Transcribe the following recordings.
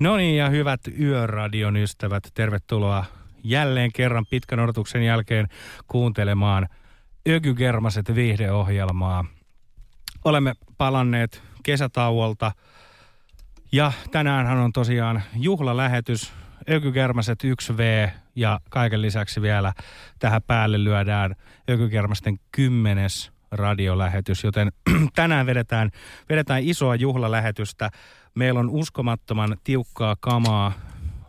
No niin, ja hyvät Yöradion ystävät, tervetuloa jälleen kerran pitkän odotuksen jälkeen kuuntelemaan Ökygermaset viihdeohjelmaa. Olemme palanneet kesätauolta ja tänäänhän on tosiaan juhlalähetys Ökygermaset 1V ja kaiken lisäksi vielä tähän päälle lyödään Ökygermasten 10 radiolähetys, joten tänään vedetään, vedetään isoa juhlalähetystä Meillä on uskomattoman tiukkaa kamaa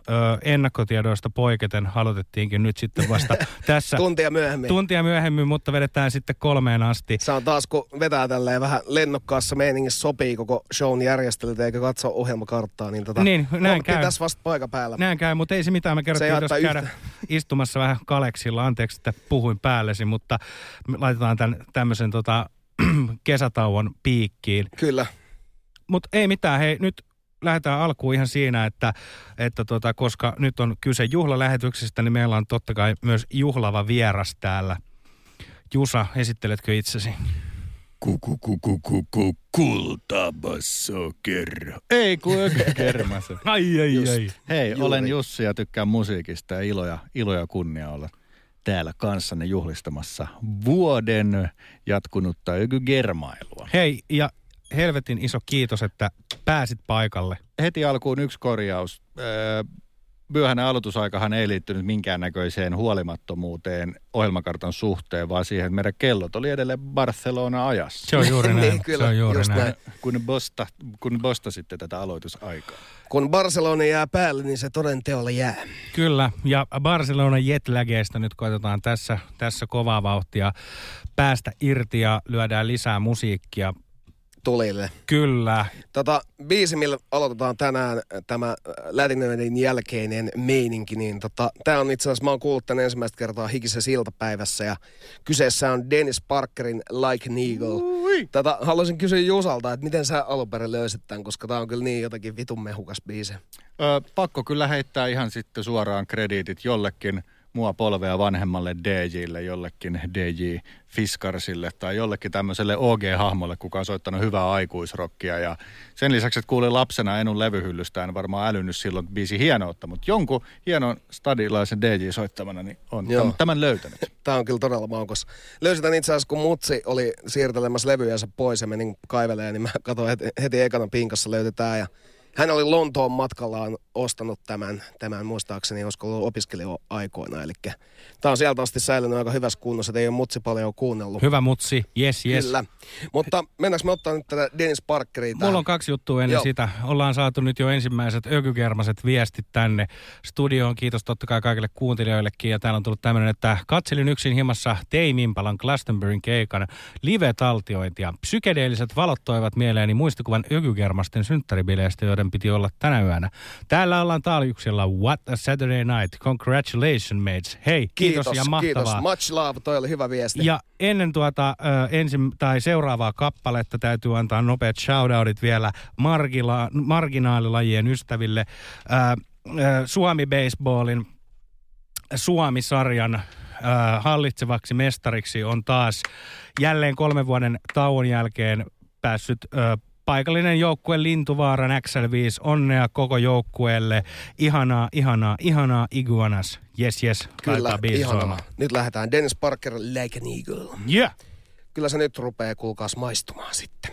Öö, ennakkotiedoista poiketen halutettiinkin nyt sitten vasta tässä. tuntia myöhemmin. Tuntia myöhemmin, mutta vedetään sitten kolmeen asti. Se on taas, kun vetää tälleen vähän lennokkaassa meiningissä sopii koko shown järjestelyt, eikä katso ohjelmakarttaa, niin tota... Niin, näin no, käy. tässä vasta paikka päällä. Näin käy, mutta ei se mitään, me kerrottiin jos käydä istumassa vähän kaleksilla. Anteeksi, että puhuin päällesi, mutta laitetaan tämän, tämmöisen tota, kesätauon piikkiin. Kyllä mutta ei mitään, hei nyt lähdetään alkuun ihan siinä, että, että tota, koska nyt on kyse juhlalähetyksestä, niin meillä on totta kai myös juhlava vieras täällä. Jusa, esitteletkö itsesi? Kuku, kuku, kuku, kultabasso kerro. Ei, kun kermassa. ai, ai, Just. ai. Hei, Juuri. olen Jussi ja tykkään musiikista ja iloja iloja kunnia olla täällä kanssanne juhlistamassa vuoden jatkunutta ykygermailua. Hei, ja helvetin iso kiitos, että pääsit paikalle. Heti alkuun yksi korjaus. Öö, myöhäinen aloitusaikahan ei liittynyt minkäännäköiseen huolimattomuuteen ohjelmakartan suhteen, vaan siihen, että meidän kellot oli edelleen Barcelona-ajassa. Se on juuri näin. Niin, kyllä, se on juuri näin. näin. Kun, bosta, kun bostasitte tätä aloitusaikaa. Kun Barcelona jää päälle, niin se toden teolla jää. Kyllä, ja Barcelona jetlageista nyt koitetaan tässä, tässä kovaa vauhtia päästä irti ja lyödään lisää musiikkia. Tulille. Kyllä, Tota, biisi, millä aloitetaan tänään tämä Latinöiden jälkeinen meininki, niin tota, tämä on itse asiassa, mä oon kuullut tämän ensimmäistä kertaa hikisessä iltapäivässä ja kyseessä on Dennis Parkerin Like an Eagle. Tätä haluaisin kysyä Jusalta, että miten sä alun perin löysit tämän, koska tämä on kyllä niin jotenkin vitun mehukas biisi. Ö, pakko kyllä heittää ihan sitten suoraan krediitit jollekin mua polvea vanhemmalle DJlle, jollekin DJ Fiskarsille tai jollekin tämmöiselle OG-hahmolle, kuka on soittanut hyvää aikuisrokkia. Ja sen lisäksi, että kuulin lapsena Enun levyhyllystä, en varmaan älynnyt silloin biisi hienoutta, mutta jonkun hienon stadilaisen DJ soittamana niin on Joo. tämän, tämän löytänyt. Tämä on kyllä todella maukas. Löysin tämän itse asiassa, kun Mutsi oli siirtelemässä levyjänsä pois ja menin kaivelemaan, niin mä katsoin heti, heti ekana pinkassa löytetään ja hän oli Lontoon matkallaan ostanut tämän, tämän muistaakseni, olisiko ollut opiskelija-aikoina. Eli tämä on sieltä asti säilynyt aika hyvässä kunnossa, että ei ole Mutsi paljon kuunnellut. hyvä mutsi, yes, yes. Kyllä. Mutta mennäänkö me ottaa nyt tätä Dennis Parkeria tähän? Mulla on kaksi juttua ennen Joo. sitä. Ollaan saatu nyt jo ensimmäiset ökykermaset viestit tänne studioon. Kiitos totta kai kaikille kuuntelijoillekin. Ja täällä on tullut tämmöinen, että katselin yksin himassa Tame Impalan Glastonburyn keikan live-taltiointia. Psykedeelliset valot toivat mieleeni muistikuvan ökykermasten synttäribileistä, joiden piti olla tänä yönä. Täällä ollaan taajuuksilla What a Saturday Night. Congratulations, mates. Hei, kiitos, ja mahtavaa. Kiitos. Much love, toi oli hyvä viesti. Ja ennen tuota ensin, tai seuraavaa kappaletta täytyy antaa nopeat shoutoutit vielä margila, marginaalilajien ystäville. Suomi Baseballin Suomi-sarjan hallitsevaksi mestariksi on taas jälleen kolmen vuoden tauon jälkeen päässyt ö, paikallinen joukkue Lintuvaaran XL5. Onnea koko joukkueelle. Ihanaa, ihanaa, ihanaa Iguanas. Yes, yes. Kyllä, ihanaa. Nyt lähdetään Dennis Parker Like an Eagle. Yeah. Kyllä se nyt rupeaa kuulkaas maistumaan sitten.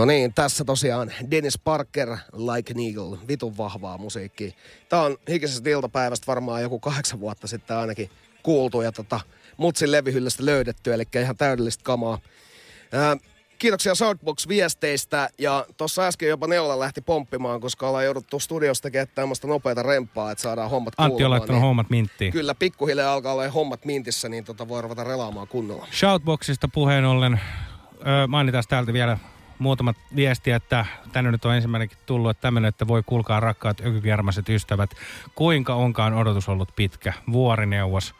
No niin, tässä tosiaan Dennis Parker, Like an Eagle, vitun vahvaa musiikkia. Tää on hikisestä iltapäivästä varmaan joku kahdeksan vuotta sitten ainakin kuultu ja tota, mutsin levyhyllystä löydetty, eli ihan täydellistä kamaa. Ää, kiitoksia Soundbox-viesteistä ja tuossa äsken jopa Neula lähti pomppimaan, koska ollaan jouduttu studiosta tekemään tämmöistä nopeata rempaa, että saadaan hommat Antti on kuulumaan, laittanut niin hommat minttiin. Kyllä, pikkuhiljaa alkaa olla hommat mintissä, niin tota voi ruveta relaamaan kunnolla. Shoutboxista puheen ollen öö, mainitaan täältä vielä muutamat viestiä, että tänne nyt on ensimmäinenkin tullut, että tämmöinen, että voi kuulkaa rakkaat ökykermaset ystävät, kuinka onkaan odotus ollut pitkä, vuorineuvos.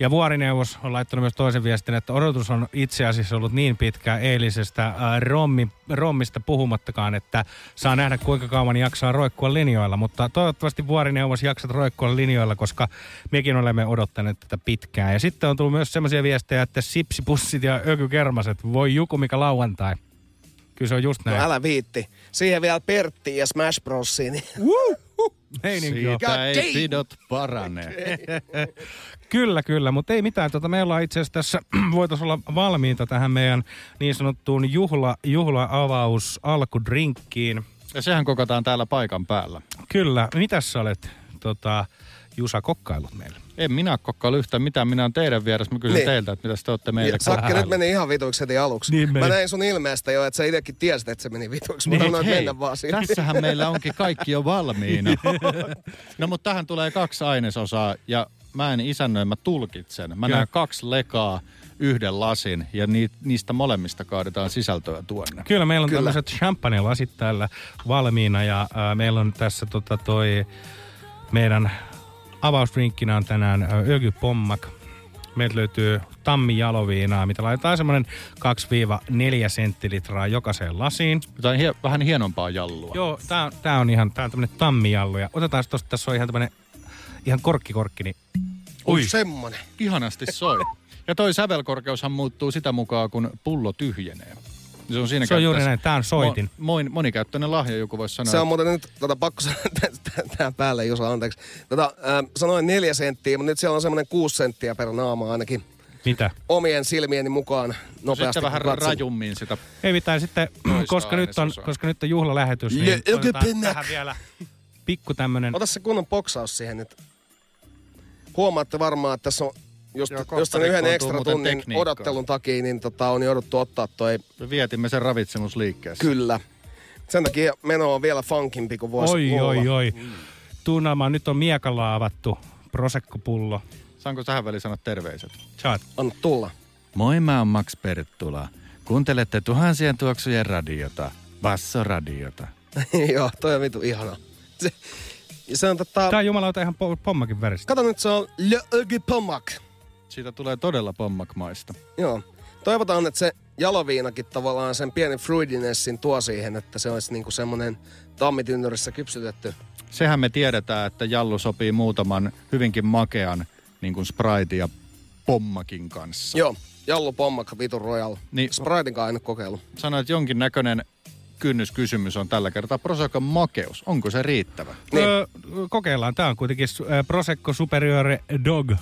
Ja vuorineuvos on laittanut myös toisen viestin, että odotus on itse asiassa ollut niin pitkä eilisestä ää, rommi, rommista puhumattakaan, että saa nähdä kuinka kauan jaksaa roikkua linjoilla. Mutta toivottavasti vuorineuvos jaksat roikkua linjoilla, koska mekin olemme odottaneet tätä pitkään. Ja sitten on tullut myös semmoisia viestejä, että sipsipussit ja ökykermaset, voi juku mikä lauantai. Kyllä se on just No näin. älä viitti. Siihen vielä Pertti ja Smash Brosiin. Niin Meininki on. Siitä ei pidot parane. Kyllä, kyllä, mutta ei mitään. Tota, me ollaan itse asiassa tässä, voitaisiin olla valmiita tähän meidän niin sanottuun juhla, juhla-avaus alkudrinkkiin. Ja sehän kokataan täällä paikan päällä. Kyllä, mitäs sä olet tota, Jusa kokkailut meille? En minä kokkaile yhtään mitään. Minä olen teidän vieressä. Mä kysyn Niin. teiltä, että mitä te olette meille Sakke nyt meni ihan vituiksi heti aluksi. Niin meni. Mä näin sun ilmeestä jo, että sä itsekin tiesit, että se meni vituiksi. Mä Niin, Hei, mennä vaan siihen. tässähän meillä onkin kaikki jo valmiina. no mutta tähän tulee kaksi ainesosaa ja mä en isännöi, mä tulkitsen. Mä näen kaksi lekaa, yhden lasin ja ni, niistä molemmista kaadetaan sisältöä tuonne. Kyllä, meillä on Kyllä. tämmöiset champagne-lasit täällä valmiina ja ää, meillä on tässä tota, toi meidän avausdrinkkinä on tänään ää, ökypommak. Meiltä löytyy tammi jaloviinaa, mitä laitetaan semmoinen 2-4 senttilitraa jokaiseen lasiin. Jotain hie, vähän hienompaa jallua. Joo, tää on, tää on ihan tää on tämmönen tammijallu. Ja otetaan tosta, tässä on ihan tämmönen ihan korkkikorkki, niin Ui. Semmonen. Ihanasti soi. Ja toi sävelkorkeushan muuttuu sitä mukaan, kun pullo tyhjenee. Se on, siinä se on juuri näin. Tää on soitin. Mo, moin, monikäyttöinen lahja, joku voisi sanoa. Se on muuten nyt, tota, pakko sanoa tähän päälle, Jusa, anteeksi. Tota, äh, sanoin neljä senttiä, mutta nyt siellä on semmoinen kuusi senttiä per naama ainakin Mitä? omien silmieni mukaan nopeasti. Sitten vähän kun katson. rajummin sitä. Ei mitään, sitten, koska nyt, on, koska nyt on juhlalähetys, Le- niin otetaan ökypennäk. tähän vielä pikku tämmönen. Ota se kunnon boksaus siihen nyt. Huomaatte varmaan, että tässä on just, Joo, just sen yhden ekstra tunnin tekniikkaa. odottelun takia, niin tota, on jouduttu ottaa toi Me vietimme sen ravitsemusliikkeessä. kyllä. Sen takia meno on vielä funkimpi kuin voisi Oi, luulla. oi, oi. Tunnelma, nyt on miekalla avattu prosekkopullo. Saanko tähän väliin sanoa terveiset? Saat. Anna tulla. Moi, mä oon Max Perttula. Kuuntelette tuhansien tuoksujen radiota. Bassoradiota. Joo, toi on vitu ihana. Se, ja se on tota... Tää on jumalauta ihan po- pommakin väristä. Kato nyt, se on Le Ögi Pomak. Siitä tulee todella pommakmaista. Joo. Toivotaan, että se jaloviinakin tavallaan sen pienen fruidinessin tuo siihen, että se olisi niinku semmoinen tammitynnyrissä kypsytetty. Sehän me tiedetään, että jallu sopii muutaman hyvinkin makean niin kuin Sprite ja pommakin kanssa. Joo, Jallu Pommak, Vitu Royal. Niin-. Spritein kanssa en ole kokeillut. Sanoit, että jonkinnäköinen kynnyskysymys on tällä kertaa. Prosecco makeus. Onko se riittävä? Niin. Öö, kokeillaan. Tää on kuitenkin Prosecco Superiore Dog.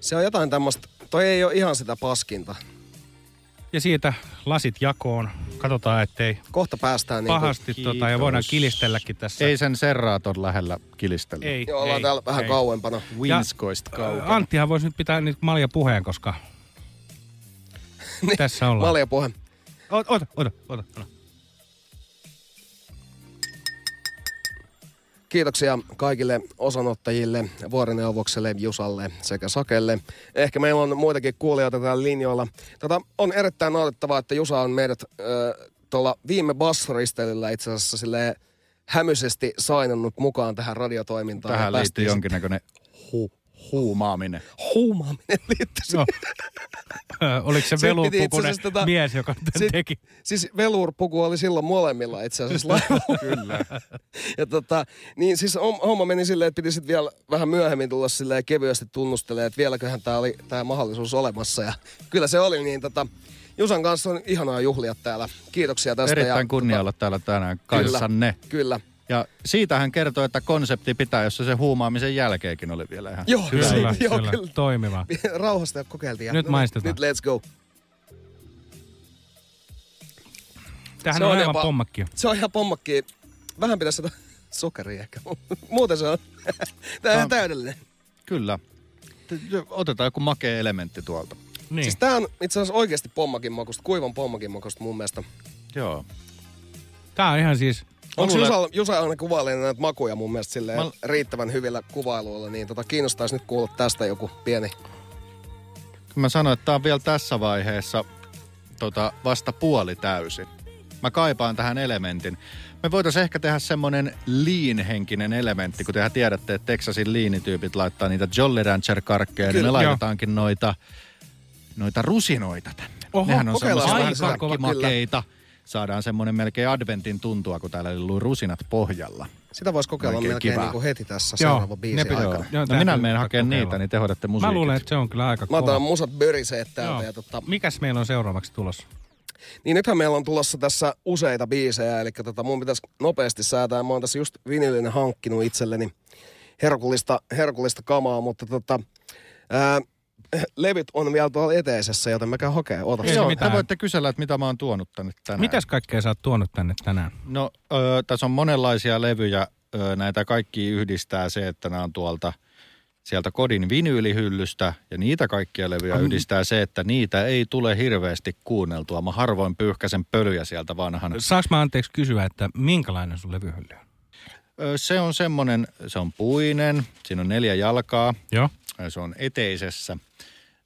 Se on jotain tämmöistä, toi ei ole ihan sitä paskinta. Ja siitä lasit jakoon. Katsotaan, ettei Kohta päästään niin pahasti tota, ja voidaan kilistelläkin tässä. Ei sen serraaton lähellä kilistellä. ei, Joo, ollaan ei, täällä vähän ei. kauempana. Winskoista Ö, kaukana. Anttihan voisi nyt pitää nyt malja puheen, koska tässä ollaan. Malja puhe. Ota, ota, ota, ota. ota. Kiitoksia kaikille osanottajille, vuorineuvokselle, Jusalle sekä Sakelle. Ehkä meillä on muitakin kuulijoita täällä linjoilla. Tätä on erittäin nautettavaa, että Jusa on meidät äh, tuolla viime bassaristelyllä itse asiassa silleen hämyisesti sainannut mukaan tähän radiotoimintaan. Tähän liittyy jonkinnäköinen hu- huumaaminen. Huumaaminen liittyy No. Oliko se asiassa tota- mies, joka tämän Sit- teki? Siis velurpuku oli silloin molemmilla itse asiassa laivalla. Kyllä. Ja tota, niin siis hom- homma meni silleen, että piti sitten vielä vähän myöhemmin tulla silleen kevyesti tunnustelemaan, että vieläköhän tämä oli tämä mahdollisuus olemassa. Ja kyllä se oli, niin tota, Jusan kanssa on ihanaa juhlia täällä. Kiitoksia tästä. Erittäin ja, kunnia olla täällä tänään kanssanne. Kyllä, kyllä. Ja siitä hän kertoo, että konsepti pitää, jossa se huumaamisen jälkeenkin oli vielä ihan Joo, hyvä. Kyllä, Joo, kyllä. kyllä. Toimiva. Rauhasta ja kokeiltiin. Ja Nyt no, maistetaan. Nyt let's go. Tämähän Se on, on aivan jopa- pommakki. Se on ihan pommakki. Vähän pitäisi sitä sokeria ehkä. Muuten se on. Tää on ihan täydellinen. Kyllä. Otetaan joku makea elementti tuolta. Niin. Siis tää on itse asiassa oikeasti pommakin makusta, kuivan pommakin makusta mun mielestä. Joo. Tää on ihan siis... Onko Jusa, Jusa aina kuvailee näitä makuja mun mielestä silleen Mä- riittävän hyvillä kuvailuilla, niin tota kiinnostaisi nyt kuulla tästä joku pieni. Mä sanoin, että tää on vielä tässä vaiheessa tota, vasta puoli täysi. Mä kaipaan tähän elementin. Me voitaisiin ehkä tehdä semmonen lean-henkinen elementti, kun tehän tiedätte, että Texasin liinityypit laittaa niitä Jolly Rancher-karkkeja, niin me Kyllä. laitetaankin noita, noita rusinoita tänne. Oho, Nehän on kokeillaan semmoisia vähän sitä. Saadaan semmonen melkein adventin tuntua, kun täällä lilluu rusinat pohjalla. Sitä voisi kokeilla Oikein melkein kivaa. niin kuin heti tässä Joo, seuraava ne biisin pitää- aikana. Joo, no minä menen hakemaan niitä, niin te hoidatte musiikit. Mä luulen, että se on kyllä aika Mä otan kova. musat böriseet täältä Joo. ja tota, Mikäs meillä on seuraavaksi tulossa? Niin nythän meillä on tulossa tässä useita biisejä, eli tota, mun pitäisi nopeasti säätää. Mä oon tässä just vinylinen hankkinut itselleni herkullista, herkullista kamaa, mutta tota, ää, levyt on vielä tuolla eteisessä, joten mä käyn hakee. Oota. Ei se Joo, mitään. te voitte kysellä, että mitä mä oon tuonut tänne tänään. Mitäs kaikkea sä oot tuonut tänne tänään? No, ö, tässä on monenlaisia levyjä. Ö, näitä kaikki yhdistää se, että nämä on tuolta sieltä kodin vinyylihyllystä. Ja niitä kaikkia levyjä Mm. yhdistää se, että niitä ei tule hirveästi kuunneltua. Mä harvoin pyyhkäsen pölyjä sieltä vanhana. Saanko mä anteeksi kysyä, että minkälainen sun levyhylly on? Ö, se on semmonen, se on puinen, siinä on neljä jalkaa. Joo. Se on eteisessä.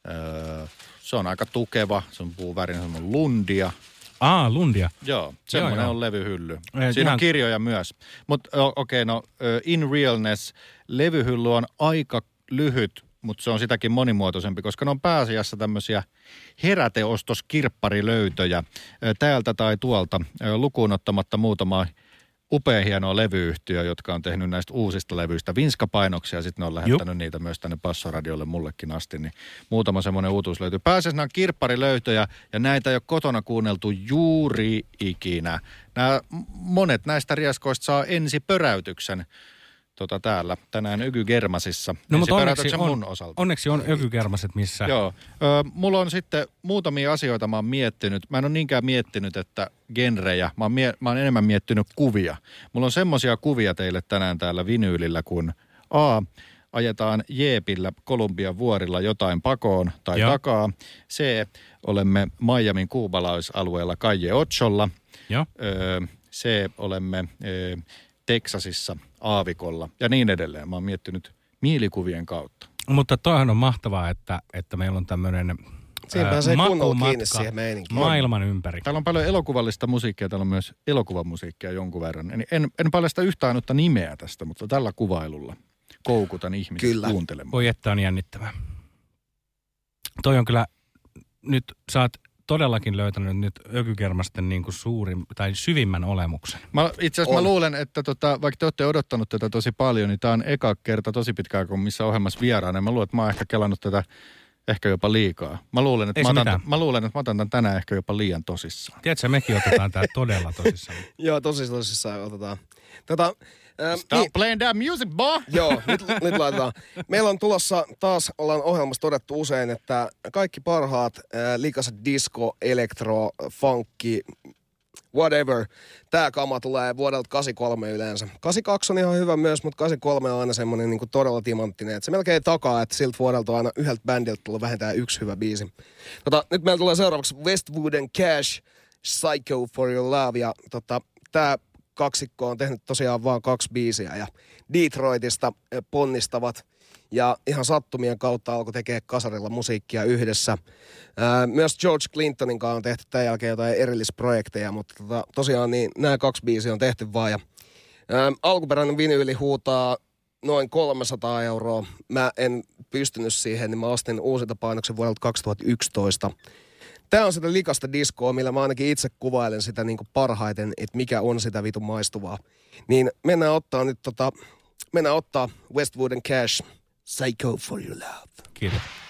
Ö, se on aika tukeva, se on puuvärin, se on lundia. Aa, Lundia. Joo, semmoinen joo. on levyhylly. Ei, Siinä ihan- on kirjoja myös. Mutta okei, okay, no in realness, levyhylly on aika lyhyt, mutta se on sitäkin monimuotoisempi, koska ne on pääasiassa tämmöisiä heräteostoskirpparilöytöjä täältä tai tuolta, lukuun ottamatta muutama upea hienoa levyyhtiö, jotka on tehnyt näistä uusista levyistä vinskapainoksia, sitten ne on lähettänyt niitä myös tänne Passoradiolle mullekin asti, niin muutama semmoinen uutuus löytyy. Pääasiassa nämä on kirpparilöytöjä, ja näitä ei ole kotona kuunneltu juuri ikinä. Nämä, monet näistä rieskoista saa ensi pöräytyksen tota täällä, tänään Ygy Germasissa. No, mutta onneksi on, mun osalta. onneksi on ökykermaset missä. Joo. Ö, mulla on sitten muutamia asioita mä oon miettinyt. Mä en ole niinkään miettinyt, että genrejä. Mä oon, mie- mä oon enemmän miettinyt kuvia. Mulla on semmosia kuvia teille tänään täällä vinyylillä, kun A. Ajetaan Jeepillä Kolumbian vuorilla jotain pakoon tai Joo. takaa. C. Olemme Miamin kuubalaisalueella Kaije Ocholla. Joo. Ö, C. Olemme ö, Teksasissa Aavikolla ja niin edelleen. Mä oon miettinyt mielikuvien kautta. Mutta toihan on mahtavaa, että, että meillä on tämmöinen Siinä pääsee kunnolla kiinni siihen meininkiin. maailman ympäri. Täällä on paljon elokuvallista musiikkia, täällä on myös elokuvamusiikkia jonkun verran. En, en, en paljasta yhtään ainutta nimeä tästä, mutta tällä kuvailulla koukutan ihmiset Kyllä. kuuntelemaan. Voi että on jännittävää. Toi on kyllä, nyt oot todellakin löytänyt nyt ökykermasten niin kuin suurin tai syvimmän olemuksen. Mä, itse asiassa On. mä luulen, että tota, vaikka te olette odottanut tätä tosi paljon, niin tämä on eka kerta tosi pitkään kuin missä ohjelmassa vieraana. Mä luulen, että mä oon ehkä kelannut tätä ehkä jopa liikaa. Mä luulen, että, mä otan, mitään. mä luulen, että mä otan tämän tänään ehkä jopa liian tosissaan. Tiedätkö, mekin otetaan tää todella tosissaan. Joo, tosi tosissaan otetaan. Tota, Stop niin, playing that music, boy! Joo, nyt, nyt laitetaan. Meillä on tulossa taas, ollaan ohjelmassa todettu usein, että kaikki parhaat ää, likaset disco, elektro, funkki, whatever, tämä kama tulee vuodelta 83 yleensä. 82 on ihan hyvä myös, mutta 83 on aina semmoinen niin todella timanttinen. että se melkein takaa, että siltä vuodelta on aina yhdeltä bändiltä tullut vähintään yksi hyvä biisi. Tota, nyt meillä tulee seuraavaksi Westwood and Cash, Psycho for Your Love. Ja tota, tämä kaksikko on tehnyt tosiaan vaan kaksi biisiä ja Detroitista eh, ponnistavat ja ihan sattumien kautta alkoi tekee kasarilla musiikkia yhdessä. Ää, myös George Clintonin kanssa on tehty tämän jälkeen jotain erillisprojekteja, mutta tota, tosiaan niin nämä kaksi biisiä on tehty vaan. Ja, ää, alkuperäinen vinyyli huutaa noin 300 euroa. Mä en pystynyt siihen, niin mä ostin uusinta painoksen vuodelta 2011. Tämä on sitä likasta diskoa, millä mä ainakin itse kuvailen sitä niin parhaiten, että mikä on sitä vitun maistuvaa. Niin mennään ottaa nyt tota, mennään ottaa Westwood and Cash, Psycho for your love. Kiitos.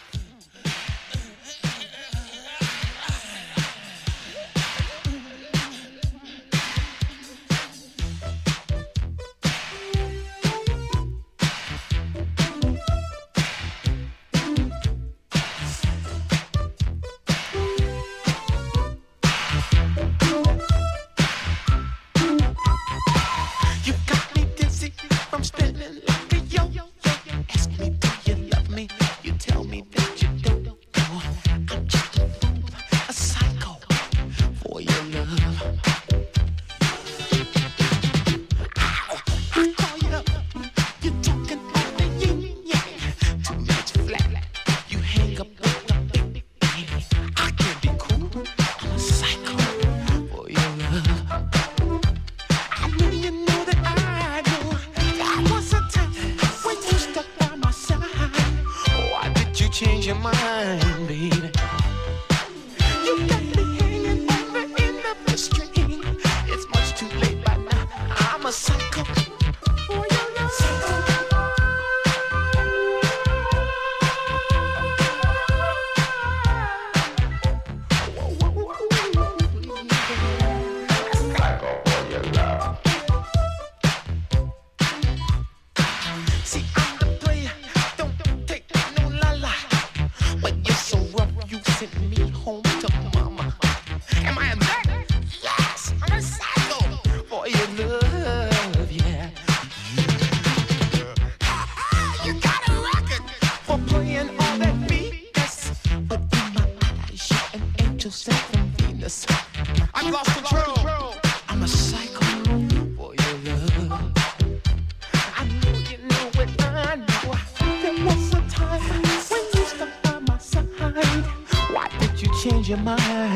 You change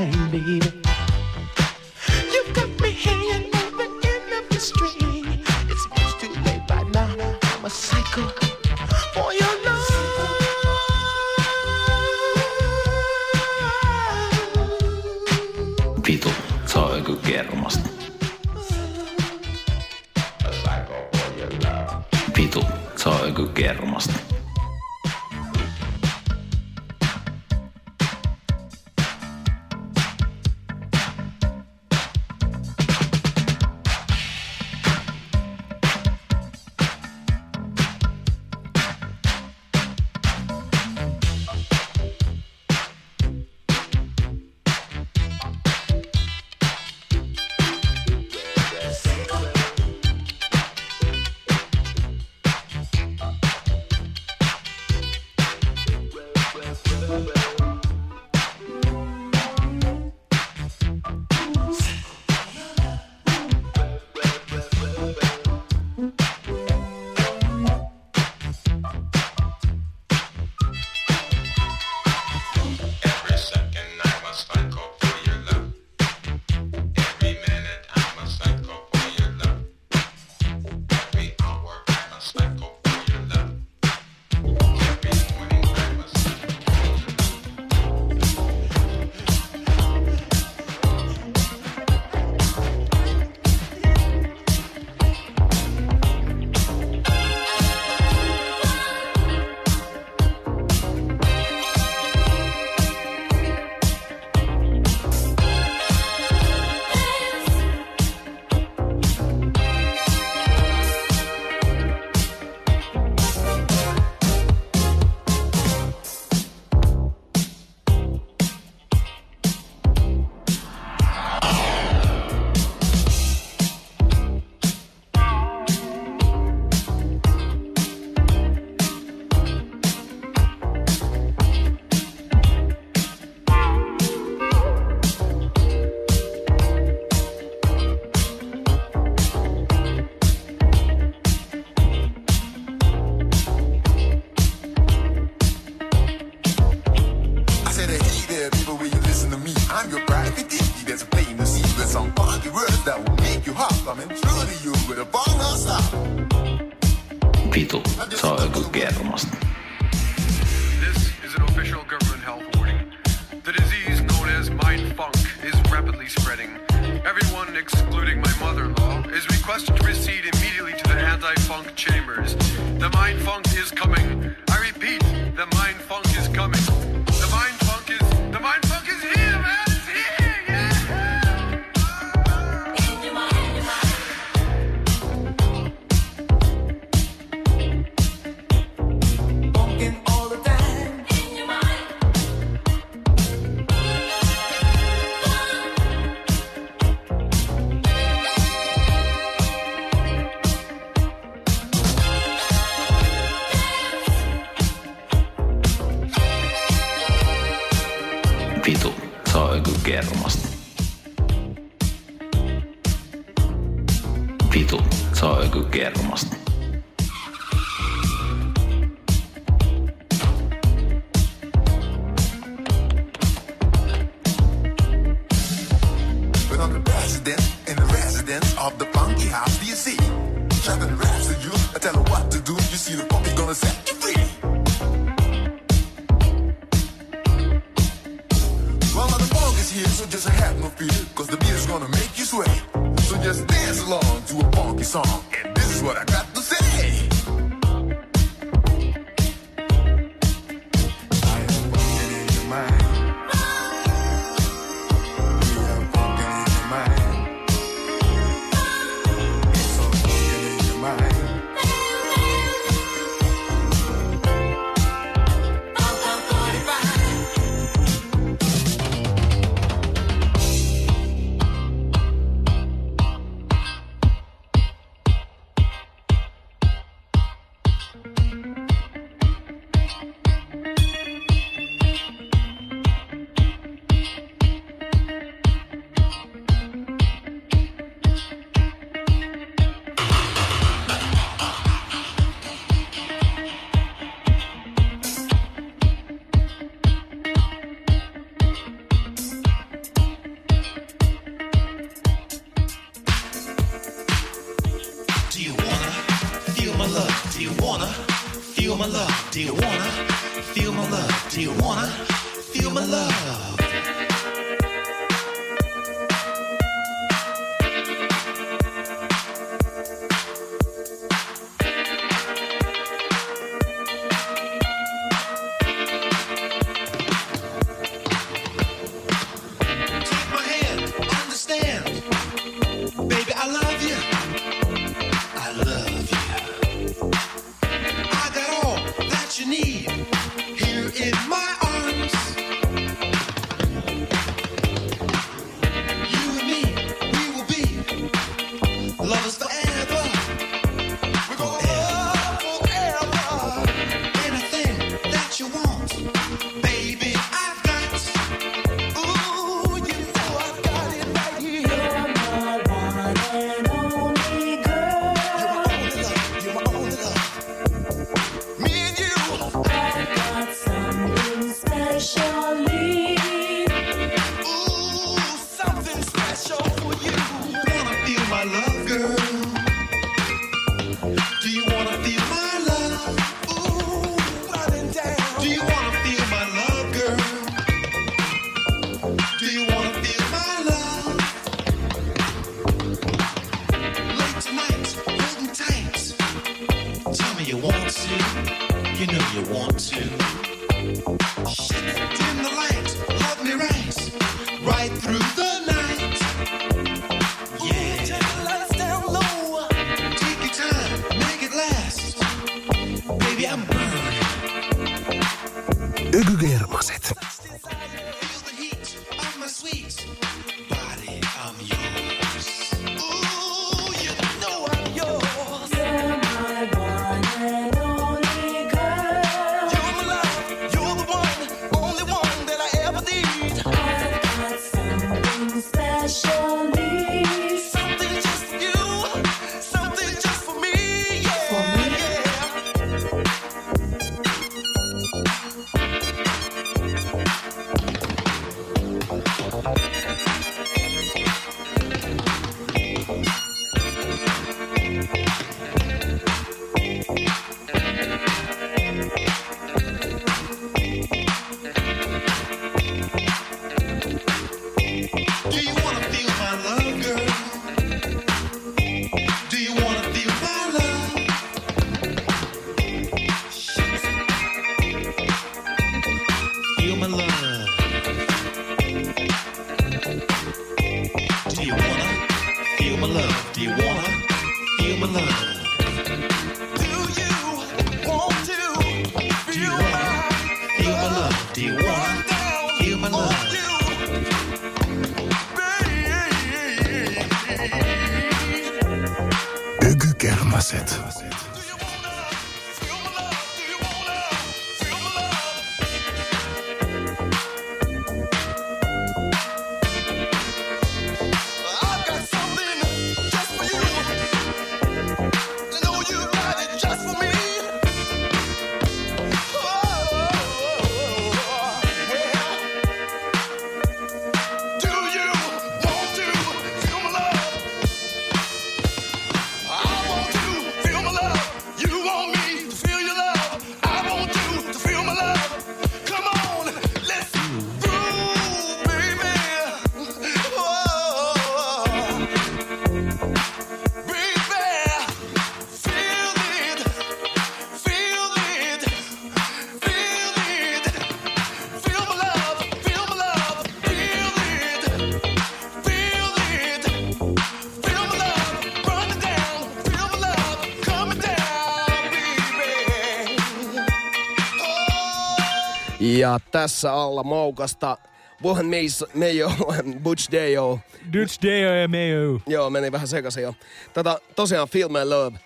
tässä alla maukasta Wohan Mayo, Butch Dayo. Dutch Deo ja Mayo. Joo, meni vähän sekaisin jo. Tätä, tosiaan Feel My Love.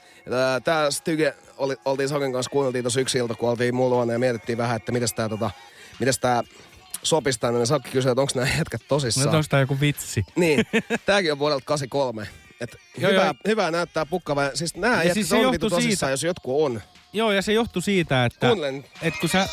Tää- Styge oli, oltiin Saken kanssa kuunneltiin tossa yksi ilta, kun oltiin luona ja mietittiin vähän, että mitäs tää, tota, mitäs tää sopisi tänne. Niin Sakki kysyi, että onko nämä jätkät tosissaan. No onko tää joku vitsi? Niin, tääkin on vuodelta 83. Et Joo, hyvä, joo. hyvää näyttää pukkava. Siis nää Ja jätkät siis on johtuu vittu tosissaan, siitä- jos jotkut on. Joo, ja se johtui siitä, että, Kuuntelen. että kun sä...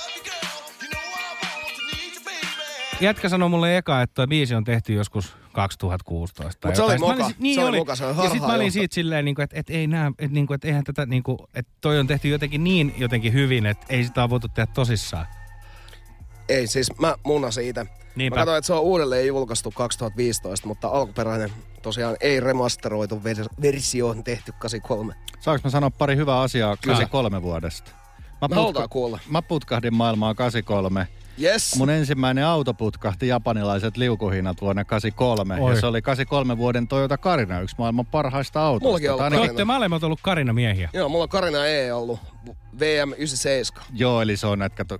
Jätkä sanoi mulle eka, että biisi on tehty joskus 2016. tai Mut se oli mä moka. olin Niin Se oli oli. moka, se oli ja sit mä olin siitä silleen, niin että, että ei nää, että, niin kuin, että eihän tätä, niin kuin, että toi on tehty jotenkin niin jotenkin hyvin, että ei sitä ole voitu tehdä tosissaan. Ei, siis mä munnasin itse. Niinpä. Mä katsoin, että se on uudelleen julkaistu 2015, mutta alkuperäinen tosiaan ei remasteroitu vers- versio on tehty 83. Saanko mä sanoa pari hyvää asiaa 83 vuodesta? Mä, halutaan kuulla. mä putkahdin maailmaa 83. Yes. Mun ensimmäinen auto putkahti japanilaiset liukuhinnat vuonna 83. Oi. Ja se oli 83 vuoden Toyota Carina, yksi maailman parhaista autoista. Mullakin on ollut olette molemmat ollut Karina miehiä. Joo, mulla on Karina E ollut VM 97. Joo, eli se on näitä, kato,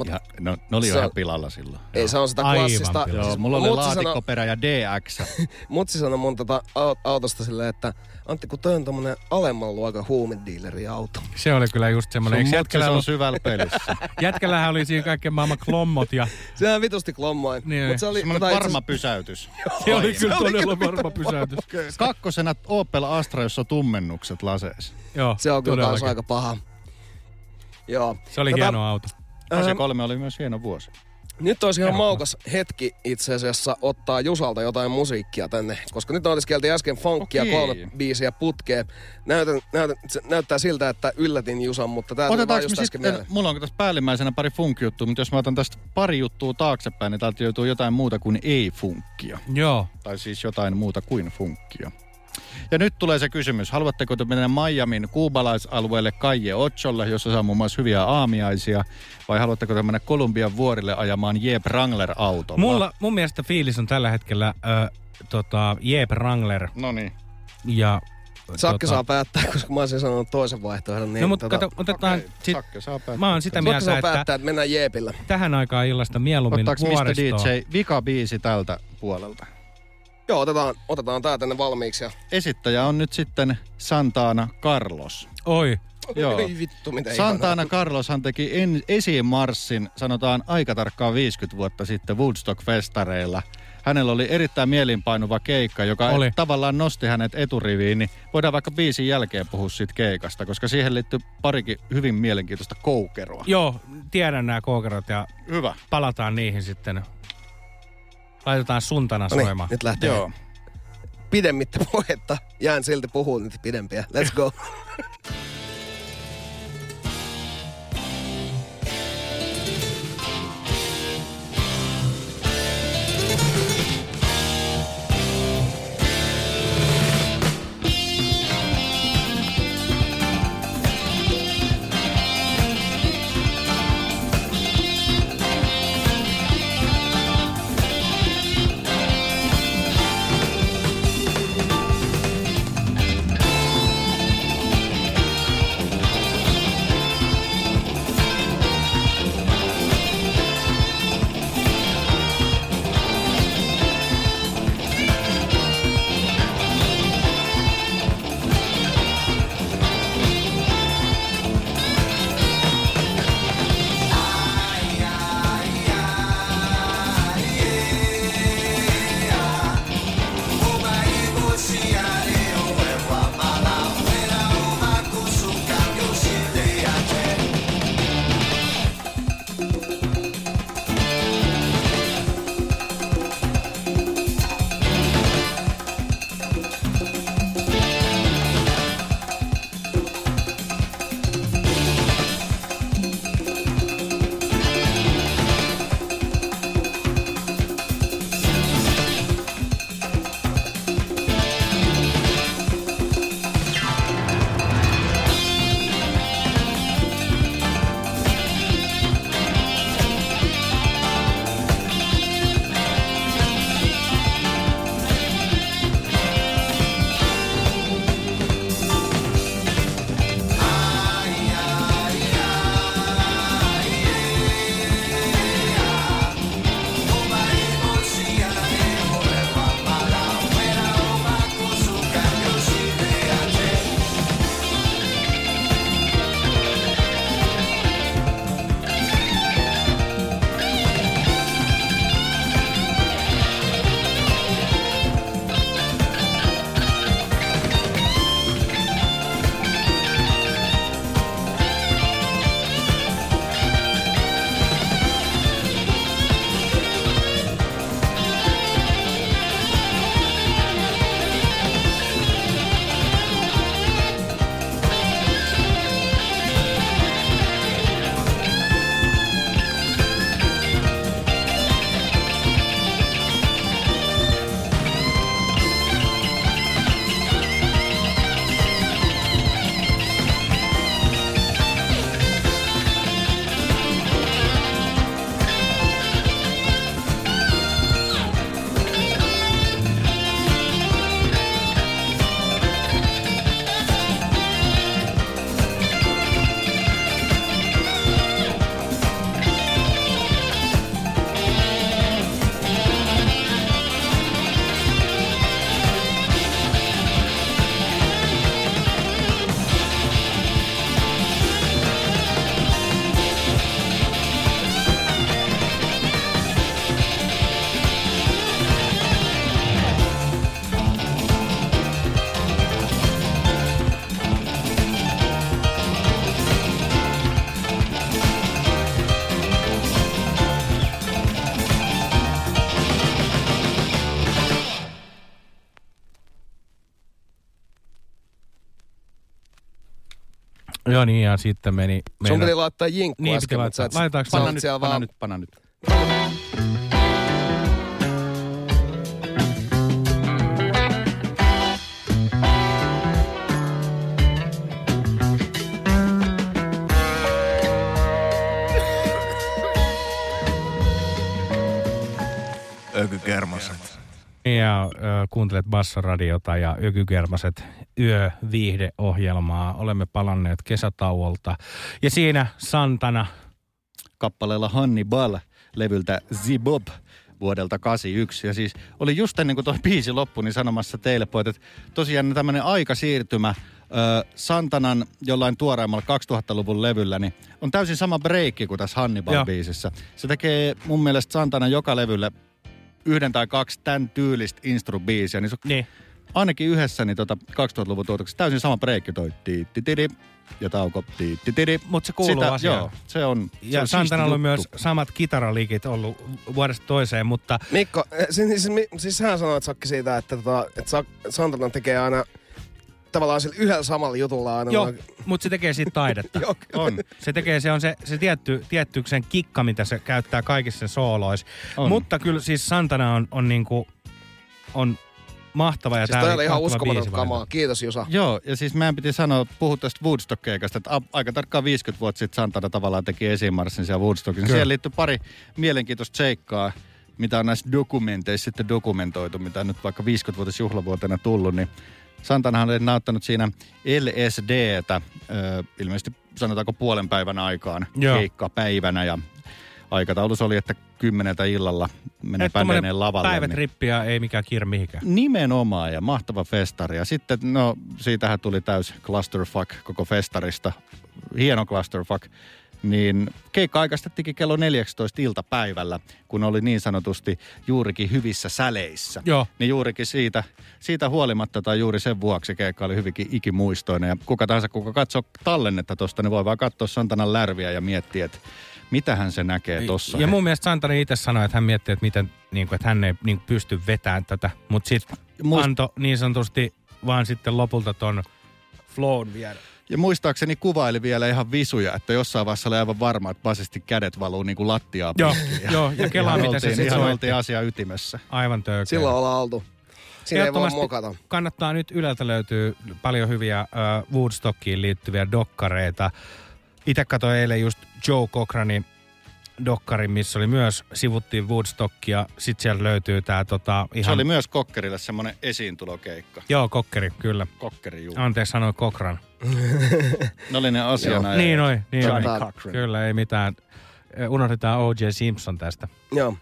Mut- ihan, no, ne oli jo ihan pilalla silloin. Ei, se on sitä Aivan klassista. pilalla. Joo, mulla oli laatikkoperä ja DX. Mutsi sanoi mun tota au- autosta silleen, että Antti, kun toi on tommonen alemman luokan huumedealeri auto. Se oli kyllä just semmoinen. Sun jätkällä, on syvällä pelissä. jätkällähän oli siinä kaikkien maailman klommot ja Sehän vitusti klommoin. Niin. Mut se oli, Semmoinen tota itse varma asiassa- pysäytys. se oli kyllä todella varma pysäytys. Kakkosena Opel Astra, jossa on tummennukset laseissa. Joo, Se on kyllä aika paha. Joo. Se oli Tota, hieno auto. 83 oli myös hieno vuosi. Nyt olisi ihan maukas hetki itse asiassa ottaa Jusalta jotain musiikkia tänne, koska nyt otiskeltiin äsken funkia Okei. kolme biisiä putkeen. Näytän, näytän, se näyttää siltä, että yllätin Jusan, mutta tää tuli vaan just äsken sitten, mieleen. mulla on tässä päällimmäisenä pari funkijuttua, mutta jos mä otan tästä pari juttua taaksepäin, niin täältä joutuu jotain muuta kuin ei-funkkia. Joo. Tai siis jotain muuta kuin funkkia. Ja nyt tulee se kysymys, haluatteko te mennä Miamin kuubalaisalueelle Kaije Ocholle, jossa saa muun muassa hyviä aamiaisia, vai haluatteko te mennä Kolumbian vuorille ajamaan Jeep Wrangler-autolla? Mulla, mun mielestä fiilis on tällä hetkellä ö, tota, Jeep Wrangler No niin. ja... Sakki tota, saa päättää, koska mä olisin sanonut toisen vaihtoehdon. Niin No mutta tota, kato, otetaan... Okei, sit, Sakke saa päättää. mä oon sitä mieltä, saa että päättää, että mennään Jeepillä. tähän aikaan illasta mieluummin Ottaako Mr. vuoristoon. DJ vika biisi tältä puolelta? Joo, otetaan, otetaan tää tänne valmiiksi. Ja... Esittäjä on nyt sitten Santana Carlos. Oi, Joo. Ei vittu, mitä Santana Carloshan teki en, esimarssin, sanotaan aika tarkkaan 50 vuotta sitten Woodstock-festareilla. Hänellä oli erittäin mielinpainuva keikka, joka Oli. tavallaan nosti hänet eturiviin. Niin voidaan vaikka biisin jälkeen puhua siitä keikasta, koska siihen liittyy parikin hyvin mielenkiintoista koukeroa. joo, tiedän nämä koukerot ja Hyvä. palataan niihin sitten. Laitetaan suntana No niin, soimaan. nyt lähtee. Joo. Pidemmittä puhetta. Jään silti puhumaan nyt pidempiä. Let's go. Joo niin, ja sitten meni... Sun meina- piti laittaa jinkku Niin, äsken, mutta sä et- Laitetaanko Panna nyt, panna vaan- nyt, panna nyt. Ökykermaset. Ja ö, kuuntelet Bassoradiota ja Ykykermaset yöviihdeohjelmaa. Olemme palanneet kesätauolta. Ja siinä Santana, kappaleella Hannibal levyltä Zibob vuodelta 81. Ja siis oli just ennen kuin tuo biisi loppui, niin sanomassa teille pojat, että tosiaan tämmöinen aikasiirtymä ö, Santanan jollain tuoreimmalla 2000-luvun levyllä, niin on täysin sama breikki kuin tässä. Hannibal-biisissä. Se tekee mun mielestä Santanan joka levyllä yhden tai kaksi tämän tyylistä instru-biisiä, niin se on niin, ainakin yhdessä niin tota 2000-luvun tuotoksessa täysin sama breikki toi tiittitidi ja tauko tiittitidi. Mutta se kuuluu Sitä, asiaan. Joo, se on se ja on Santanalla on myös samat kitaralikit ollut vuodesta toiseen, mutta Mikko, eh, siis, siis, siis sähän sanoit Sakki siitä, että, tota, että Sa- Santana tekee aina tavallaan sillä yhdellä samalla jutulla aina. joo, noin- mutta se tekee siitä taidetta. Joo. On. Se tekee, se on se, se tietty, tietty sen kikka, mitä se käyttää kaikissa sen sooloissa. Mutta kyllä siis Santana on, on niinku, on mahtava ja Siis toi oli ihan uskomaton kamaa. Kiitos Jusa. Joo, ja siis meidän piti sanoa, puhua tästä Woodstock-keikasta, että a- aika tarkkaan 50 vuotta sitten Santana tavallaan teki esimarssin siellä Woodstockissa. Kyllä. Siihen liittyy pari mielenkiintoista seikkaa, mitä on näissä dokumenteissa sitten dokumentoitu, mitä on nyt vaikka 50-vuotis juhlavuotena tullut, niin Santanahan oli nauttanut siinä LSDtä, ö, ilmeisesti sanotaanko puolen päivän aikaan keikkapäivänä ja aikataulus oli, että kymmeneltä illalla menee bändeineen lavalle. Päivät niin- rippiä ei mikään kiire mihinkään. Nimenomaan ja mahtava festari. Ja sitten, no siitähän tuli täys clusterfuck koko festarista. Hieno clusterfuck. Niin keikka aikaistettikin kello 14 iltapäivällä, kun oli niin sanotusti juurikin hyvissä säleissä. Joo. Niin juurikin siitä, siitä huolimatta tai juuri sen vuoksi keikka oli hyvinkin ikimuistoinen. Ja kuka tahansa, kuka katsoo tallennetta tosta, niin voi vaan katsoa Santanan lärviä ja miettiä, että mitähän se näkee tossa. Ja mun mielestä Santana itse sanoi, että hän miettii, että, miten, niin kuin, että hän ei niin kuin, pysty vetämään tätä. Mutta sitten Muist- antoi niin sanotusti vaan sitten lopulta ton flown viedä. Ja muistaakseni kuvaili vielä ihan visuja, että jossain vaiheessa oli aivan varma, että basisti kädet valuu niin kuin lattiaa Joo, pitkin. joo, ja kelaa, mitä se sitten ihan oltiin asia ytimessä. Aivan tökeä. Silloin ollaan oltu. Siinä ei voi mokata. Kannattaa nyt Yleltä löytyy paljon hyviä äh, Woodstockiin liittyviä dokkareita. Itse katsoin eilen just Joe Cochranin dokkari, missä oli myös, sivuttiin Woodstockia. Sitten siellä löytyy tää tota ihan... Se oli myös Kokkerille semmoinen esiintulokeikka. Joo, Kokkeri, kyllä. Kokkeri juu. Anteeksi, sanoin Cochran. Ne oli ne asiana. Niin oi, niin. Cochran. Kyllä, ei mitään. Unohdetaan O.J. Simpson tästä. Joo.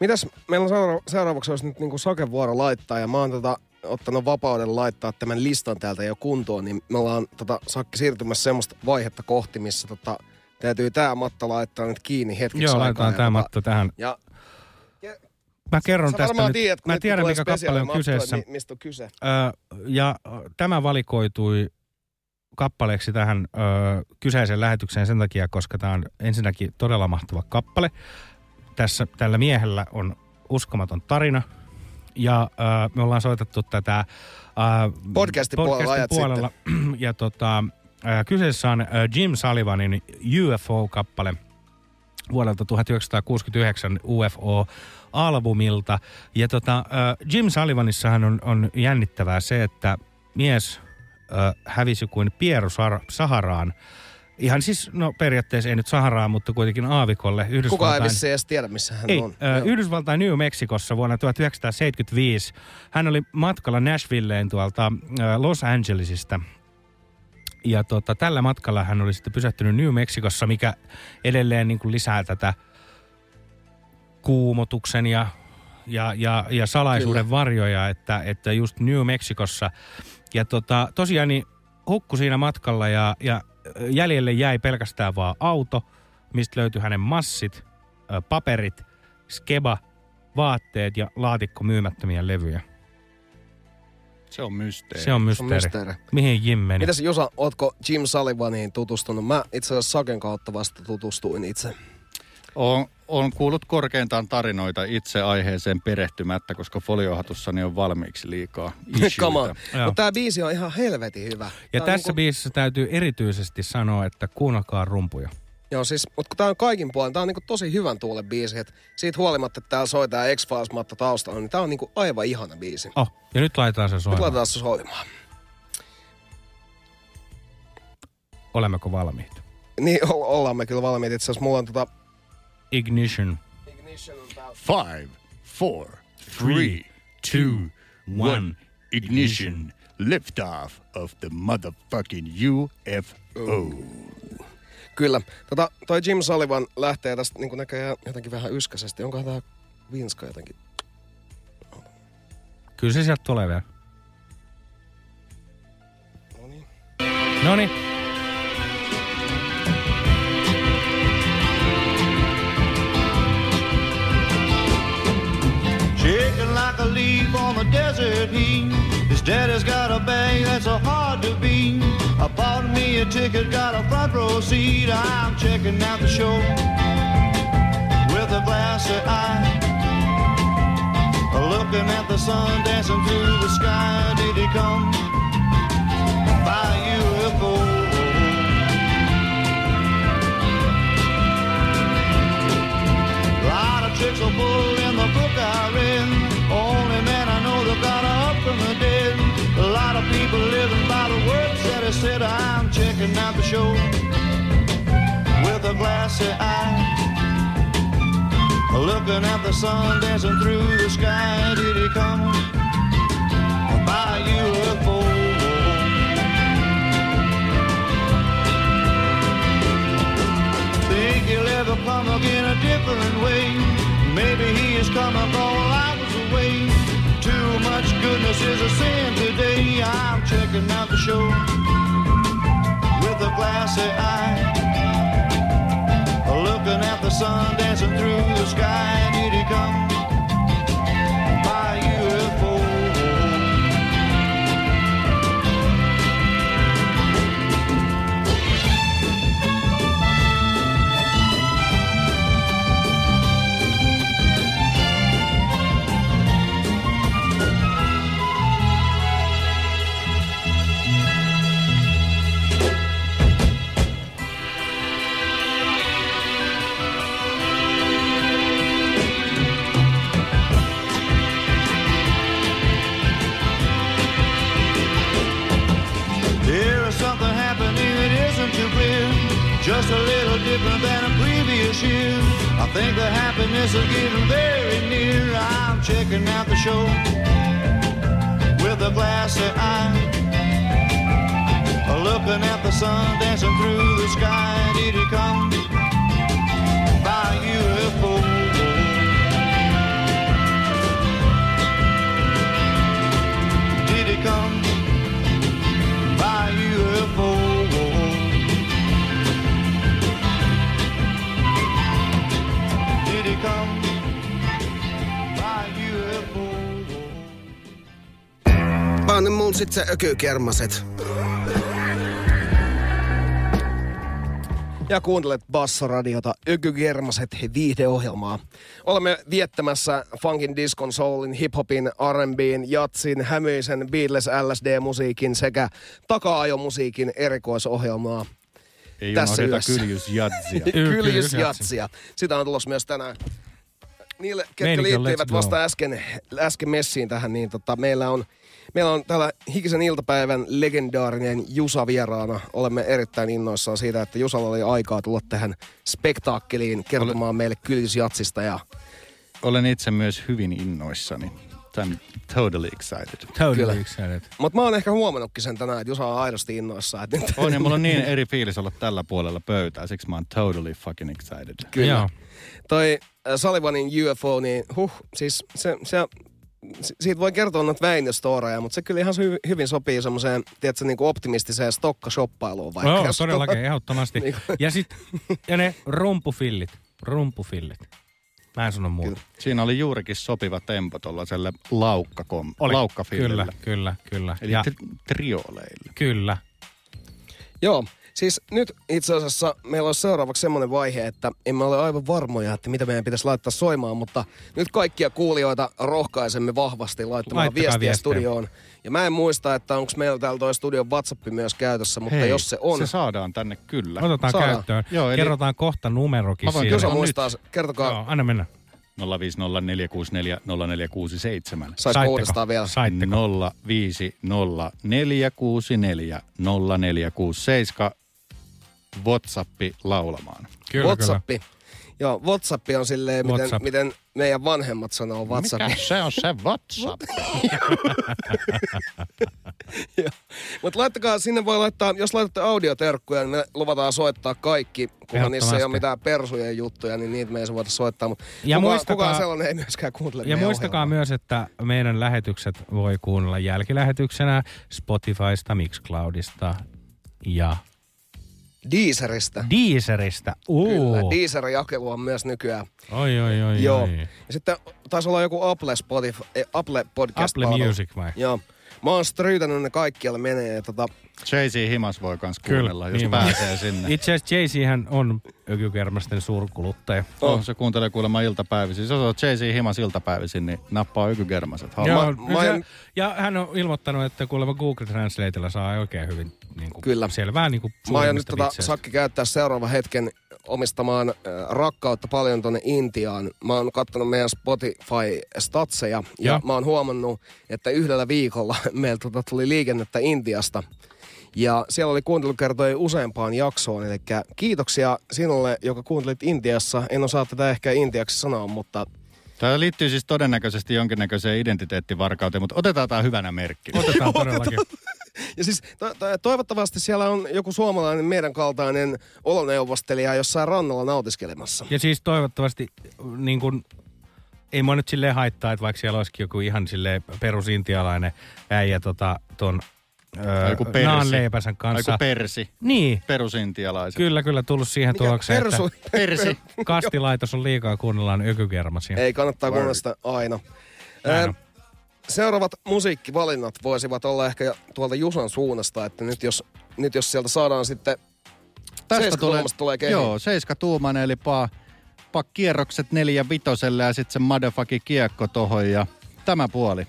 Mitäs meillä on seura- seuraavaksi olisi nyt niinku sakevuoro laittaa ja mä oon tota, ottanut vapauden laittaa tämän listan täältä jo kuntoon, niin me ollaan tota, Sakki siirtymässä semmoista vaihetta kohti, missä tota, täytyy tää matta laittaa nyt kiinni hetkeksi Joo, aikaa. laitetaan ja tämä tota, Matto tähän. Ja Mä kerron sä tästä nyt. tiedät, Mä tiedän, mikä kappale on kyseessä. mi- mistä on kyse. Ö, ja tämä valikoitui kappaleeksi tähän ö, kyseiseen lähetykseen sen takia, koska tämä on ensinnäkin todella mahtava kappale. Tässä, tällä miehellä on uskomaton tarina. Ja ö, me ollaan soitettu tätä ö, Podcastin puolella ajat puolella. Ja tota, ö, kyseessä on ö, Jim Sullivanin UFO-kappale vuodelta 1969 UFO-albumilta. Ja tota, äh, Jim Sullivanissahan on, on jännittävää se, että mies äh, hävisi kuin Pieru Sar- Saharaan. Ihan siis, no periaatteessa ei nyt Saharaan, mutta kuitenkin aavikolle Kukaan ei Yhdysvaltain... vissiin edes tiedä, missä hän Ei, on. äh. Yhdysvaltain New Mexicossa vuonna 1975. Hän oli matkalla Nashvilleen tuolta äh, Los Angelesista. Ja tota, tällä matkalla hän oli sitten pysähtynyt New Mexicossa, mikä edelleen niin kuin lisää tätä kuumotuksen ja, ja, ja, ja salaisuuden Kyllä. varjoja, että, että just New Mexicossa. Ja tota, tosiaan niin hukku siinä matkalla ja, ja jäljelle jäi pelkästään vaan auto, mistä löytyi hänen massit, paperit, skeba, vaatteet ja laatikko myymättömiä levyjä. Se on mysteeri. Se on Se on mysteeri. mysteeri. Mihin Jim meni? Mitäs Jusa, ootko Jim Sullivaniin tutustunut? Mä itse asiassa Saken kautta vasta tutustuin itse. Oon, on kuullut korkeintaan tarinoita itse aiheeseen perehtymättä, koska foliohatussani on valmiiksi liikaa Come on. issueita. Joo. Mutta tää biisi on ihan helvetin hyvä. Ja Tää tässä niinku- biisissä täytyy erityisesti sanoa, että kuunnelkaa rumpuja. Joo, siis, mutta kun tää on kaikin puolin, tää on niinku tosi hyvän tuulen biisi, että siitä huolimatta, että täällä soi tää x files matta taustalla, niin tää on niinku aivan ihana biisi. Oh, ja nyt laitetaan se Nyt soimaan. laitetaan se soimaan. Olemmeko valmiit? Niin, o- ollaan me kyllä valmiit. Itse asiassa mulla on tota... Ignition. Five, four, three, two, one. Ignition. Liftoff of the motherfucking UFO. Kyllä. Tota, toi Jim Sullivan lähtee tästä niin näköjään jotenkin vähän yskäisesti. Onkohan tää Vinska jotenkin? Kyllä se sieltä tulee vielä. No niin. Desert heat. His daddy's got a bag that's so hard to beat. I bought me a ticket, got a front row seat. I'm checking out the show with a glassy eye. Looking at the sun dancing through the sky. Did he come by UFO? A lot of tricks are pulled in the book I read. People living by the words that he said. I'm checking out the show with a glassy eye. Looking at the sun dancing through the sky. Did he come by UFO? Think he'll ever come again a different way. Maybe he is coming I. Too much goodness is a sin today. I'm checking out the show with a glassy eye. Looking at the sun dancing through the sky. Did he come different than a previous year. I think the happiness is getting very near. I'm checking out the show with a glassy eye. Looking at the sun dancing through the sky. Did he come by UFO? Oh, oh. Did he come Anna mun sit se ökykermaset. Ja kuuntelet Bassoradiota Ökygermaset viihdeohjelmaa. Olemme viettämässä funkin, diskon, soulin, hiphopin, R&Bn, jatsin, hämyisen, Beatles, LSD-musiikin sekä taka-ajomusiikin erikoisohjelmaa. Ei Tässä yössä. kyljysjatsia. Kyljysjatsia. Sitä on tulossa myös tänään. Niille, ketkä on liittyivät vasta äsken, äsken messiin tähän, niin tota, meillä on Meillä on täällä Hikisen iltapäivän legendaarinen Jusa vieraana. Olemme erittäin innoissaan siitä, että Jusalla oli aikaa tulla tähän spektaakkeliin kertomaan meille kyljysjatsista. Ja Olen itse myös hyvin innoissani. I'm totally excited. Totally Kyllä. excited. Mutta mä oon ehkä huomannutkin sen tänään, että Jusa on aidosti innoissaan. Että nyt, On ja mulla on niin eri fiilis olla tällä puolella pöytää, siksi mä oon totally fucking excited. Kyllä. Joo. Toi äh, Sullivanin UFO, niin huh, siis se, se, siitä voi kertoa noita Väinö-storeja, mutta se kyllä ihan hy, hyvin sopii semmoiseen, tiedätkö, niin kuin optimistiseen stokkashoppailuun vaikka. Joo, jos- todellakin, ehdottomasti. Niin kuin- Ja, sit, ja ne rumpufillit. Rumpufillit. Mä en sano muuta. Siinä oli juurikin sopiva tempo tuollaiselle laukkakom, Oli, laukkafillille. Kyllä, kyllä, kyllä. Eli ja, tri- trioleille. kyllä. Joo, Siis nyt itse asiassa meillä on seuraavaksi semmoinen vaihe, että emme ole aivan varmoja, että mitä meidän pitäisi laittaa soimaan, mutta nyt kaikkia kuulijoita rohkaisemme vahvasti laittamaan Laittakaa viestiä viestejä. studioon. Ja mä en muista, että onko meillä täällä toi studion WhatsApp myös käytössä, mutta Hei, jos se on, Se saadaan tänne kyllä. Otetaan Saadaan. käyttöön. Joo, eli- Kerrotaan kohta numerokin Mä voin on muistaa, kertokaa, Joo, anna mennä. 050464047. saisiko Saitteko? uudestaan vielä? Saitteko? 050464047. Whatsappi laulamaan. Kyllä, WhatsApp. Joo, WhatsApp on silleen, miten, WhatsApp. miten meidän vanhemmat sanoo WhatsApp. Mikä se on se Whatsapp? Mutta laittakaa, sinne voi laittaa, jos laitatte audioterkkuja, niin me luvataan soittaa kaikki. Kunhan niissä ei ole mitään persujen juttuja, niin niitä me ei voida soittaa. Mutta Ja kukaan, muistakaa- kukaan sellainen ei myöskään kuuntele Ja muistakaa ohjelmaa. myös, että meidän lähetykset voi kuunnella jälkilähetyksenä Spotifysta, Mixcloudista ja Deezeristä. Deezerista. Uh. Kyllä, Deezer-jakelu on myös nykyään. Oi, oi, oi, Joo. oi. Ja sitten taisi olla joku Apple, Spotify, eh, Apple podcast Apple Music vai? Joo. Mä oon stryytänyt ne kaikkialle menee. Ja tota, Jay-Z Himas voi kans Kyllä, kuunnella, jos niin pääsee sinne. Itse asiassa jay hän on ökykermasten suurkuluttaja. Oh, se kuuntelee kuulemma iltapäivisin. Jos on Jay-Z Himas iltapäivisin, niin nappaa ykykermaset. Joo, mä ja, en- ja hän on ilmoittanut, että kuulemma Google Translatella saa oikein hyvin niin kuin, Kyllä. selvää niin kuin mä aion nyt tota, vitseistä. Sakki käyttää seuraava hetken omistamaan äh, rakkautta paljon tonne Intiaan. Mä oon kattonut meidän Spotify-statseja ja Joo. mä oon huomannut, että yhdellä viikolla meillä tota, tuli liikennettä Intiasta. Ja siellä oli kuuntelukertoja useampaan jaksoon, eli kiitoksia sinulle, joka kuuntelit Intiassa. En osaa tätä ehkä intiaksi sanoa, mutta Tämä liittyy siis todennäköisesti jonkinnäköiseen identiteettivarkauteen, mutta otetaan tämä hyvänä merkki. Otetaan todellakin. Ja siis to- to- toivottavasti siellä on joku suomalainen meidän kaltainen oloneuvostelija jossain rannalla nautiskelemassa. Ja siis toivottavasti niin kuin, ei mua nyt silleen haittaa, että vaikka siellä olisikin joku ihan silleen perusintialainen äijä tota, ton öö, Joku persi. naanleipäsän kanssa. Aiku persi. niin, Perusintialaiset. kyllä, kyllä tullut siihen Mikä tulokseen, persu? että Persi. kastilaitos on liikaa kuunnellaan ökykermasia. Ei, kannattaa kuunnella sitä aina. On. Seuraavat musiikkivalinnat voisivat olla ehkä tuolta Jusan suunnasta, että nyt jos, nyt jos sieltä saadaan sitten Tästä tulee, tulee kehi. Joo, seiska tuumainen, eli paa, paa kierrokset neljä vitoselle ja sitten se motherfucking kiekko tohon ja tämä puoli.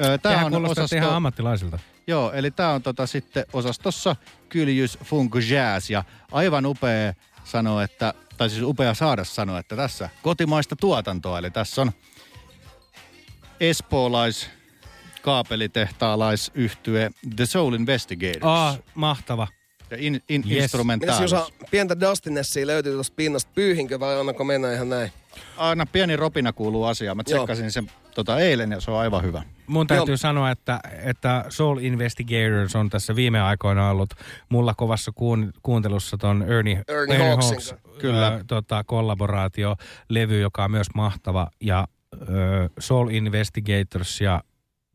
Öö, Tämähän on osasto, ihan ammattilaisilta. joo, eli tämä on tota sitten osastossa Kyljys Funk Jazz ja aivan upea sanoa, että, tai siis upea saada sanoa, että tässä kotimaista tuotantoa, eli tässä on espoolais kaapelitehtaalaisyhtye The Soul Investigators Aa, mahtava. ja in, in Yes. Mitäs instrumentaalis. Jusa, pientä Dustinessia löytyy tuosta pinnasta. Pyyhinkö vai annako mennä ihan näin? aina pieni ropina kuuluu asiaan. Mä Joo. tsekkasin sen tota, eilen ja se on aivan hyvä. Mun täytyy Joo. sanoa, että, että Soul Investigators on tässä viime aikoina ollut mulla kovassa kuun, kuuntelussa ton Ernie, Ernie Hawksin kanssa. kyllä. Kyllä. tota, kollaboraatiolevy, joka on myös mahtava. Ja Soul Investigators ja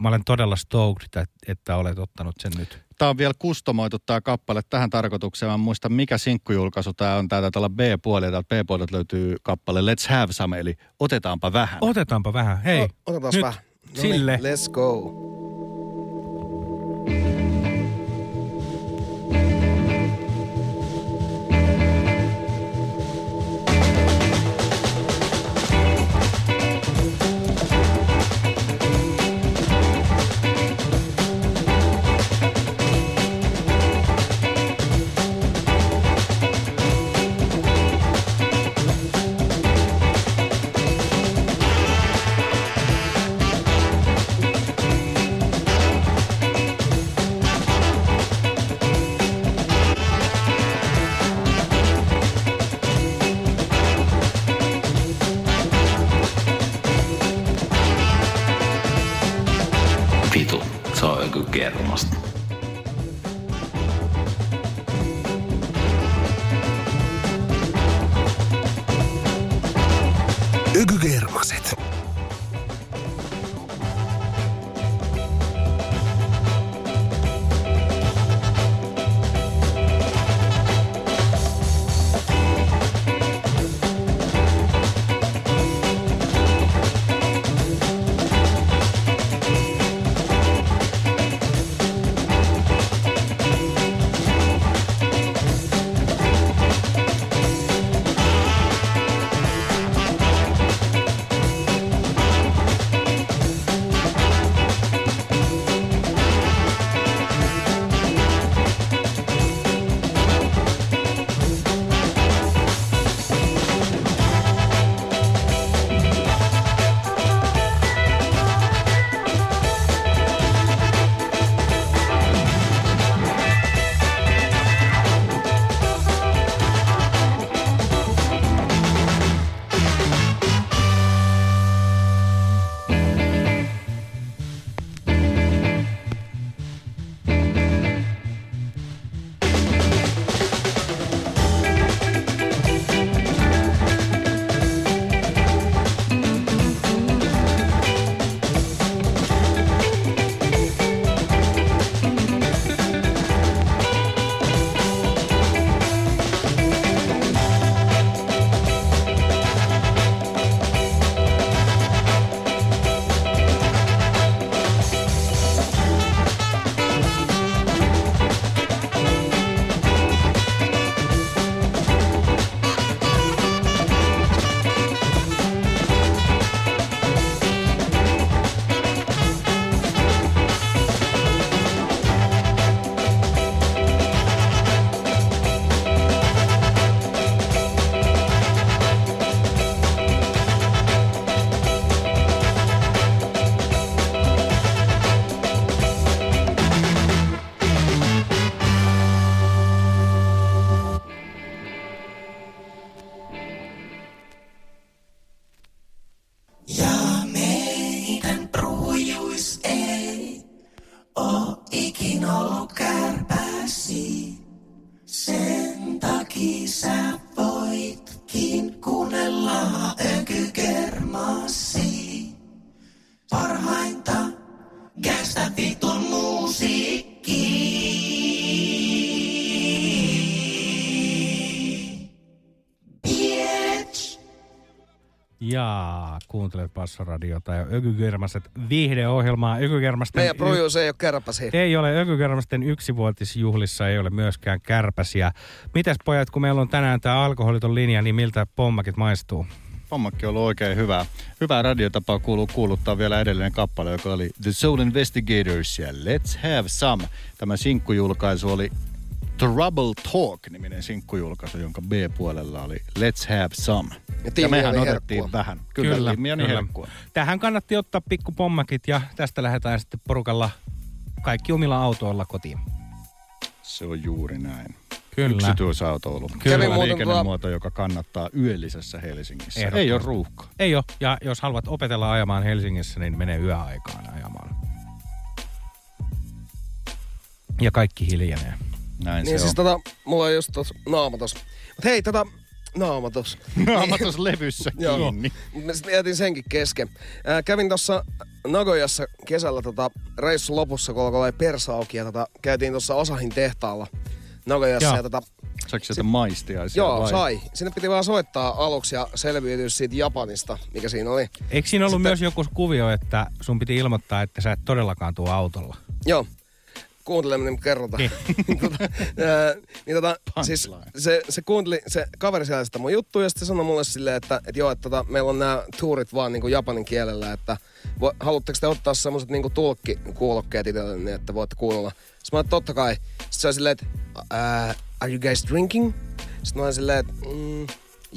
mä olen todella stoked, että, että olet ottanut sen nyt. Tää on vielä kustomoitu tää kappale tähän tarkoitukseen. Mä en muista mikä sinkkujulkaisu tää on. Tää taitaa olla B-puoli ja täältä B-puolelta löytyy kappale Let's Have Some, eli otetaanpa vähän. Otetaanpa vähän. Hei, O- otetaan nyt vähän. No Sille. Niin, let's go. Vitu, kuuntelet Passoradiota ja Ökykermaset viihdeohjelmaa. Ökykermasten Meidän projus ei ole kärpäsi. Ei ole Ökykermasten yksivuotisjuhlissa, ei ole myöskään kärpäsiä. Mitäs pojat, kun meillä on tänään tämä alkoholiton linja, niin miltä pommakit maistuu? Pommakki on ollut oikein hyvää. Hyvää radiotapaa kuuluu kuuluttaa vielä edellinen kappale, joka oli The Soul Investigators ja Let's Have Some. Tämä sinkkujulkaisu oli Trouble Talk-niminen sinkkujulkaisu, jonka B-puolella oli Let's Have Some. Ja Ja, mehän oli otettiin herkkua. vähän. Kyllä, kyllä, on kyllä. herkkua. Tähän kannatti ottaa pikku pommakit ja tästä lähdetään sitten porukalla kaikki omilla autoilla kotiin. Se on juuri näin. Kyllä. Yksityisautoilu. Kyllä. Liikennemuoto, joka kannattaa yöllisessä Helsingissä. Ei ole ruuhkaa. Ei ole, ja jos haluat opetella ajamaan Helsingissä, niin menee yöaikaan ajamaan. Ja kaikki hiljenee. Näin Niin se siis on. tota, mulla on just tos naama tos. Mut hei, tota, naama tos. Naama tuossa levyssä kiinni. Mut Mä sit jätin senkin kesken. Ää, kävin tuossa Nagojassa kesällä tota, reissun lopussa, kun alkoi persa auki ja tota, käytiin tuossa Osahin tehtaalla Nagojassa. Joo. Ja, tota, Saiko sieltä maistiaisia joo, vai? sai. Sinne piti vaan soittaa aluksi ja selviytyä siitä Japanista, mikä siinä oli. Eikö siinä ollut Sitten- myös joku kuvio, että sun piti ilmoittaa, että sä et todellakaan tuo autolla? Joo. Kuuntelemme, niin kerrotaan. Niin. tota, ää, niin tota, siis se, se, kuunteli, se kaveri siellä sitä mun juttuja ja sitten se sanoi mulle silleen, että, että joo, että tota, meillä on nämä tuurit vaan niin kuin japanin kielellä, että vo, haluatteko te ottaa semmoiset niin tulkkikuulokkeet itselle, niin että voitte kuunnella. Sitten mä olin, totta kai. Sitten se oli silleen, että uh, are you guys drinking? Sitten mä olin silleen, että mm,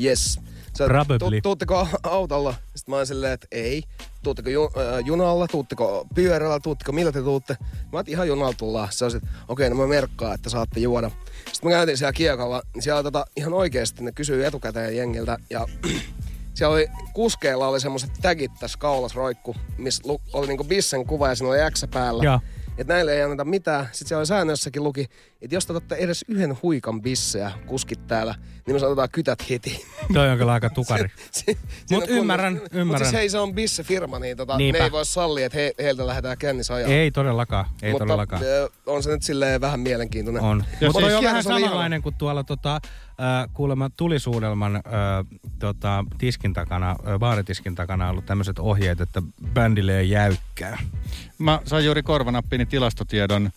yes. Se, Probably. "Tu- Tuutteko autolla? Sitten mä olin silleen, että ei. Tuutteko ju, äh, junalla, tuutteko pyörällä, tuutteko millä te tuutte? Mä oon ihan junalla tullaan. Sit, okei, no mä merkkaan, että saatte juoda. Sitten mä käytin siellä kiekalla, niin siellä tota, ihan oikeasti ne kysyy etukäteen jengiltä. Ja siellä oli, kuskeilla oli semmoiset tagit tässä kaulas roikku, missä lu, oli niinku bissen kuva ja siinä oli X päällä. Joo. Että näille ei anneta mitään. Sitten siellä oli säännössäkin luki, että jos te otatte edes yhden huikan bissejä kuskit täällä, niin me sanotaan kytät heti. Toi on kyllä aika tukari. Si- Mut siinä on ymmärrän, kunnon- ymmärrän. Mut siis hei, se on bisse-firma, niin tota, ne ei voi sallia, että he, heiltä lähdetään kännissä ajaa. Ei todellakaan, ei Mutta todellakaan. ö, on se nyt silleen vähän mielenkiintoinen. On. Ja Mutta siis on vähän oli ihana. samanlainen kuin tuolla tota, äh, kuulemma tulisuudelman äh, tota, tiskin takana, äh, baaritiskin takana ollut tämmöiset ohjeet, että bändille ei jäykkää. Mä sain juuri korvanappini tilastotiedon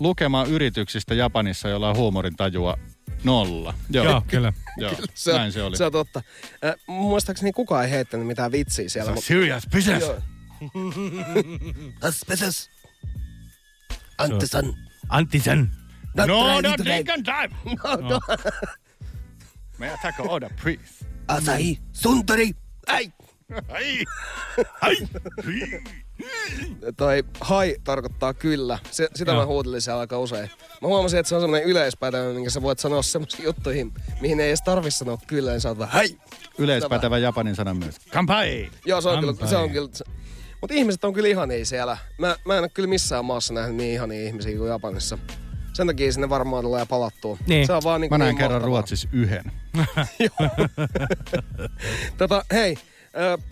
lukemaan yrityksistä Japanissa, jolla on huumorin tajua nolla. Joo, Joo, kyllä. Joo, Se on, näin se oli. Se on totta. Äh, muistaakseni kukaan ei heittänyt mitään vitsiä siellä. Se on mut- serious business. Joo. Antisen. Not no, no, drink die. and drive. No, no. May I take order, please? Asahi. Suntari. Ai. Ai, ai. Toi hai tarkoittaa kyllä. Se, sitä Joo. mä huutelin siellä aika usein. Mä huomasin, että se on semmoinen yleispätevä, minkä sä voit sanoa semmoisiin juttuihin, mihin ei edes tarvi sanoa kyllä, niin sä oot vaan hai. Yleispätevä japanin sana myös. Kampai! Joo, se on kyllä, Kampai. se on kyllä. Mutta ihmiset on kyllä ihania siellä. Mä, mä en ole kyllä missään maassa nähnyt niin ihania ihmisiä kuin Japanissa. Sen takia sinne varmaan tulee palattua. Niin. Se on vaan niin Mä näin niin kerran mahtavaa. Ruotsissa yhden. Tota, hei, äh,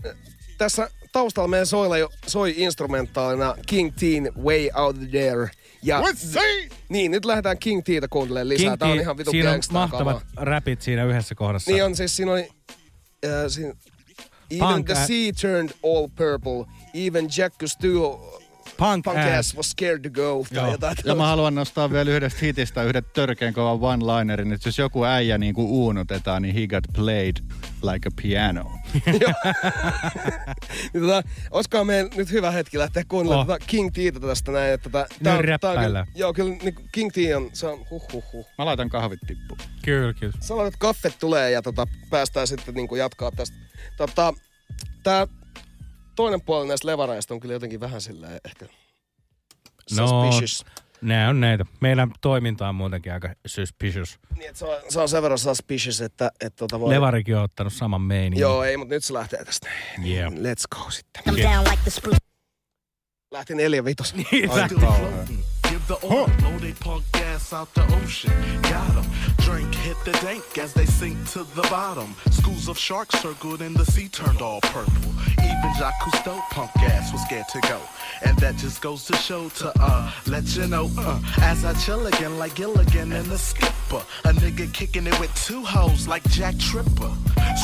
tässä taustalla meidän soilla jo soi instrumentaalina King Teen Way Out There. Ja, niin, nyt lähdetään King Teetä kuuntelemaan lisää. King Tää on ihan vitu siinä on mahtavat kamaa. räpit siinä yhdessä kohdassa. Niin on siis, siinä oli... Äh, siinä, Even Punk the sea turned all purple. Even Jack Cousteau Punk, punk ass. ass was scared to go. Tai jotain Ja mä haluan nostaa vielä yhdestä hitistä yhden törkeän kovan one-linerin, että jos joku äijä niin kuin uunutetaan, niin he got played like a piano. Tota, olisikohan meidän nyt hyvä hetki lähteä kuuntelemaan Oh. oh. King Teetä tästä näin. Että tota, on- on räppäillään. kyllä, Joo, kyllä niin King T on, se on huh huh huh. Mä laitan kahvit tippuun. Kyllä, kyllä. Sanoit, että kaffet tulee ja tota, päästään sitten niin kuin jatkaa tästä. Tota, tää toinen puoli näistä levareista on kyllä jotenkin vähän silleen ehkä No, suspicious. nää on näitä. Meidän toiminta on muutenkin aika suspicious. Niin, että se, on, se on sen verran suspicious, että, että tota voi... Levarikin on ottanut saman meinin. Joo, ei, mutta nyt se lähtee tästä. Yeah. Let's go sitten. Split. Lähti neljä vitos. Ai. Give the blow they punk gas out the ocean. Got 'em. Drink, hit the dank as they sink to the bottom. Schools of sharks circled and the sea turned all purple. Even Jacques Cousteau, punk ass, was scared to go. And that just goes to show to uh let you know uh as I chill again like Gilligan and the skipper. A nigga kicking it with two hoes like Jack Tripper.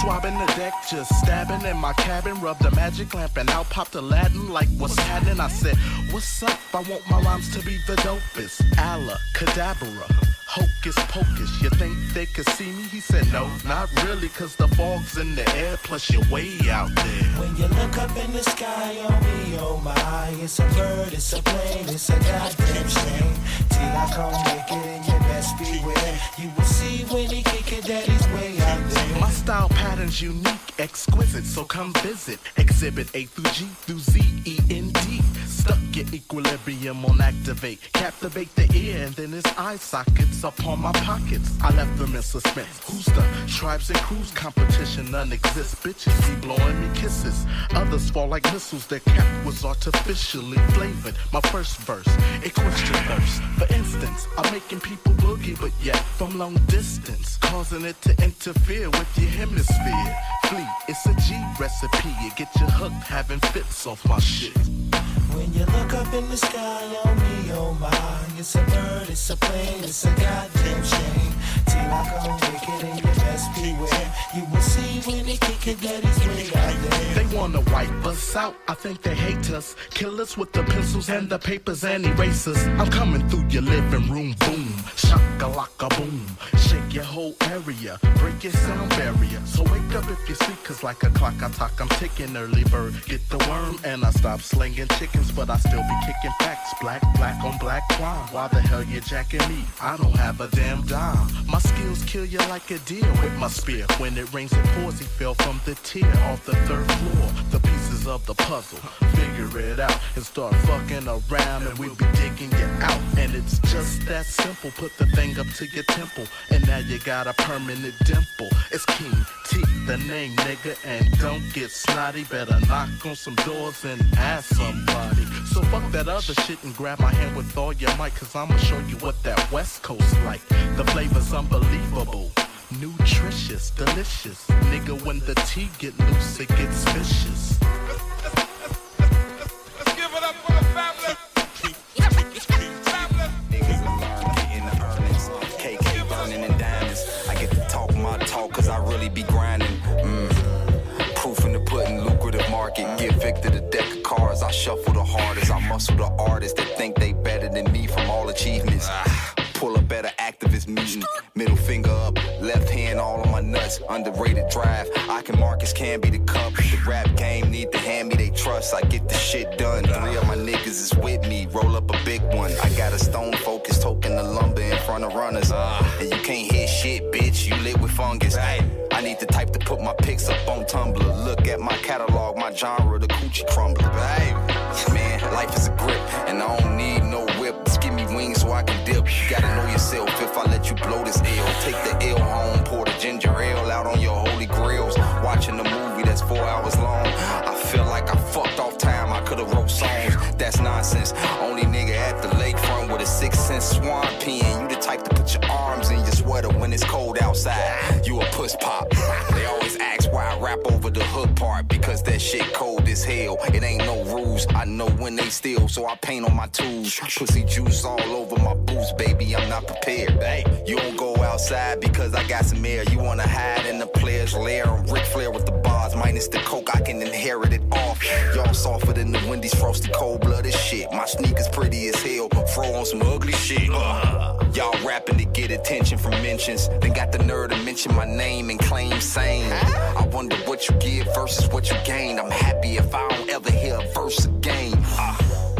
Swabbing the deck, just stabbing in my cabin, rubbed a magic lamp and out popped Aladdin like what's happening? I said, What's up? I want my rhymes to be the dopest. Allah, cadabra. Hocus pocus, you think they could see me? He said, No, not really, cause the fog's in the air, plus you're way out there. When you look up in the sky on me, oh my, it's a bird, it's a plane, it's a goddamn shame. Till I come make it and you best beware. You will see when he kick it that he's way out there. My style pattern's unique, exquisite, so come visit. Exhibit A through G through Z, E, N, your equilibrium on activate. Captivate the ear and then his eye sockets upon my pockets. I left them in suspense. Who's the tribes and crews competition? None exists. Bitches be blowing me kisses. Others fall like missiles. Their cap was artificially flavored. My first verse, equestrian verse. For instance, I'm making people boogie, but yet from long distance, causing it to interfere with your hemisphere. Flee, it's a G recipe. You get your hooked having fits off my shit. When you look up in the sky on me, oh my, it's a bird, it's a plane, it's a goddamn shame. Till I come make it you beware. You will see when they kick it that he's way there. They wanna wipe us out, I think they hate us. Kill us with the pencils and the papers and erasers. I'm coming through your living room, boom, shaka laka boom. Shake your whole area, break your sound barrier. So wake up if you sleep, cause like a clock I talk, I'm ticking early bird. Get the worm and I stop slinging chickens, but I still be kicking facts. Black, black on black crime. Why the hell you jacking me? I don't have a damn dime. My skills kill you like a deer with my spear. When it rains, it pours. He fell from the tier off the third floor. The pieces of the puzzle. Figure it out and start fucking around, and we'll be digging you out. And it's just that simple. Put the thing up to your temple, and now you got a permanent dimple. It's King T, the name, nigga, and don't get snotty. Better knock on some doors and ask somebody. So fuck that other shit and grab my hand with all your might, cause I'ma show you what that West Coast like. The flavor's unbelievable. Nutritious, delicious. Nigga, when the tea get loose, it gets vicious. Let's give it up for family. Niggas are in the earnest. KK burning in diamonds. I get to talk my talk cause I really be grinding. Mm. Proof in the pudding, lucrative market. Give Victor the deck of cards. I shuffle the hardest. I muscle the artists that think they better than me from all achievements. Pull a better activist meeting. Middle finger up, left hand all on my nuts. Underrated drive. I can Marcus can be the cup. The rap game need to hand me they trust. I get the shit done. Three of my niggas is with me. Roll up a big one. I got a stone focus token the lumber in front of runners. And you can't hit shit, bitch. You lit with fungus. I need the type to put my pics up on Tumblr. Look at my catalog, my genre, the coochie crumbler. Man, life is a grip, and I don't need no so I can dip. You gotta know yourself if I let you blow this L. Take the L home, pour the ginger ale out on your holy grills. Watching a movie that's four hours long. I feel like I fucked off time. I could've wrote songs. That's nonsense. Only nigga at the lakefront with a six cent swan pen. You sweater when it's cold outside. You a puss pop. They always ask why I rap over the hook part because that shit cold as hell. It ain't no rules. I know when they steal, so I paint on my tools. Pussy juice all over my boots, baby. I'm not prepared. Hey, you don't go outside because I got some air. You wanna hide in the player's lair. I'm Ric Flair with the bars minus the coke. I can inherit it off. Y'all softer than the Wendy's frosty cold blooded shit. My sneakers pretty as hell. Throw on some ugly shit. Ugh. Y'all rapping to get attention from mentions. Then got the nerve to mention my name and claim same. I wonder what you give versus what you gain. I'm happy if I don't ever hear a verse again. Ah.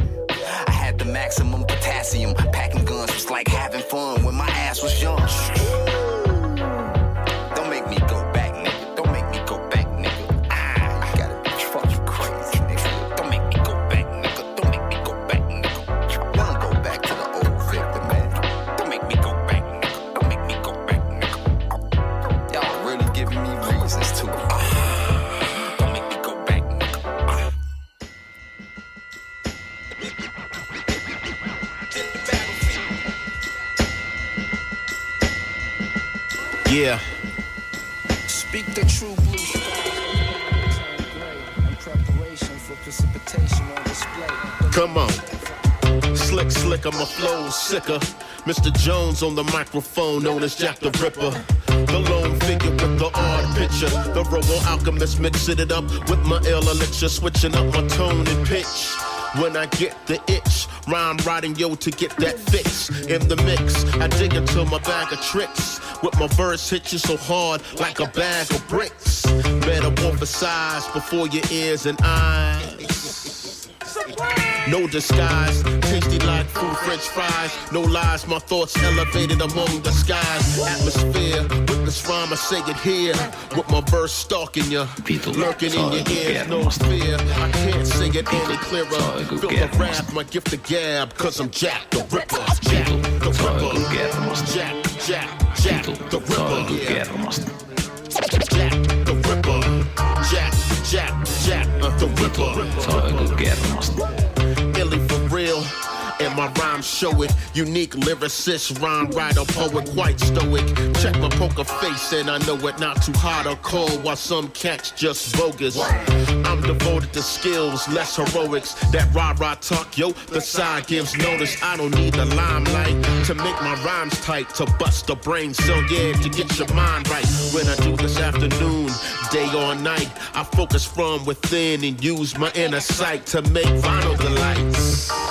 The maximum potassium. Packing guns was like having fun when my ass was young. Yeah. Speak the true blue sky. In preparation for precipitation on display. Come on. Slick, slicker, my flow sicker. Mr. Jones on the microphone, known as Jack the Ripper. The lone figure with the odd picture. The robo alchemist mixing it up with my ill elixir, switching up my tone and pitch. When I get the itch, rhyme writing yo to get that fix. In the mix, I dig into my bag of tricks. With my verse hit you so hard, like a bag of bricks. Better Metamorphosize before your ears and eyes. No disguise, tasty like food, french fries. No lies, my thoughts elevated among the skies. Atmosphere, witness rhyme, I say it here. With my verse stalking you, lurking in your ears, no fear. I can't say it any clearer. Feel the wrath, my gift of gab, cause I'm Jack the Ripper. Jack the Ripper. Jack, Jack, Jack the Ripper. Jack the Ripper. Jack, Jack, Jack the Ripper. And my rhymes show it. Unique lyricist, rhyme writer, poet, quite stoic. Check my poker face, and I know it not too hot or cold. While some cats just bogus. I'm devoted to skills, less heroics. That rah rah talk, yo, the side gives notice. I don't need the limelight to make my rhymes tight, to bust the brain cell, yeah, to get your mind right. When I do this afternoon, day or night, I focus from within and use my inner sight to make vinyl delights.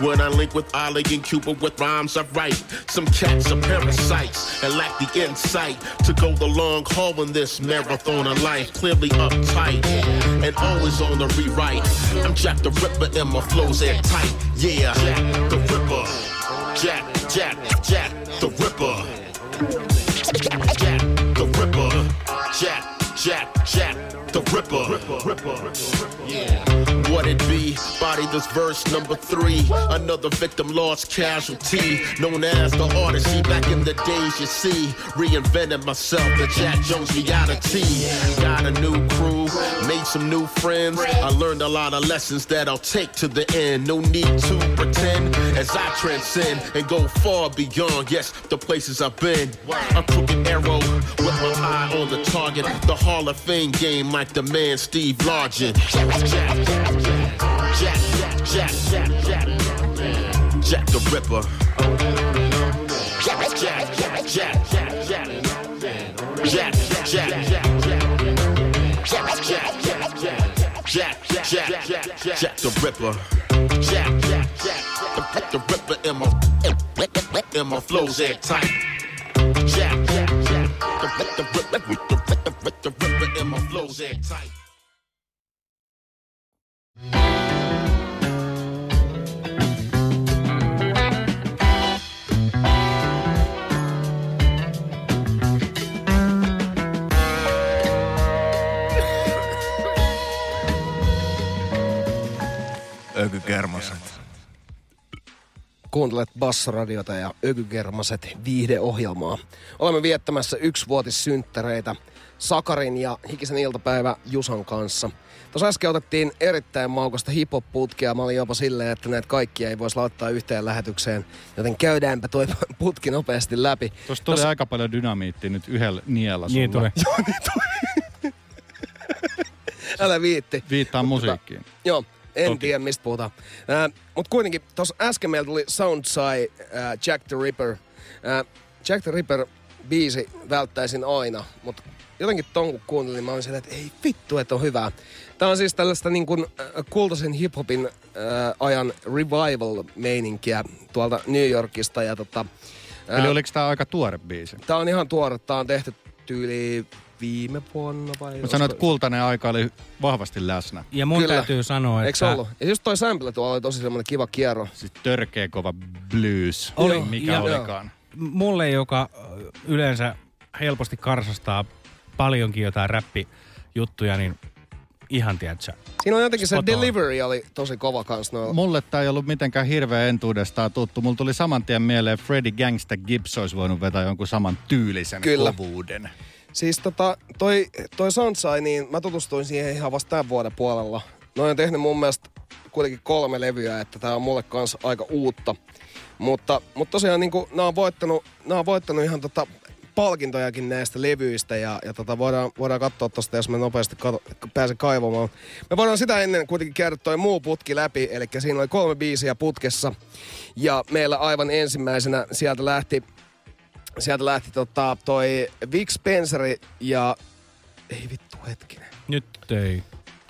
When I link with Ali and Cuba with rhymes I write, some cats are parasites and lack the insight to go the long haul in this marathon of life. Clearly uptight and always on the rewrite. I'm Jack the Ripper and my flows airtight. Yeah, Jack the Ripper. Jack, Jack, Jack the Ripper. Jack the Ripper. Jack, Jack, Jack the Ripper. Ripper, Ripper, Ripper. Yeah. What it be? Body this verse number three. Another victim lost casualty. Known as the Odyssey. Back in the days, you see. Reinvented myself, the Jack Jones reality. Got a new crew, made some new friends. I learned a lot of lessons that I'll take to the end. No need to pretend as I transcend and go far beyond, yes, the places I've been. A crooked arrow with my eye on the target. The Hall of Fame game like the man Steve Largent. Jack, Jack, Jack, Jack, Jack, Jack, Jack, Jack the Ripper. Jack, Jack, Jack, Jack, Jack, Jack, Jack, Jack, Jack, Jack, Jack, Jack, Jack, Jack, Jack, Jack the Ripper. Jack, Jack, Jack, the, the Ripper in my, in my flows airtight. Jack, Jack, Jack, the, Ripper in my flows airtight. Ökykermaset. Kuuntelet Bassoradiota ja Ökykermaset viihdeohjelmaa. Olemme viettämässä yksivuotissynttäreitä Sakarin ja Hikisen iltapäivä Jusan kanssa. Tuossa äsken otettiin erittäin maukasta hip-hop-putkia. Mä olin jopa silleen, että näitä kaikkia ei voisi laittaa yhteen lähetykseen. Joten käydäänpä toi putki nopeasti läpi. Tuossa tuli aika paljon dynamiittia nyt yhdellä niellä sulla. Niin tuli. Joo, niin tuli. Älä viitti. Viittaa musiikkiin. Joo, en Toki. tiedä mistä puhutaan. Äh, Mutta kuitenkin, tuossa äsken meillä tuli Soundside äh, Jack the Ripper. Äh, Jack the Ripper biisi välttäisin aina, mutta jotenkin ton kun kuuntelin, mä olin silleen, että ei vittu, että on hyvää. Tää on siis tällaista niin kuin äh, kultaisen hiphopin äh, ajan revival-meininkiä tuolta New Yorkista. Ja tota, äh, Eli oliko tämä aika tuore biisi? Tää on ihan tuore, tää on tehty tyyli viime vuonna vai? Mä sanoin, että kultainen aika oli vahvasti läsnä. Ja mun Kyllä. täytyy sanoa, Eikö että... ollut? Ja just toi sample tuolla oli tosi semmoinen kiva kierro. Sitten törkeä kova blues, Oli, mikä ja- olikaan. mulle, joka ö, yleensä helposti karsastaa paljonkin jotain räppijuttuja, niin ihan tiedätkö. Siinä on jotenkin se Spot on. delivery oli tosi kova kans noilla. Mulle tämä ei ollut mitenkään hirveän entuudestaan tuttu. Mulla tuli saman tien mieleen Freddie Gangsta Gibbs olisi voinut vetää jonkun saman tyylisen Kyllä. kovuuden. Siis tota, toi, toi Soundside, niin mä tutustuin siihen ihan vasta tämän vuoden puolella. Noin on tehnyt mun mielestä kuitenkin kolme levyä, että tää on mulle kanssa aika uutta. Mutta, mutta tosiaan niin nää on voittanut, nää on voittanut ihan tota palkintojakin näistä levyistä ja, ja tota, voidaan, voidaan katsoa tuosta, jos me nopeasti kato, pääsen kaivamaan. Me voidaan sitä ennen kuitenkin käydä toi muu putki läpi, eli siinä oli kolme biisiä putkessa ja meillä aivan ensimmäisenä sieltä lähti, sieltä lähti tota, toi Vic Spenceri ja ei vittu hetkinen. Nyt ei.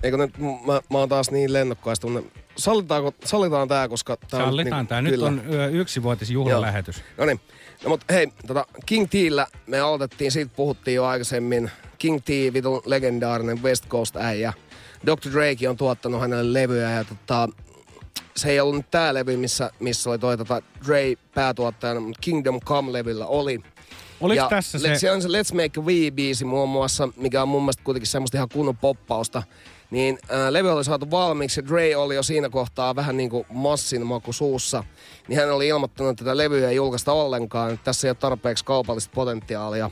Eikö nyt, mä, mä oon taas niin lennokkaasti tunne. Sallitaanko, sallitaan tää, koska tää on... Sallitaan niinku- tää. Nyt kyllä. on yksivuotisjuhlalähetys. No niin. No mut hei, tota, King Tillä me aloitettiin, siitä puhuttiin jo aikaisemmin. King T, vitun legendaarinen West Coast äijä. Dr. Drake on tuottanut hänelle levyjä ja tota, se ei ollut nyt tää levy, missä, missä oli toi tota Dre päätuottajana, mutta Kingdom Come-levyllä oli. Oliko ja tässä se- Siellä on se Let's Make a We-biisi muun muassa, mikä on mun mielestä kuitenkin semmoista ihan kunnon poppausta. Niin ää, levy oli saatu valmiiksi ja Dre oli jo siinä kohtaa vähän niin kuin massin maku suussa. Niin hän oli ilmoittanut, että tätä levyä ei julkaista ollenkaan, että tässä ei ole tarpeeksi kaupallista potentiaalia.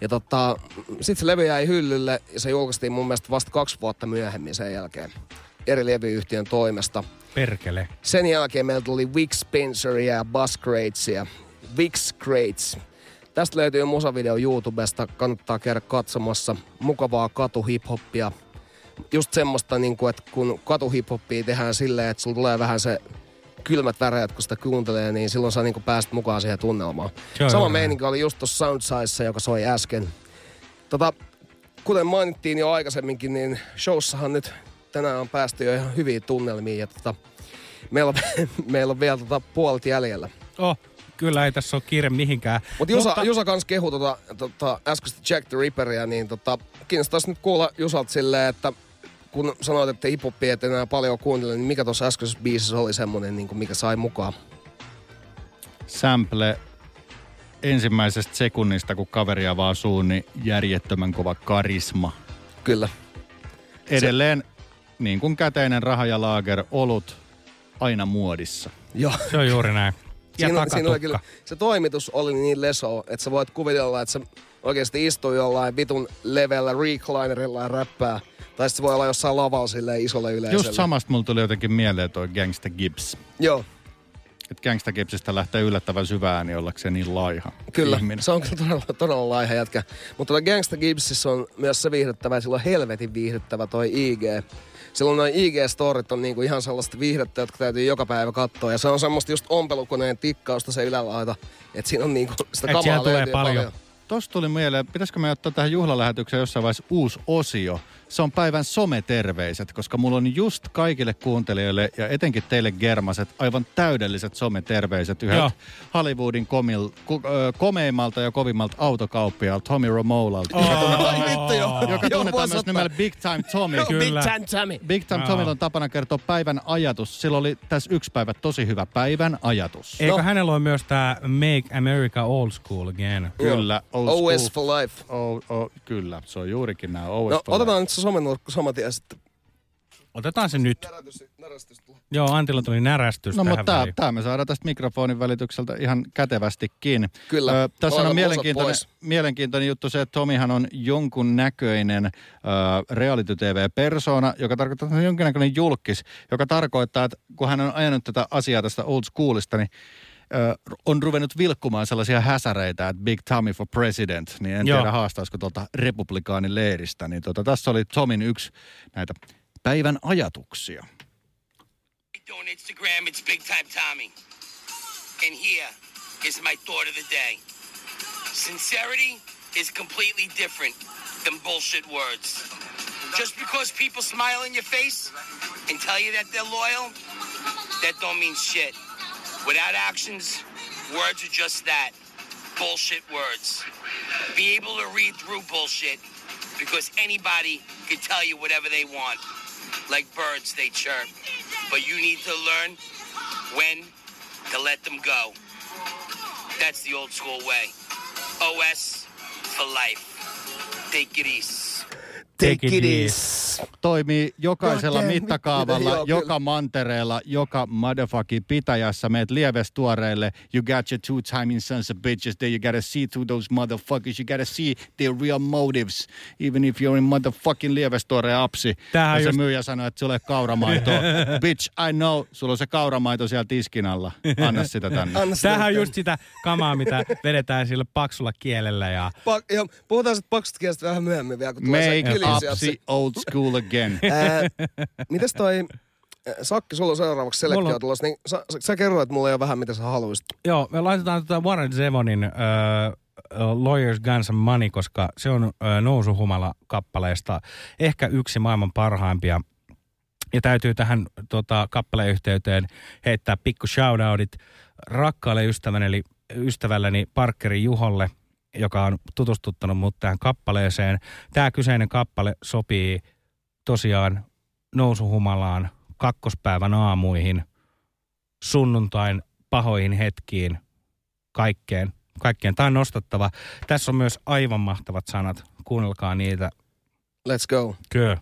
Ja tota, sitten se levy jäi hyllylle ja se julkaistiin mun mielestä vasta kaksi vuotta myöhemmin sen jälkeen eri levyyhtiön toimesta. Perkele. Sen jälkeen meillä tuli Vic Spenceria ja Buzz Cratesia. Vic Crates. Tästä löytyy musavideo YouTubesta, kannattaa käydä katsomassa. Mukavaa katuhiphoppia. Just semmoista, niin kuin, että kun katuhiphoppia tehdään silleen, että sulla tulee vähän se kylmät väreet, kun sitä kuuntelee, niin silloin sä niin pääset mukaan siihen tunnelmaan. Joo, Sama joo, meininki oli just tuossa Soundsize, joka soi äsken. Tota, kuten mainittiin jo aikaisemminkin, niin showssahan nyt tänään on päästy jo ihan hyviin tunnelmiin ja tota, meillä, on, meillä on vielä tota puolet jäljellä. Oh, kyllä ei tässä ole kiire mihinkään. Mut Jusa, Mutta Jusa kans kehu tota, tota, äskeistä Jack the Ripperia, niin tota, kiinnostaisi nyt kuulla Jusalta silleen, että kun sanoit, että hiphoppia et enää paljon kuuntele, niin mikä tuossa äskeisessä biisissä oli semmonen, niin kuin mikä sai mukaan? Sample ensimmäisestä sekunnista, kun kaveri avaa suun, niin järjettömän kova karisma. Kyllä. Edelleen, niin kuin käteinen raha ja laager, olut aina muodissa. Joo. Se on juuri näin. Ja Siinä, siinä oli kyllä, se toimitus oli niin leso, että sä voit kuvitella, että se oikeasti istuu jollain vitun levellä reclinerilla ja räppää. Tai sitten se voi olla jossain lavalla silleen isolle yleisölle. Just samasta mulla tuli jotenkin mieleen toi Gangsta Gibbs. Joo, Että Gangsta Gibbsistä lähtee yllättävän syvään, niin ollakseen niin laiha kyllä. ihminen. Se on kyllä todella, todella laiha jätkä. Mutta tuota Gangsta Gibbsissä on myös se viihdyttävä, ja sillä on helvetin viihdyttävä toi IG. Silloin noin IG-storit on niinku ihan sellaista viihdettä, jotka täytyy joka päivä katsoa. Ja se on semmoista just ompelukoneen tikkausta se ylälaita. Että siinä on niinku sitä kamaa tulee löytyy paljon. Tuossa tuli mieleen, pitäisikö me ottaa tähän juhlalähetykseen jossain vaiheessa uusi osio. Se on päivän someterveiset, koska mulla on just kaikille kuuntelijoille ja etenkin teille germaset aivan täydelliset someterveiset. Yhdet Joo. Hollywoodin komil, ku, ö, komeimmalta ja kovimmalta autokauppialta Tommy Romolalta, Oh. joka tunnetaan, Ai vittu joo. joka tunnetaan myös nimellä Big Time Tommy. Joo, Big. Time Tommy. Big Time. Tomilla on tapana kertoa päivän ajatus. Sillä oli tässä yksi päivä tosi hyvä päivän ajatus. Eikö No. hänellä ole myös tämä Make America Old School Again? Kyllä. Old OS school. for life. O, o, kyllä, se on juurikin nämä OS No, for otetaan nyt somenurkku saman tien sitten. Otetaan se nyt. Joo, Antilla tuli närästys No mutta tämä, tämä me saadaan tästä mikrofonin välitykseltä ihan kätevästikin. Kyllä. Ö, tässä on mielenkiintoinen, mielenkiintoinen juttu se, että Tomihan on jonkun näköinen ö, reality TV-persona, joka tarkoittaa, että hän on jonkinnäköinen julkis, joka tarkoittaa, että kun hän on ajanut tätä asiaa tästä old schoolista, niin on ruvennut vilkkumaan sellaisia häsäreitä, että Big Tommy for President, niin en Joo. tiedä haastaisiko tuolta republikaanin leiristä. Niin tota, tässä oli Tomin yksi näitä päivän ajatuksia. on Instagram, it's Big Time Tommy. And here is my thought of the day. Sincerity is completely different than bullshit words. Just because people smile in your face and tell you that they're loyal, that don't mean shit. Without actions, words are just that. Bullshit words. Be able to read through bullshit because anybody can tell you whatever they want. Like birds, they chirp. But you need to learn when to let them go. That's the old school way. OS for life. Take it easy. Take it easy. Toimii jokaisella Goddamn, mittakaavalla, joo, joka mantereella, joka motherfucking pitäjässä. Meet lievestuoreille. You got your two timing sons of bitches there. You gotta see through those motherfuckers. You gotta see their real motives. Even if you're in motherfucking lievestuore apsi. Tämähän ja se just- myyjä sanoo, että sulle kauramaitoa. Bitch, I know. Sulla on se kauramaito siellä tiskin alla. Anna sitä tänne. Tämähän on just sitä kamaa, mitä vedetään sillä paksulla kielellä ja Pak, joo, puhutaan sitten paksusta kielestä vähän myöhemmin vielä, kun tulee se Make kilisi upsi old school again. Ää, mites toi, ää, Sakki, sulla on seuraavaksi selektio on- tulossa, niin sä, sä, kerroit mulle jo vähän, mitä sä haluaisit. Joo, me laitetaan tota Warren Zevonin uh, Lawyers, Guns and Money, koska se on uh, nousuhumala kappaleesta ehkä yksi maailman parhaimpia. Ja täytyy tähän tota, kappaleen yhteyteen heittää pikku shoutoutit rakkaalle ystävälleni, ystävälleni Parkeri Juholle, joka on tutustuttanut mut tähän kappaleeseen. Tämä kyseinen kappale sopii tosiaan nousuhumalaan kakkospäivän aamuihin, sunnuntain pahoihin hetkiin, kaikkeen. Kaikkeen. Tämä on nostattava. Tässä on myös aivan mahtavat sanat. Kuunnelkaa niitä. Let's go. Kyllä.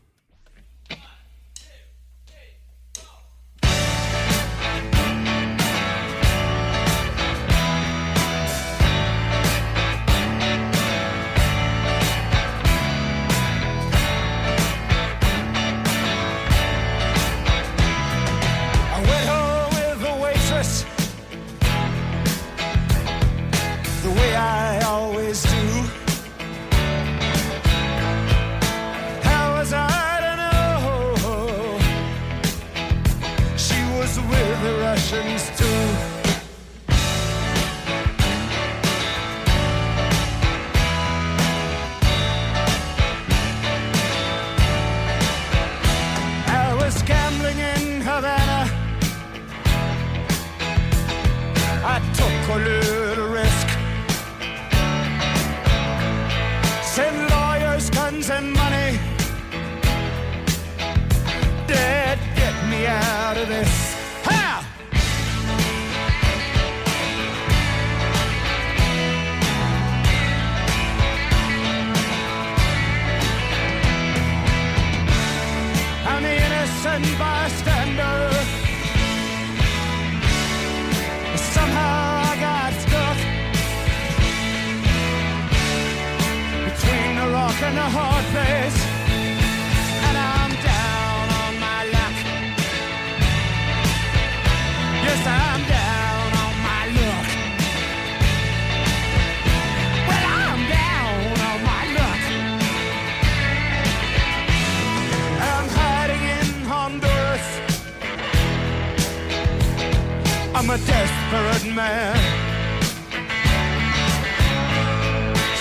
Desperate man.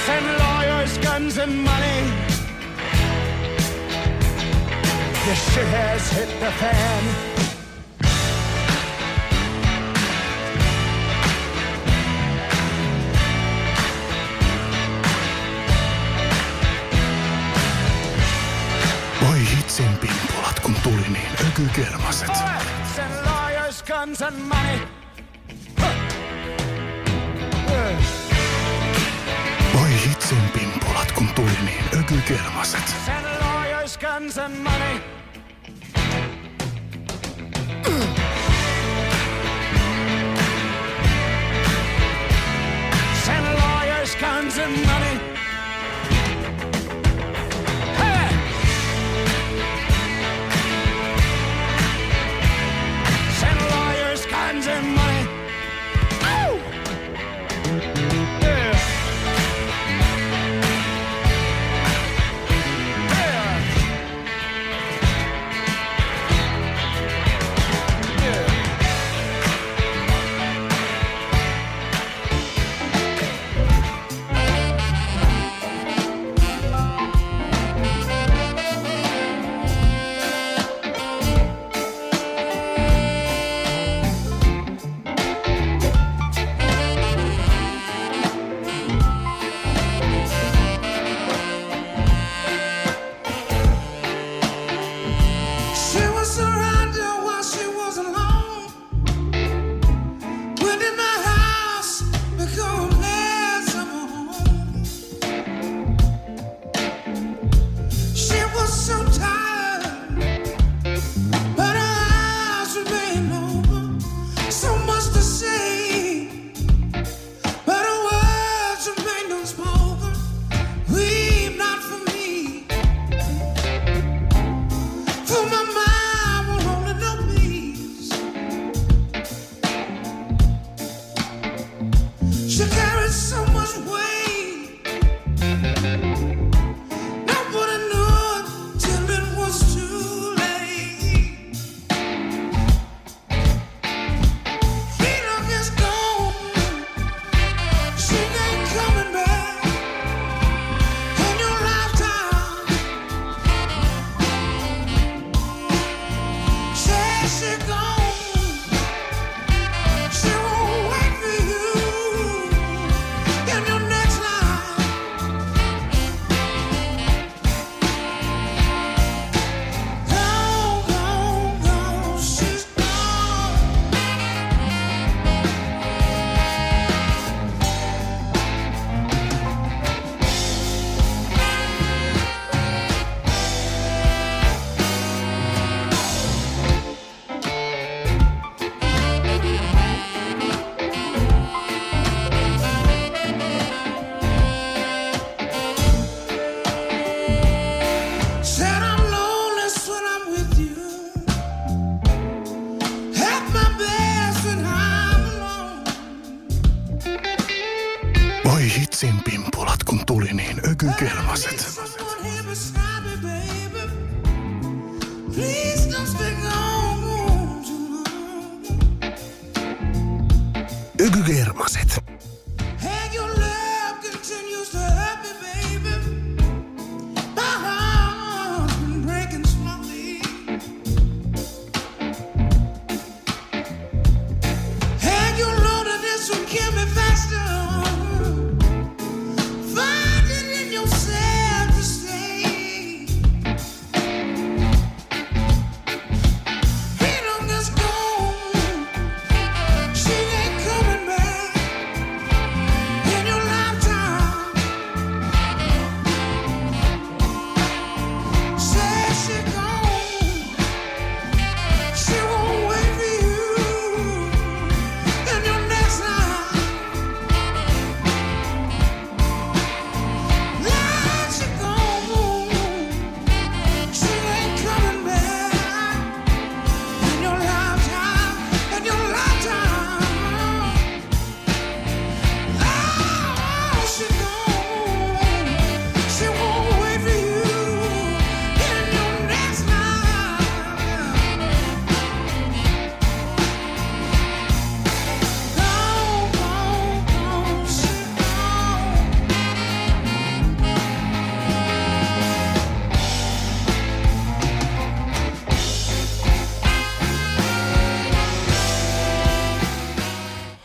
Send lawyers, guns, and money. This shit has hit the fan. Voi hitsin pimpulat, kun tuli niin ökykermaset. Send lawyers, guns, and money. Voi hitsin pimpulat, kun tuli niin ökykermaset. Send lawyers, guns, and money. Send lawyers, guns,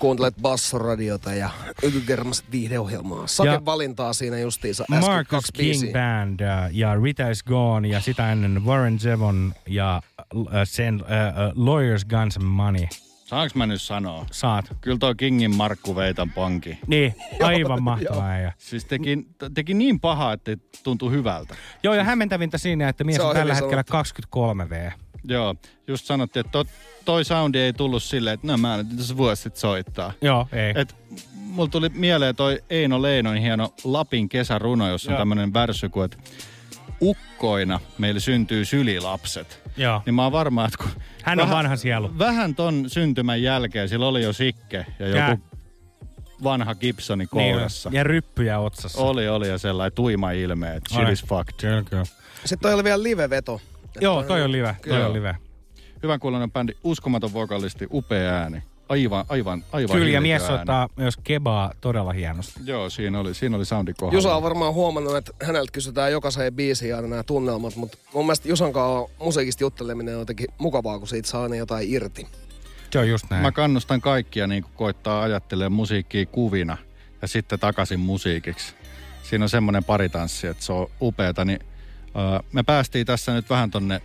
Kuuntelet Bassoradiota ja Ökykermaset viihdeohjelmaa. Sake Ja- valintaa siinä justiinsa äsken Marcus kaksi King biisiä. Band äh, ja Rita is Gone ja sitä ennen Warren Zevon ja äh, sen äh, äh, Lawyers Guns and Money. Saanko mä nyt sanoa? Saat. Kyllä toi Kingin Markku Veitan panki. Niin, aivan mahtavaa. Ja. Siis teki, teki niin pahaa, että tuntui hyvältä. Joo, ja hämmentävintä siinä, että mies on, on tällä hetkellä 23V. Joo, just sanottiin, että to, toi soundi ei tullut silleen, että no mä nyt tässä vuosi sitten soittaa. Joo, ei. Et mulla tuli mieleen toi Eino Leinon hieno Lapin kesäruno, jossa on Joo. tämmönen värsy kuin, että ukkoina meillä syntyy sylilapset. Joo. Niin mä oon varma, että kun... Hän on vanha sielu. Vähän ton syntymän jälkeen sillä oli jo sikke ja joku Jää. vanha Gibsoni Niin, kourassa. ja ryppyjä otsassa. Oli, oli ja sellainen tuima ilme, että shit is fucked. Kyllä, kyllä. Sitten toi oli vielä live-veto. Joo, toi on live. Toi on live. Hyvän kuulonen bändi, uskomaton vokalisti, upea ääni. Aivan, aivan, aivan Kyllä, ja mies ääni. soittaa myös kebaa todella hienosti. Joo, siinä oli, siinä oli soundi kohdalla. Jusa on varmaan huomannut, että häneltä kysytään jokaiseen biisiin aina nämä tunnelmat, mutta mun mielestä Jusan kanssa musiikista jutteleminen on jotenkin mukavaa, kun siitä saa aina jotain irti. Se on just näin. Mä kannustan kaikkia niin koittaa ajattelemaan musiikkia kuvina ja sitten takaisin musiikiksi. Siinä on semmoinen paritanssi, että se on upeata. Niin, me päästiin tässä nyt vähän tonne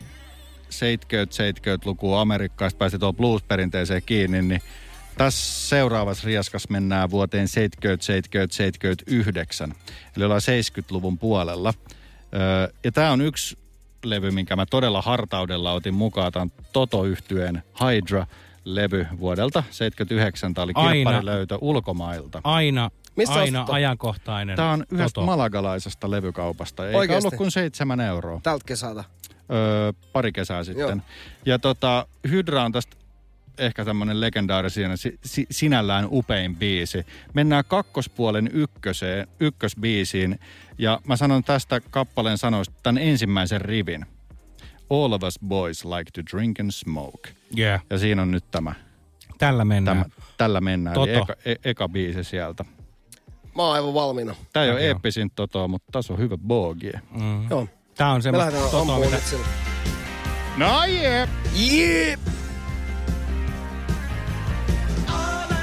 70-70-lukua Amerikkaista, päästiin tuohon blues-perinteeseen kiinni, niin tässä seuraavassa riaskas mennään vuoteen 70-70-79, eli ollaan 70-luvun puolella. Ja tämä on yksi levy, minkä mä todella hartaudella otin mukaan. Tämä on toto yhtyeen Hydra-levy vuodelta 79. Tämä oli kirpparilöytö ulkomailta. Aina, Mistä aina ostat? ajankohtainen. Tämä on yhdestä Toto. malagalaisesta levykaupasta. Eikä Oikeesti? ollut kuin seitsemän euroa. Tältä kesältä. Öö, pari kesää sitten. Joo. Ja tota, Hydra on tästä ehkä tämmöinen legendaarinen si- si- sinällään upein biisi. Mennään kakkospuolen ykköseen, ykkösbiisiin ja mä sanon tästä kappaleen sanoista tämän ensimmäisen rivin. All of us boys like to drink and smoke. Yeah. Ja siinä on nyt tämä. Tällä mennään. tämä tällä mennään. Eli Toto. eka, e- eka biisi sieltä. Mä oon aivan valmiina. Tämä ei ole eeppisin totoa, mutta tässä on hyvä boogie. Mm. Joo. Tää on Me semmoista totoa, mitä... nyt sillä. No jee! Jee! Older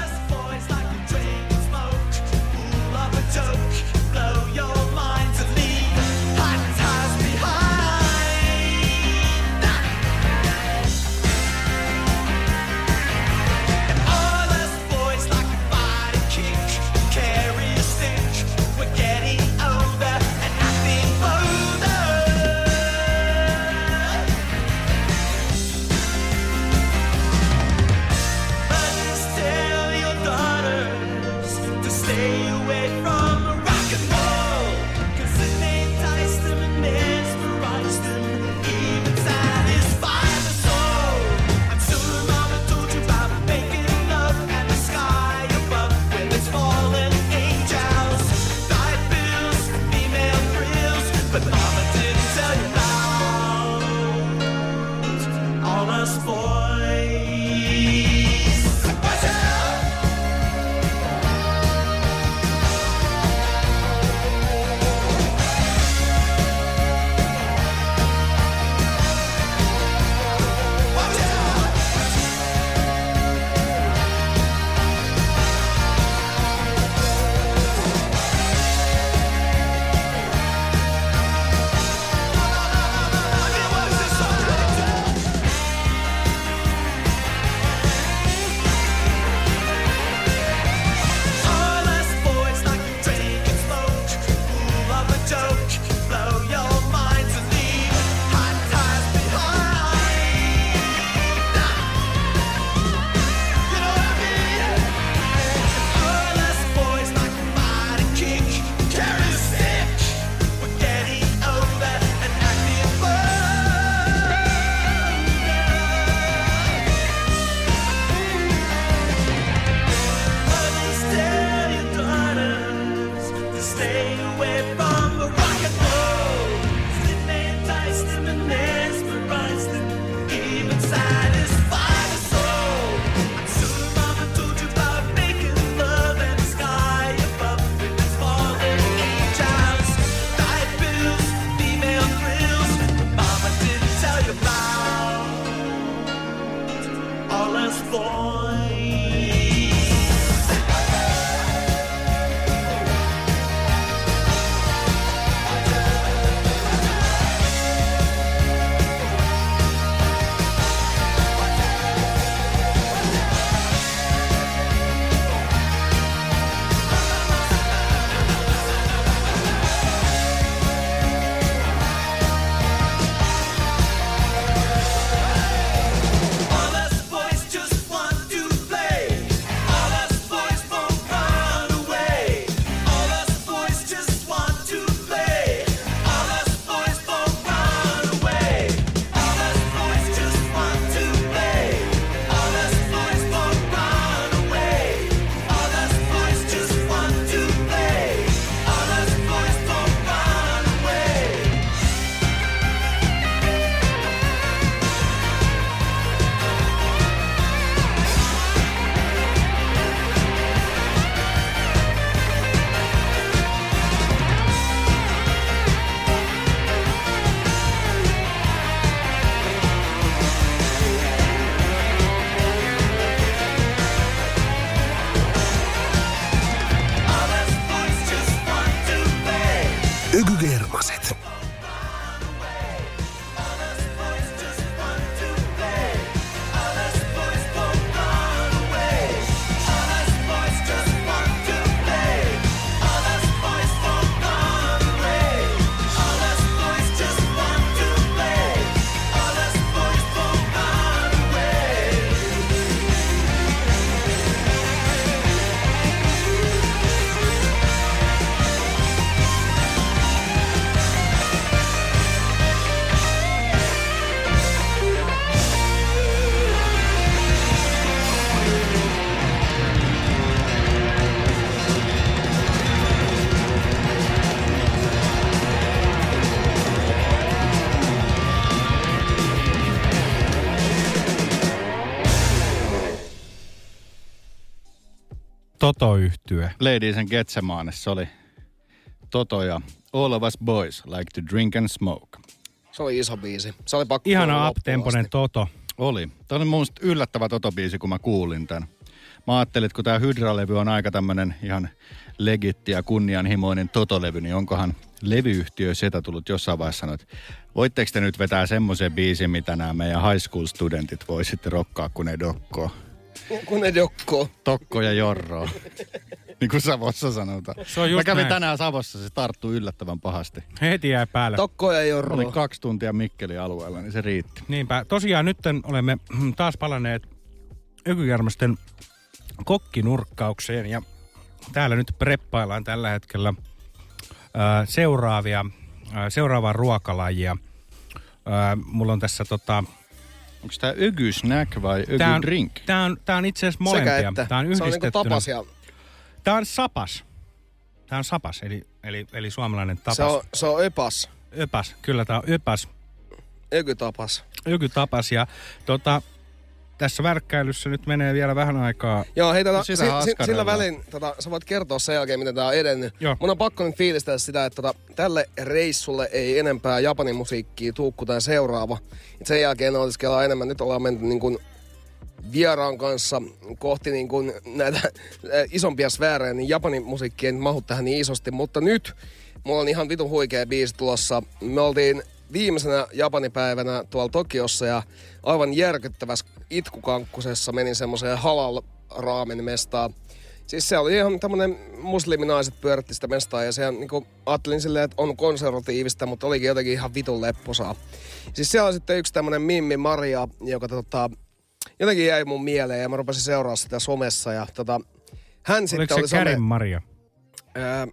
Toto-yhtye. Ladies and Getsemane, se oli Toto ja All of us boys like to drink and smoke. Se oli iso biisi. Se oli pakko Ihana uptemponen. Toto. Oli. Tämä oli mun yllättävä Toto-biisi, kun mä kuulin tämän. Mä ajattelin, että kun tämä Hydra-levy on aika tämmönen ihan legitti ja kunnianhimoinen Toto-levy, niin onkohan levyyhtiö sitä tullut jossain vaiheessa sanoa, että voitteko te nyt vetää semmoisen biisin, mitä nämä meidän high school studentit voi sitten rokkaa, kun ne dokkoo. Kun ne dokkoo. Tokko ja jorro. niin kuin Savossa sanotaan. Se on Mä just kävin näin. tänään Savossa, se tarttui yllättävän pahasti. Heti jäi päälle. Tokko ja jorro. Oli kaksi tuntia Mikkelin alueella, niin se riitti. Niinpä. Tosiaan nyt olemme taas palanneet ökykärmästen kokkinurkkaukseen ja täällä nyt preppaillaan tällä hetkellä ää, seuraavia, ää, seuraavaa ruokalajia. Ää, mulla on tässä tota... Onko tämä ögy snack vai ögy Tää on, drink? tää on, tää on itse asiassa Sekä molempia. että. Tää on Se on niinku tapas ja Tää on sapas. Tää on sapas, eli, eli, eli suomalainen tapas. se on, se on öpas. Öpäs, kyllä tää on öpäs. Ökytapas. Ökytapas ja tota, tässä värkkäilyssä nyt menee vielä vähän aikaa. Joo, hei, tota, si, si, sillä välin tota, sä voit kertoa sen jälkeen, miten tää on edennyt. Joo. Mun on pakko nyt fiilistellä sitä, että tota, tälle reissulle ei enempää Japanin musiikkia tuu kuin tää seuraava. Et sen jälkeen oliskellaan enemmän. Nyt ollaan menty niin kuin vieraan kanssa kohti niin kuin näitä äh, isompia sfäärejä, niin Japanin musiikki ei mahu tähän niin isosti. Mutta nyt mulla on ihan vitun huikea biisi tulossa. Me oltiin viimeisenä Japanipäivänä tuolla Tokiossa ja aivan järkyttävässä itkukankkusessa menin semmoiseen halal raamen mestaan. Siis se oli ihan tämmönen musliminaiset pyöritti sitä mestaa ja se niinku, ajattelin silleen, että on konservatiivista, mutta olikin jotenkin ihan vitun lepposaa. Siis siellä on sitten yksi tämmönen Mimmi Maria, joka tota, jotenkin jäi mun mieleen ja mä rupesin seuraa sitä somessa ja tota, hän sitten Oliko oli se Kärin Maria? Ää,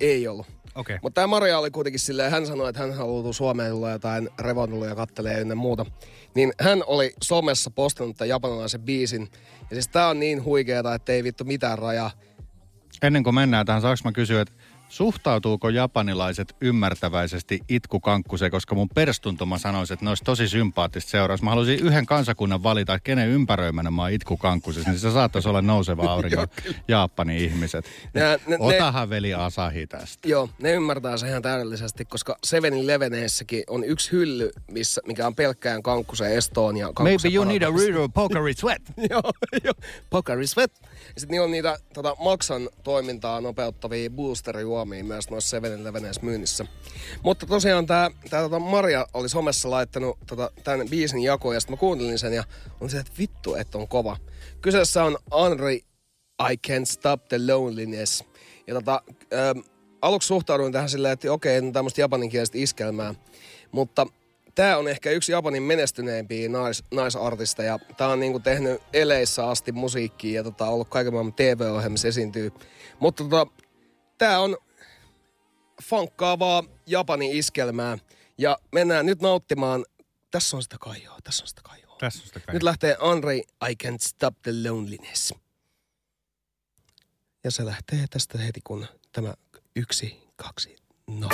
ei ollut. Okei. Mutta tämä Maria oli kuitenkin silleen, hän sanoi, että hän haluaa Suomeen tulla jotain revontuloja kattelee ynnä muuta. Niin hän oli somessa postannut tämän japanilaisen biisin. Ja siis tää on niin huikeeta, että ei vittu mitään rajaa. Ennen kuin mennään tähän, saanko mä kysyä, että Suhtautuuko japanilaiset ymmärtäväisesti itkukankkuseen, koska mun perstuntuma sanoisi, että ne olisi tosi sympaattista seuraus. Mä haluaisin yhden kansakunnan valita, että kenen ympäröimänä mä oon itkukankkusessa, niin se saattaisi olla nouseva aurinko Japanin ihmiset. Nää- ne- Otahan veli Asahi tästä. Joo, ne ymmärtää sen ihan täydellisesti, koska Sevenin Leveneessäkin on yksi hylly, missä, mikä on pelkkään ja kankkusen Maybe you need a parantamista. real pokeri sweat. joo, joo. Pocari Sweat. Ja sitten niillä on niitä tota, Maxan toimintaa nopeuttavia boosterijuomia myös noissa 7-Eleveneissä myynnissä. Mutta tosiaan tämä tää, tota Maria oli somessa laittanut tota, tämän biisin jakoon ja sitten mä kuuntelin sen ja on se, että vittu, että on kova. Kyseessä on Henri I Can't Stop the Loneliness. Ja tota, ähm, aluksi suhtauduin tähän silleen, että okei, no tämmöistä japaninkielistä iskelmää. Mutta tämä on ehkä yksi Japanin menestyneimpiä nais, naisartisteja. Tämä on niinku tehnyt eleissä asti musiikkia ja tota, ollut kaiken maailman TV-ohjelmissa esiintyy. Mutta tota, tämä on funkkaavaa Japanin iskelmää. Ja mennään nyt nauttimaan. Tässä on sitä kaijoa, tässä on sitä kaijoa. Tässä on sitä kai. Nyt lähtee Andre, I Can't Stop the Loneliness. Ja se lähtee tästä heti, kun tämä yksi, kaksi, no.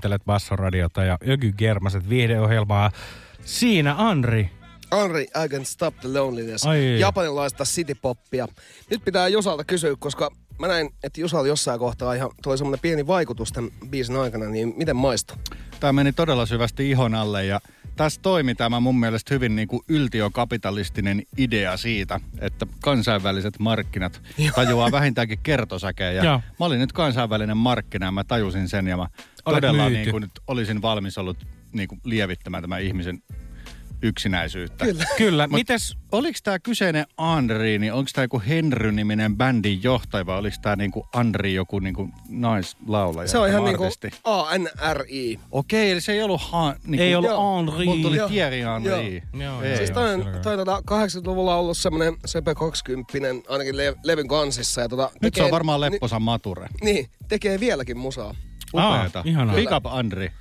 Kuuntelet Bassoradiota ja Öky Germaset viihdeohjelmaa. Siinä Andri. Henri, I can stop the loneliness. Ai. Japanilaista citypoppia. Nyt pitää Jusalta kysyä, koska mä näin, että Jusal jossain kohtaa ihan toi semmonen pieni vaikutus tämän biisin aikana, niin miten maistuu? Tämä meni todella syvästi ihon alle ja tässä toimi tämä mun mielestä hyvin niin kuin yltiökapitalistinen idea siitä, että kansainväliset markkinat tajuaa vähintäänkin kertosäkejä. Joo. Mä olin nyt kansainvälinen markkina ja mä tajusin sen ja mä Olet todella myyty. niin kuin nyt olisin valmis ollut niin kuin lievittämään tämän ihmisen yksinäisyyttä. Kyllä. Kyllä. Mut Mites- Oliko tämä kyseinen Andri, niin onko tämä joku Henry-niminen bändin johtaja vai oliko tämä niinku Andri joku niinku naislaulaja? Se on ihan niinku? ANRI. Okei, eli se ei ollut ha, niinku, Ei ollut Joo. Henri. Tuli Joo. Thierry Henry. Joo, Ei. Siis toi, on- toi tota 80-luvulla ollut semmonen Sepe 20 ainakin le- levyn kansissa. Ja tota, Nyt se on varmaan Lepposan mature. Ni, niin, tekee vieläkin musaa. Upeeta. ihanaa. Big up Andri.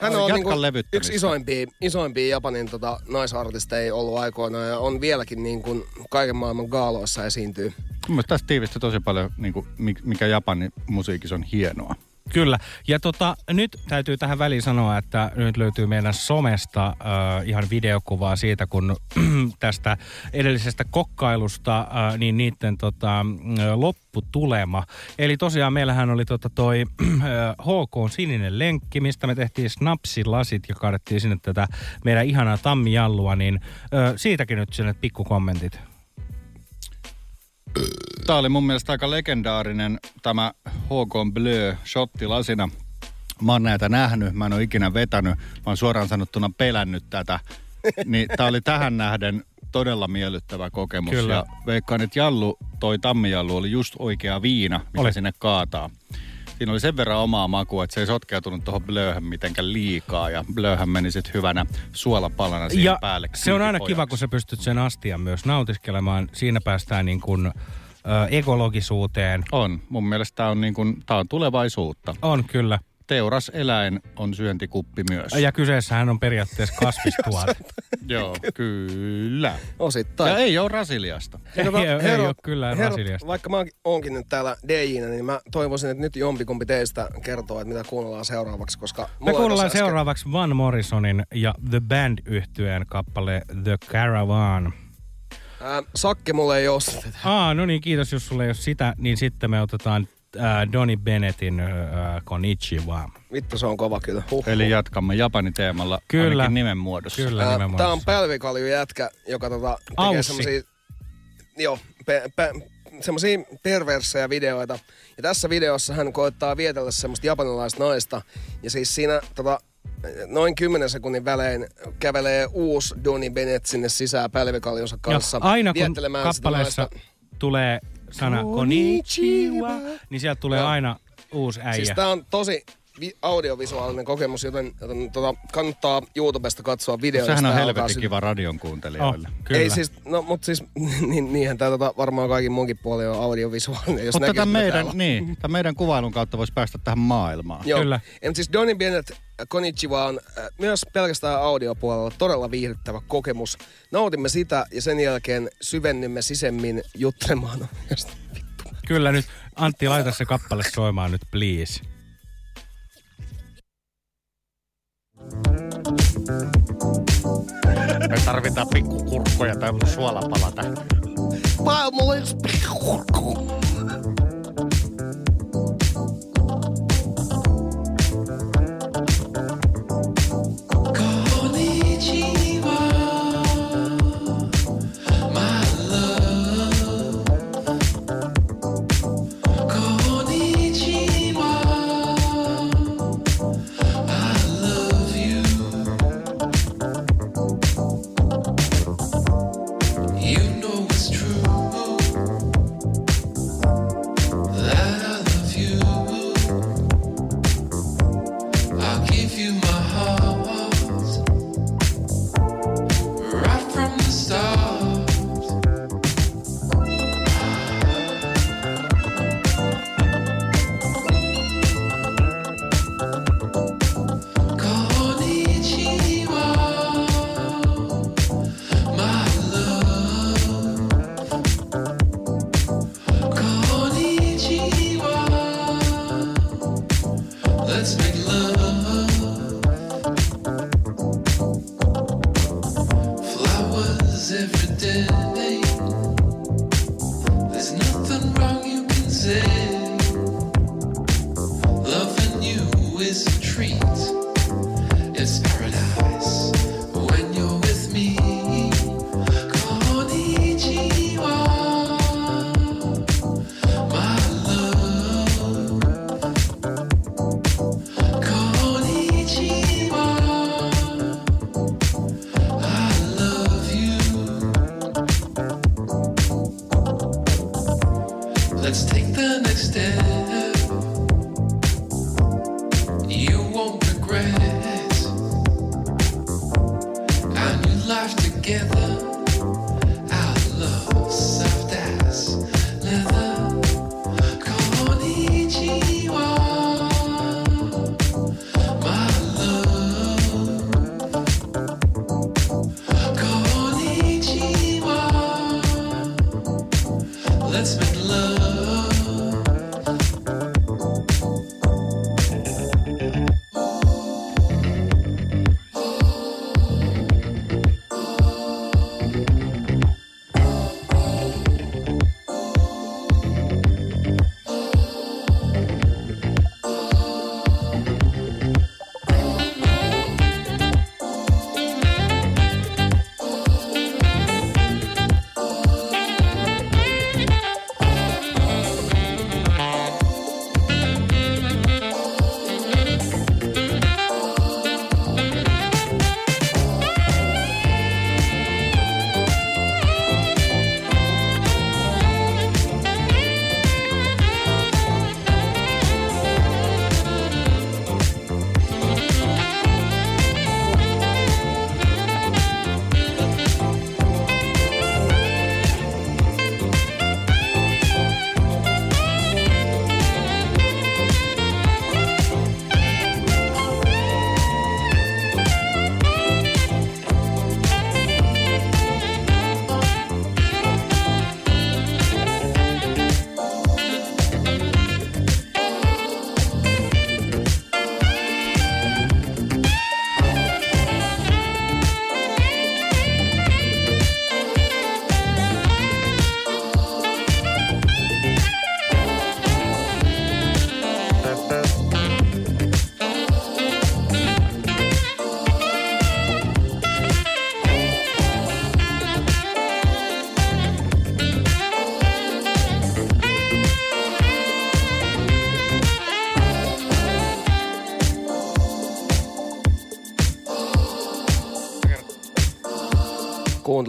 Hän on levyttämistä. yksi isoimpia, isoimpia Japanin tota, naisartisteja ollut aikoinaan ja on vieläkin niin kuin kaiken maailman gaaloissa esiintyy. Mun mielestä tästä tiivistä tosi paljon, niinku, mik- mikä Japanin musiikissa on hienoa. Kyllä. Ja tota, nyt täytyy tähän väliin sanoa, että nyt löytyy meidän somesta äh, ihan videokuvaa siitä, kun tästä edellisestä kokkailusta, äh, niin niiden tota, äh, lopputulema. Eli tosiaan meillähän oli tota toi äh, HK sininen lenkki, mistä me tehtiin snapsilasit ja kaadettiin sinne tätä meidän ihanaa tammijallua, niin äh, siitäkin nyt sinne pikkukommentit. Tämä oli mun mielestä aika legendaarinen tämä HK Bleu shottilasina. Mä oon näitä nähnyt, mä en ole ikinä vetänyt, mä oon suoraan sanottuna pelännyt tätä. Niin tää oli tähän nähden todella miellyttävä kokemus. Kyllä. Ja veikkaan, että Jallu, toi tammijallu oli just oikea viina, mikä Oli. sinne kaataa. Siinä oli sen verran omaa makua, että se ei sotkeutunut tuohon blööhön mitenkään liikaa. Ja blööhän meni sitten hyvänä suolapalana siihen Ja päälle. se on aina kiva, kun sä pystyt sen astian myös nautiskelemaan. Siinä päästään niin kuin, ekologisuuteen. On. Mun mielestä tämä on, niin kuin, tää on tulevaisuutta. On kyllä. Teuras eläin on syöntikuppi myös. Ja kyseessähän on periaatteessa kasvistuote. Joo, kyllä. Osittain. Ja ei ole Rasiliasta. Ei, ei, ei herrat- ole kyllä herrat, Brasiliasta. Vaikka mä oonkin nyt täällä DJnä, niin mä toivoisin, että nyt jompikumpi teistä kertoo, että mitä kuunnellaan seuraavaksi, koska... Me ei kuunnellaan seuraavaksi Van Morrisonin ja The Band yhtyeen kappale The Caravan. Ää, Sakke mulle ei oo sitä. Aa, no niin, kiitos jos sulle ei ole sitä, niin sitten me otetaan äh, Donny Bennettin äh, Konnichiwa. Vittu, se on kova kyllä. Huh, Eli jatkamme Japanin teemalla Kyllä. ainakin nimen muodossa. Kyllä, Ää, nimenomaan. Tää on pälvikalju jätkä, joka tota, tekee semmosia... Joo, pe, pe, semmosia perversejä videoita. Ja tässä videossa hän koittaa vietellä semmoista japanilaista naista. Ja siis siinä tota, noin 10 sekunnin välein kävelee uusi Donny Bennett sinne sisään pälvikaljonsa kanssa. Ja aina kun kappaleessa tulee sana Konnichiwa, niin sieltä tulee aina uusi äijä. Siis tää on tosi vi- audiovisuaalinen kokemus, joten, joten tota, kannattaa YouTubesta katsoa videoita. Sehän on helvetin alkaa kiva radion kuuntelijoille. Oh, kyllä. Ei siis, no mut siis, niin, niinhän tää tota, varmaan kaikin munkin puoli on audiovisuaalinen, jos Mutta tämän meidän, niin, tämän meidän kuvailun kautta voisi päästä tähän maailmaan. Joo. Ja mut siis Donny Bennett Konnichiwa on äh, myös pelkästään audiopuolella todella viihdyttävä kokemus. Nautimme sitä ja sen jälkeen syvennymme sisemmin juttelemaan. Kyllä nyt, Antti, laita se kappale soimaan nyt, please. Me tarvitaan pikkukurkkoja tai suolapala tähän. Maailmalla yksi pikkurkku.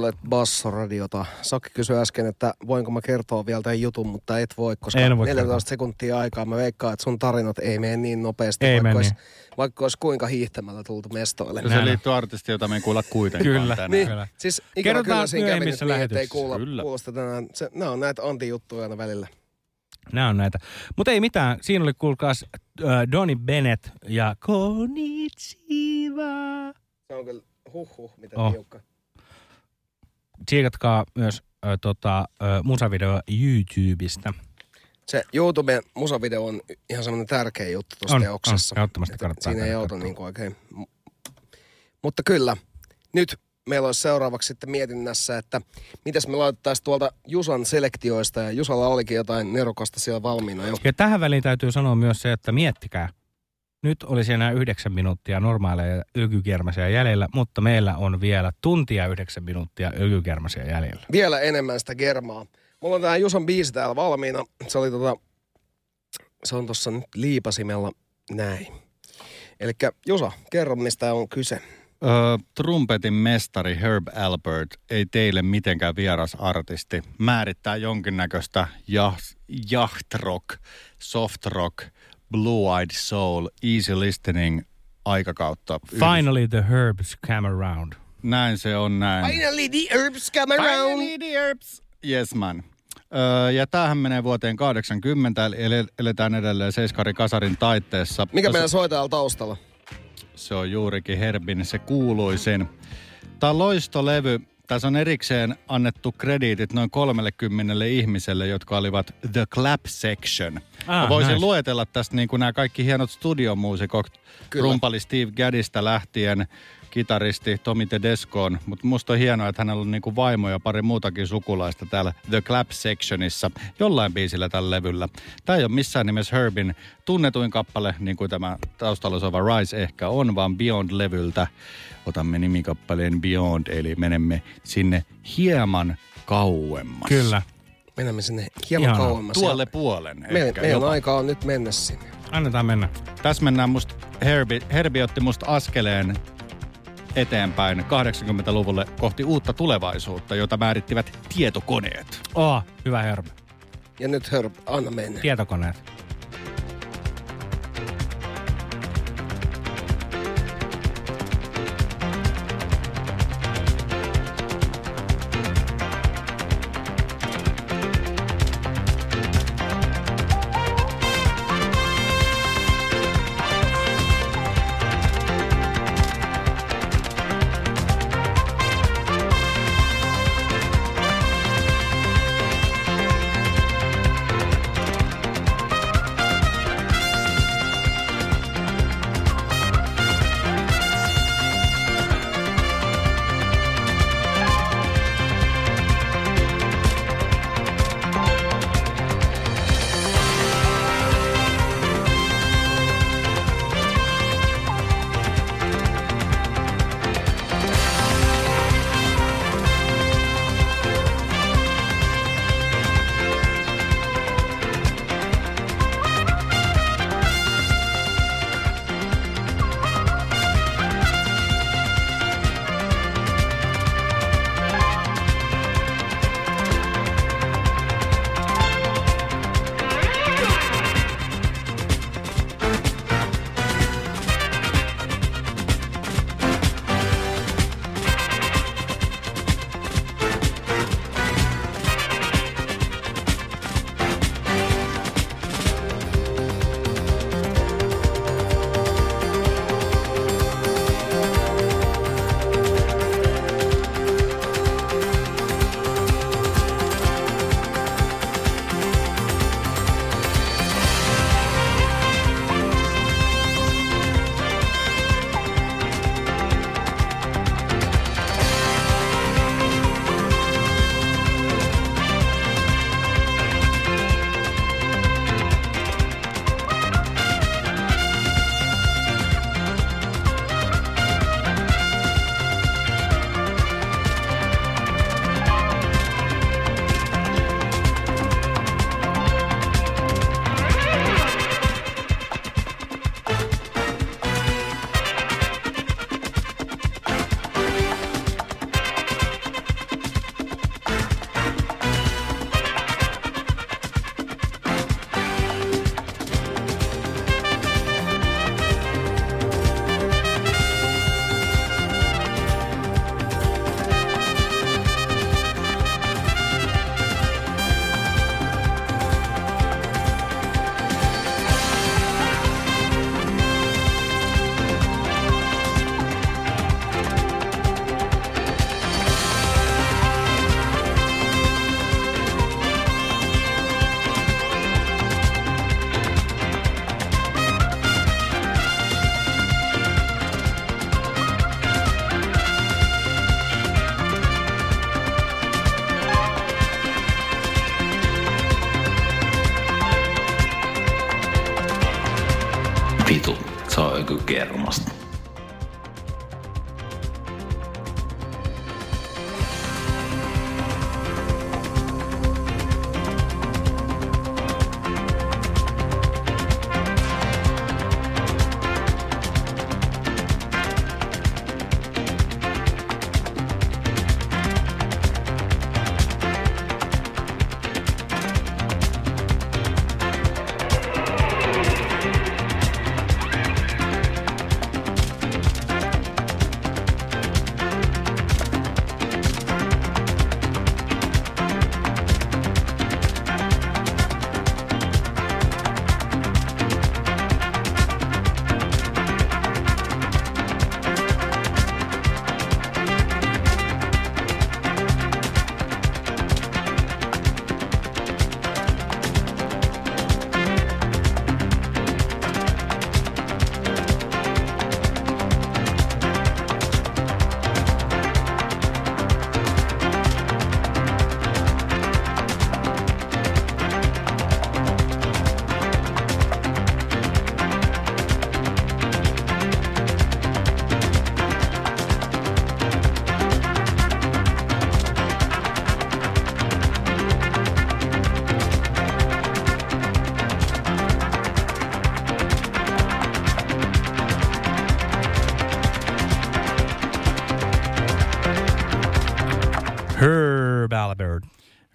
Kuuntelet Bassoradiota. Sakki kysyi äsken, että voinko mä kertoa vielä tämän jutun, mutta et voi, koska En voi 14 kertoa. sekuntia aikaa. Mä veikkaan, että sun tarinat ei mene niin nopeasti, Ei vaikka, olisi, niin. vaikka olisi kuinka hiihtämällä tultu mestoille. Se liittyy artistiin, jota me ei kuulla kuitenkaan Kyllä. tänään. Niin, Kyllä. siis ikävä Kerrotaan kyllä siinä kävi nyt niin, että ei lähetyksissä. kuulla, Kyllä. kuulosta tänään. Se, nämä on näitä antijuttuja aina välillä. Nämä on näitä. Mutta ei mitään. Siinä oli kuulkaas äh, Donny Bennett ja Konnichiwa. Se on kyllä huh mitä Oh. tiukka. Tsiikatkaa myös äh, tota, äh, musavideo YouTubesta. Se YouTuben musavideo on ihan semmoinen tärkeä juttu tuossa teoksessa. on. Ehdottomasti kannattaa Siinä ei auta niin kuin oikein. Mutta kyllä, nyt meillä olisi seuraavaksi sitten mietinnässä, että mitäs me laitettaisiin tuolta Jusan selektioista. Ja Jusalla olikin jotain nerokasta siellä valmiina jo. Ja tähän väliin täytyy sanoa myös se, että miettikää. Nyt olisi enää yhdeksän minuuttia normaaleja ökykermasia jäljellä, mutta meillä on vielä tuntia yhdeksän minuuttia ökykermasia jäljellä. Vielä enemmän sitä germaa. Mulla on tähän Jusan biisi täällä valmiina. Se oli tota, se on tuossa nyt liipasimella näin. Eli Jusa, kerro mistä on kyse. Öö, trumpetin mestari Herb Albert ei teille mitenkään vieras artisti. Määrittää jonkinnäköistä jaht, yacht rock, soft rock, blue eyed soul, easy listening aikakautta. Finally the herbs come around. Näin se on näin. Finally the herbs come around. Finally the herbs. Yes man. Öö, ja tämähän menee vuoteen 80, eli ele- eletään edelleen Seiskari Kasarin taitteessa. Mikä meidän soi täällä taustalla? Se on juurikin Herbin se kuuluisin. Tämä on loistolevy. Tässä on erikseen annettu krediitit noin 30 ihmiselle, jotka olivat The Clap Section. Ah, Mä voisin nice. luetella tästä niin kuin nämä kaikki hienot studiomuusikot, Kyllä. rumpali Steve Gaddista lähtien, kitaristi Tommy Tedescoon, mutta musta on hienoa, että hänellä on niin kuin vaimo ja pari muutakin sukulaista täällä The Clap Sectionissa, jollain biisillä tällä levyllä. Tämä ei ole missään nimessä Herbin tunnetuin kappale, niin kuin tämä taustalla soiva Rise ehkä on, vaan Beyond-levyltä. Otamme nimikappaleen Beyond, eli menemme sinne hieman kauemmas. Kyllä. Menemme sinne hieman Ihanaa. kauemmas. Tuolle puolen Me, ehkä meidän jopa. aika on nyt mennä sinne. Annetaan mennä. Tässä mennään musta, Herbie, Herbie otti musta askeleen eteenpäin 80-luvulle kohti uutta tulevaisuutta, jota määrittivät tietokoneet. Oh, hyvä Herb. Ja nyt Herb, anna mennä. Tietokoneet.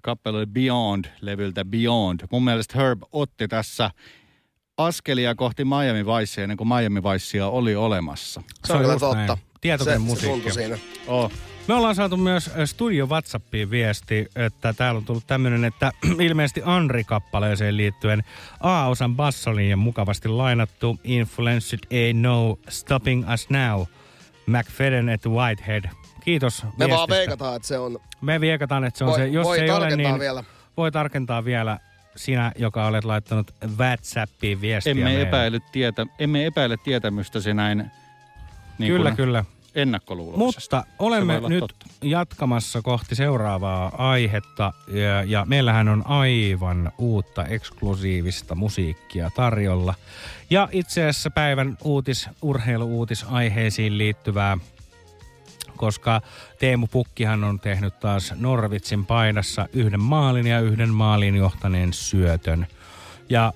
Kappale oli Beyond-levyltä Beyond. Mun mielestä Herb otti tässä askelia kohti Miami Vicea ennen kuin Miami Vicea oli olemassa. Se on just totta. näin. Se- se musiikki. siinä. Oh. Me ollaan saatu myös äh, Studio Whatsappiin viesti, että täällä on tullut tämmöinen, että ilmeisesti Anri-kappaleeseen liittyen A-osan bassolinjan mukavasti lainattu Influenced A No Stopping Us Now, McFadden at Whitehead. Kiitos Me viestistä. vaan veikataan, että se on... Me viekataan, että se on Voi- se. Jos voi se ei ole, tarkentaa niin vielä. voi tarkentaa vielä sinä, joka olet laittanut WhatsAppiin viestiä Emme meille. epäile, tietä, emme epäile tietämystäsi näin niin Kyllä, kyllä. ennakkoluuloisesti. Mutta olemme nyt totta. jatkamassa kohti seuraavaa aihetta ja, ja meillähän on aivan uutta eksklusiivista musiikkia tarjolla. Ja itse asiassa päivän uutis, urheiluuutisaiheisiin liittyvää, koska Teemu Pukkihan on tehnyt taas Norvitsin paidassa yhden maalin ja yhden maalin johtaneen syötön. Ja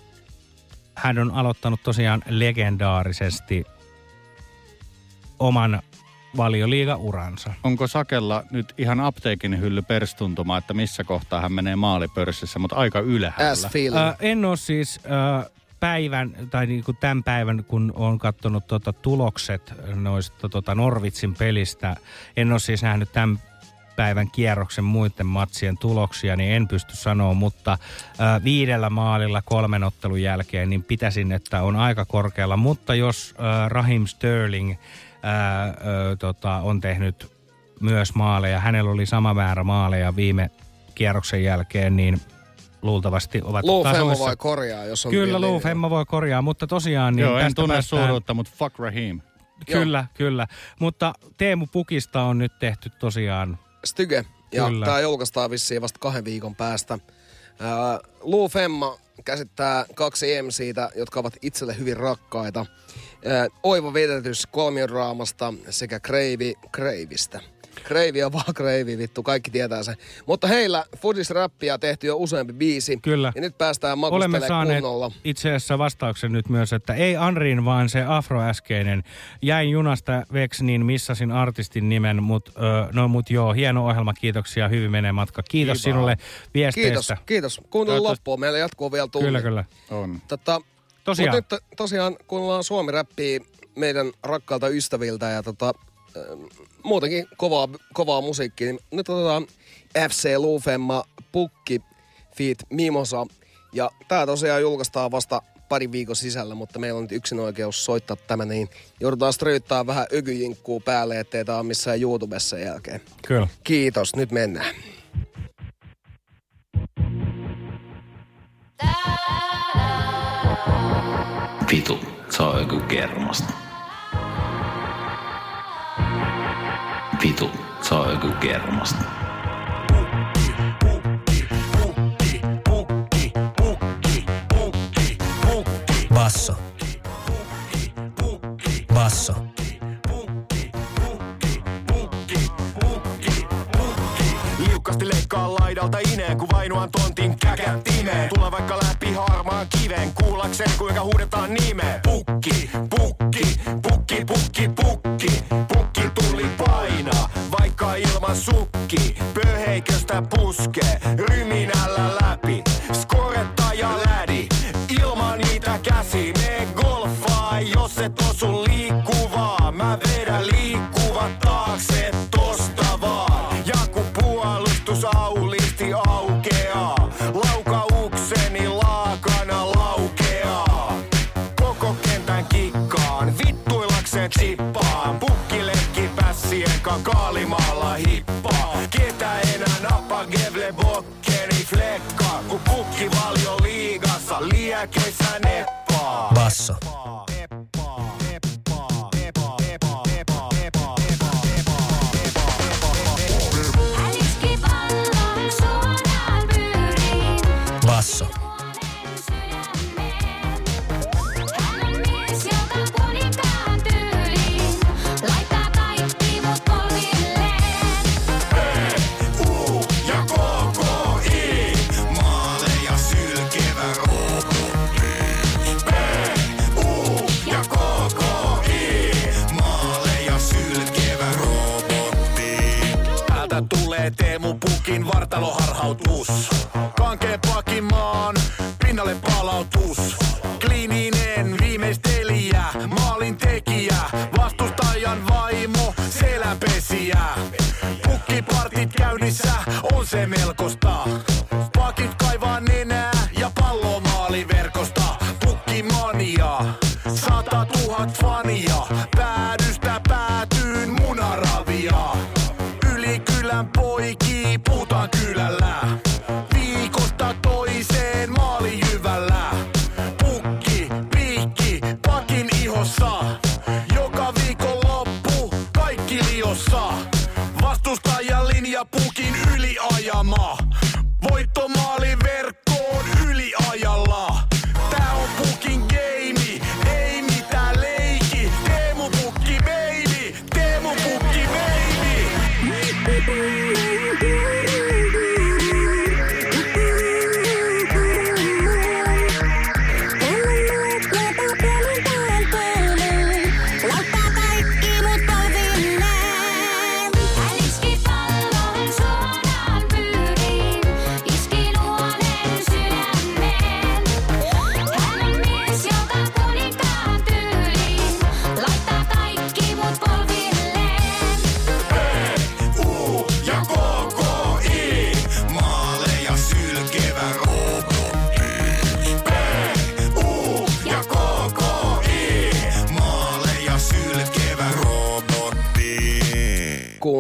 hän on aloittanut tosiaan legendaarisesti oman valioliiga-uransa. Onko Sakella nyt ihan apteekin hylly perstuntuma, että missä kohtaa hän menee maalipörssissä, mutta aika ylhäällä? Äh, en ole siis äh, päivän, tai niinku tämän päivän, kun olen katsonut tota tulokset noista tota Norvitsin pelistä, en ole siis nähnyt tämän päivän kierroksen muiden matsien tuloksia, niin en pysty sanoa, mutta äh, viidellä maalilla kolmen ottelun jälkeen, niin pitäisin, että on aika korkealla. Mutta jos äh, Rahim Sterling äh, äh, tota, on tehnyt myös maaleja, hänellä oli sama määrä maaleja viime kierroksen jälkeen, niin luultavasti ovat Lou Femmo tasoissa. voi korjaa, jos on Kyllä, vielä Lou linjalla. Femmo voi korjaa, mutta tosiaan... Niin Joo, en tunne päästään- suuruutta, mutta fuck Raheem. Kyllä, kyllä. Mutta Teemu Pukista on nyt tehty tosiaan... Styge. Ja Kyllä. tämä julkaistaan vissiin vasta kahden viikon päästä. Ää, Lou Femma käsittää kaksi MCtä, jotka ovat itselle hyvin rakkaita. Ää, Oiva vedetys kolmiodraamasta sekä Kreivi Kreivistä. Kreivi ja vaan Kreivi, vittu, kaikki tietää se. Mutta heillä Fudis-räppiä tehty jo useampi biisi. Kyllä. Ja nyt päästään Olemme saaneet kunnolla. itse asiassa vastauksen nyt myös, että ei Anrin, vaan se afroäskeinen. Jäin junasta veksi, niin missasin artistin nimen, mutta no mut joo, hieno ohjelma, kiitoksia, hyvin menee matka. Kiitos Kiva. sinulle Kiitos, viesteistä. kiitos. Kuuntele loppuun, meillä jatkuu vielä tunti. Kyllä, kyllä. On. Tota, Tosiaan. Mut nyt to- tosiaan kuunnellaan Suomi-räppiä meidän rakkaalta ystäviltä ja tota, muutenkin kovaa, kovaa musiikkia. Niin Nyt otetaan FC Lufemma Pukki feat Mimosa. Ja tää tosiaan julkaistaan vasta parin viikon sisällä, mutta meillä on nyt yksin oikeus soittaa tämä, niin joudutaan stryyttää vähän ökyjinkkuu päälle, ettei tää ole missään YouTubessa sen jälkeen. Kyllä. Kiitos, nyt mennään. Vitu, se on joku kermasta. Vitu, se on joku kermasta. Basso. Basso. Liukkaasti leikkaa laidalta ineen, kun vainuan tontin käkät. Tule vaikka läpi harmaan kiven, kuullakseni kuinka huudetaan nimeä. Pukki, pukki, pukki, pukki, pukki. Pukki tuli painaa, vaikka ilman sukki. Pöheiköstä puskee, ryminällä läpi. Skoretta ja lädi, ilman niitä käsi. Me golfaa, jos et osu liikkuvaa. Mä vedän liikkuvat chippaan. Pukkilenkki pässien kaalimalla hippaa. Ketä enää nappa Gevle Bokkeni flekka, kun pukki valio liigassa liekeissä neppaa. Basso. Harhautus. Kankeen pakin maan pinnalle palautus. Kliininen viimeistelijä, maalin tekijä, vastustajan vaimo, seläpesiä. Pukkipartit käynnissä, on se melkosta. Pakit kaivaa nenää ja pallo maaliverkosta. Pukkimania, sata tuhat hear you.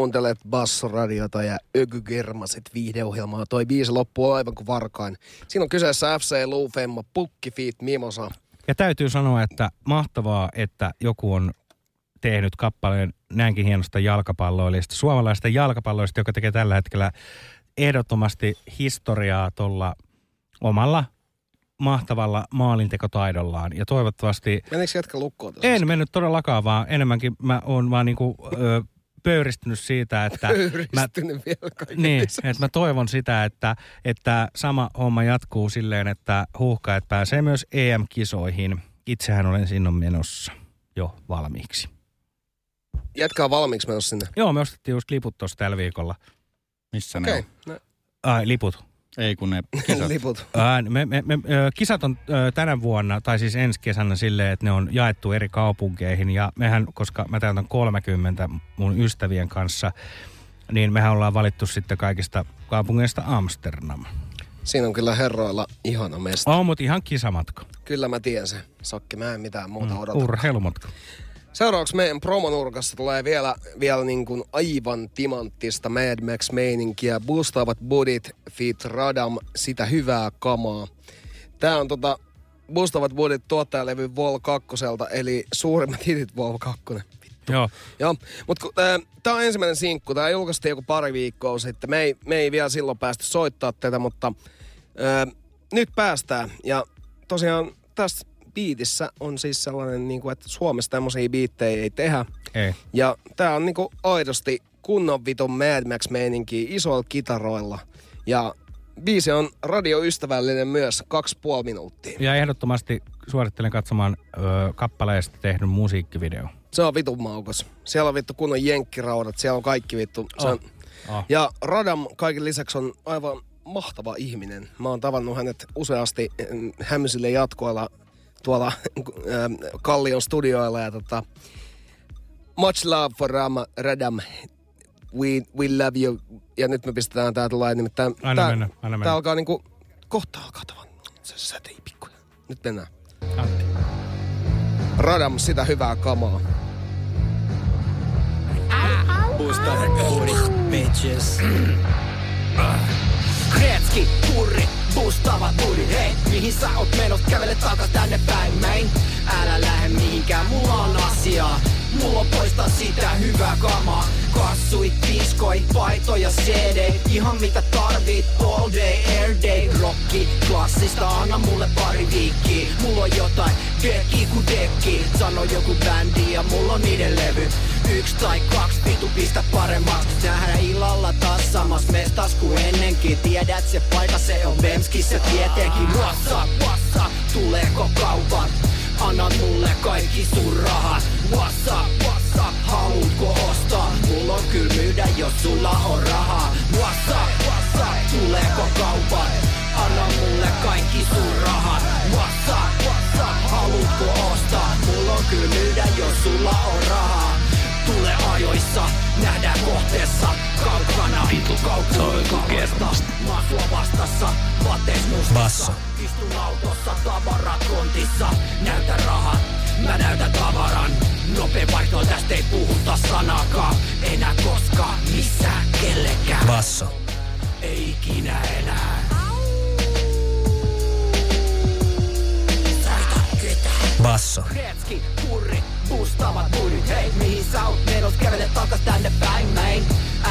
Kuuntelet Bassoradiota ja Ökygermaset viihdeohjelmaa. Toi biisi loppuu aivan kuin varkain. Siinä on kyseessä FC Lufemma, Pukki Feet Mimosa. Ja täytyy sanoa, että mahtavaa, että joku on tehnyt kappaleen näinkin hienosta jalkapalloilijasta, suomalaisesta jalkapalloista, joka tekee tällä hetkellä ehdottomasti historiaa tuolla omalla mahtavalla maalintekotaidollaan. Ja toivottavasti... Meneekö jätkä lukkoon? En mennyt todellakaan, vaan enemmänkin mä oon vaan niinku, ö, pöyristynyt siitä, että... Pöyristynyt vielä kaiken Niin, lisäksi. että mä toivon sitä, että, että sama homma jatkuu silleen, että huuhkajat pääsee myös EM-kisoihin. Itsehän olen sinne menossa jo valmiiksi. On valmiiksi menossa sinne. Joo, me ostettiin just liput tuossa tällä viikolla. Missä Okei, ne no, Ai, liput. Ei kun ne kisat. liput. Ää, me, me, me, kisat on ö, tänä vuonna, tai siis ensi kesänä silleen, että ne on jaettu eri kaupunkeihin. Ja mehän, koska mä täytän 30 mun ystävien kanssa, niin mehän ollaan valittu sitten kaikista kaupungeista Amsterdam. Siinä on kyllä herroilla ihana mesta. On, mutta ihan kisamatka. Kyllä mä tiedän se. Sokki, mä en mitään muuta odota. Urheilumatka. Seuraavaksi meidän promonurkassa tulee vielä, vielä niin kuin aivan timanttista Mad Max-meininkiä. Boostaavat budit, Fit Radam, sitä hyvää kamaa. Tää on tota, Boostavat budit tuottajalevy Vol 2, eli suurimmat hitit Vol 2. Joo. Joo, mutta tämä on ensimmäinen sinkku. Tämä julkaistiin joku pari viikkoa sitten. Me ei, me ei vielä silloin päästy soittaa tätä, mutta ää, nyt päästään. Ja tosiaan tässä biitissä on siis sellainen, niin kuin, että Suomessa tämmöisiä biittejä ei tehdä. Ei. Ja tämä on niin kuin aidosti kunnon vitun Mad Max meininki isoilla kitaroilla. Ja biisi on radioystävällinen myös, kaksi puoli minuuttia. Ja ehdottomasti suosittelen katsomaan ö, kappaleesta tehdyn musiikkivideo. Se on vitun maukas. Siellä on vittu kunnon jenkkiraudat, siellä on kaikki vittu. Se on, Oh. Ja Radam kaiken lisäksi on aivan mahtava ihminen. Mä oon tavannut hänet useasti mm, hämysille jatkoilla tuolla ähm, Kallion studioilla ja tota, much love for Ram, Radam. We, we love you. Ja nyt me pistetään tää tulee nimittäin. Anna tää, mennä, anna mennä. Tää alkaa niinku, kohta alkaa tavan. Se sätei pikkuja. Nyt mennään. Antti. Radam, sitä hyvää kamaa. Booty, bitches. Kretski, kurri, boostaavat booty, hei Mihin sä oot menot, kävele takas tänne päin mäin. Älä lähde mihinkään, mulla on asiaa. Mulla on poista sitä hyvää kamaa. Kassuit, diskoi, paitoja, CD Ihan mitä tarvit, all day, air day. Rocki, klassista, anna mulle pari viikkiä. Mulla on jotain, dekki ku dekki. Sano joku bändi ja mulla on niiden levy. Yksi tai kaksi, vitu pistä paremmaksi. Nähdään illalla taas samas mestas kuin ennenkin. Tiedät se paikka, se on Vemskissä Hetski tietenkin massa, massa, Tuleeko kaupan? Anna mulle kaikki sun rahat massa, massa, Haluutko ostaa? Mulla on kyl myydä, jos sulla on rahaa massa, massa, Tuleeko kaupan? Anna mulle kaikki sun rahat massa, massa, Haluutko ostaa? Mulla on kyl myydä, jos sulla on rahaa joku kermasta. Maasua vastassa, vaatteet mustassa. Basso. Istun autossa tavarakontissa Näytä rahat, mä näytän tavaran. Nopea vaihto, tästä ei puhuta sanakaan Enää koskaan, missään kellekään. Basso. Ei ikinä enää. Basso. Retski, kurri, bustavat budit Hei, mihin sä oot menos kävele takas tänne päin mäin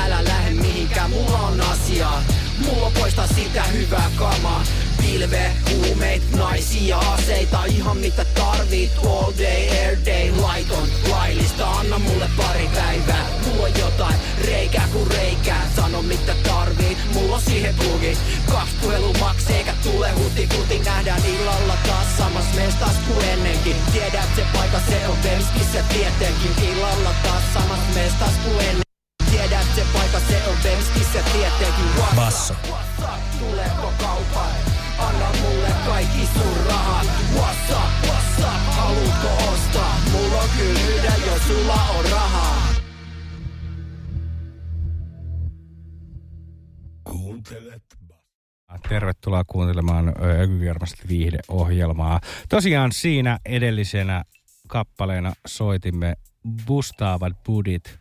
Älä lähde mihinkään, mulla on asiaa. Mulla poista sitä hyvää kamaa Pilve, huumeit, naisia, aseita Ihan mitä tarvit, all day, air day Laiton, laillista, anna mulle pari päivää. Mulla on jotain, reikää kuin reikää. Sano mitä tarvit, mulla on siihen plugi. Kaksi puhelu maks, eikä tule huti kuti Nähdään illalla taas samas mestas kuin ennenkin. Tiedät se paikka, se on Vemskissä tietenkin. Illalla taas samas mestas kuin ennen Tiedät se paikka, se on Vemskissä tietenkin? Basso. Tuleeko kaupan? Anna mulle kaikki sun rahat What's up? What's up? Haluutko ostaa? Mulla on kyllä jos sulla on rahaa Kuuntelet Tervetuloa kuuntelemaan Ökykermasta viihdeohjelmaa. Tosiaan siinä edellisenä kappaleena soitimme Bustaavat Budit.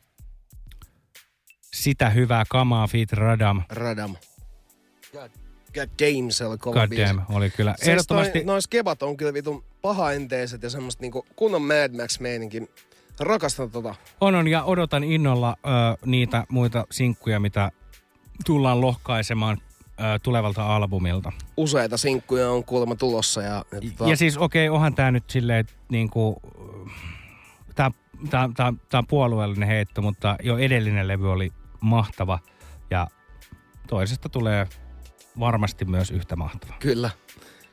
Sitä hyvää kamaa Fit Radam. Radam. God damn, se oli kova God biisi. damn, oli kyllä. Siis Ehdottomasti Noin noi skebat on kyllä vitun pahaenteiset ja semmoista niinku kunnon Mad Max-meininkin. Rakastan tota. on, on ja odotan innolla ö, niitä muita sinkkuja, mitä tullaan lohkaisemaan ö, tulevalta albumilta. Useita sinkkuja on kuulemma tulossa. Ja, ja, tota, Ja siis okei, okay, onhan tämä nyt silleen, että niinku, tämä tää, tää, tää on puolueellinen heitto, mutta jo edellinen levy oli mahtava ja toisesta tulee varmasti myös yhtä mahtava. Kyllä.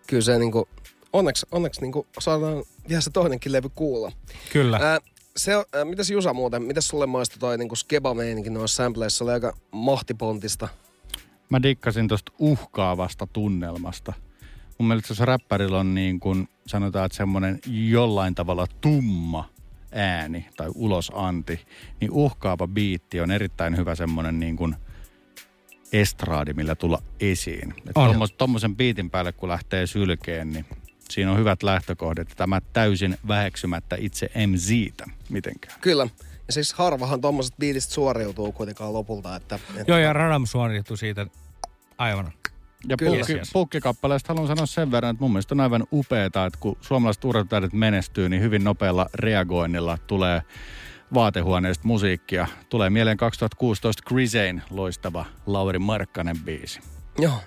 Kyllä se niinku, onneksi, onneksi niinku saadaan vielä se toinenkin levy kuulla. Kyllä. Ää, se, ää, mitäs Jusa muuten, mitäs sulle maistui toi niinku skeba-meininki noissa sampleissa? Oli aika mahtipontista. Mä dikkasin tosta uhkaavasta tunnelmasta. Mun mielestä jos räppärillä on niin kuin sanotaan, että semmoinen jollain tavalla tumma ääni tai ulosanti, niin uhkaava biitti on erittäin hyvä semmoinen niin kuin estraadi, millä tulla esiin. Tommosen biitin päälle, kun lähtee sylkeen, niin siinä on hyvät lähtökohdat. Tämä täysin väheksymättä itse MZtä mitenkään. Kyllä. Ja siis harvahan tommoset biitistä suoriutuu kuitenkaan lopulta. Että, että Joo, ja Radam suoriutui siitä aivan. Ja Kyllä. pukki, pukkikappaleesta haluan sanoa sen verran, että mun mielestä on aivan upeeta, että kun suomalaiset urheilutähdet menestyy, niin hyvin nopealla reagoinnilla tulee vaatehuoneesta musiikkia. Tulee mieleen 2016 Grisain loistava Lauri Markkanen biisi. Joo.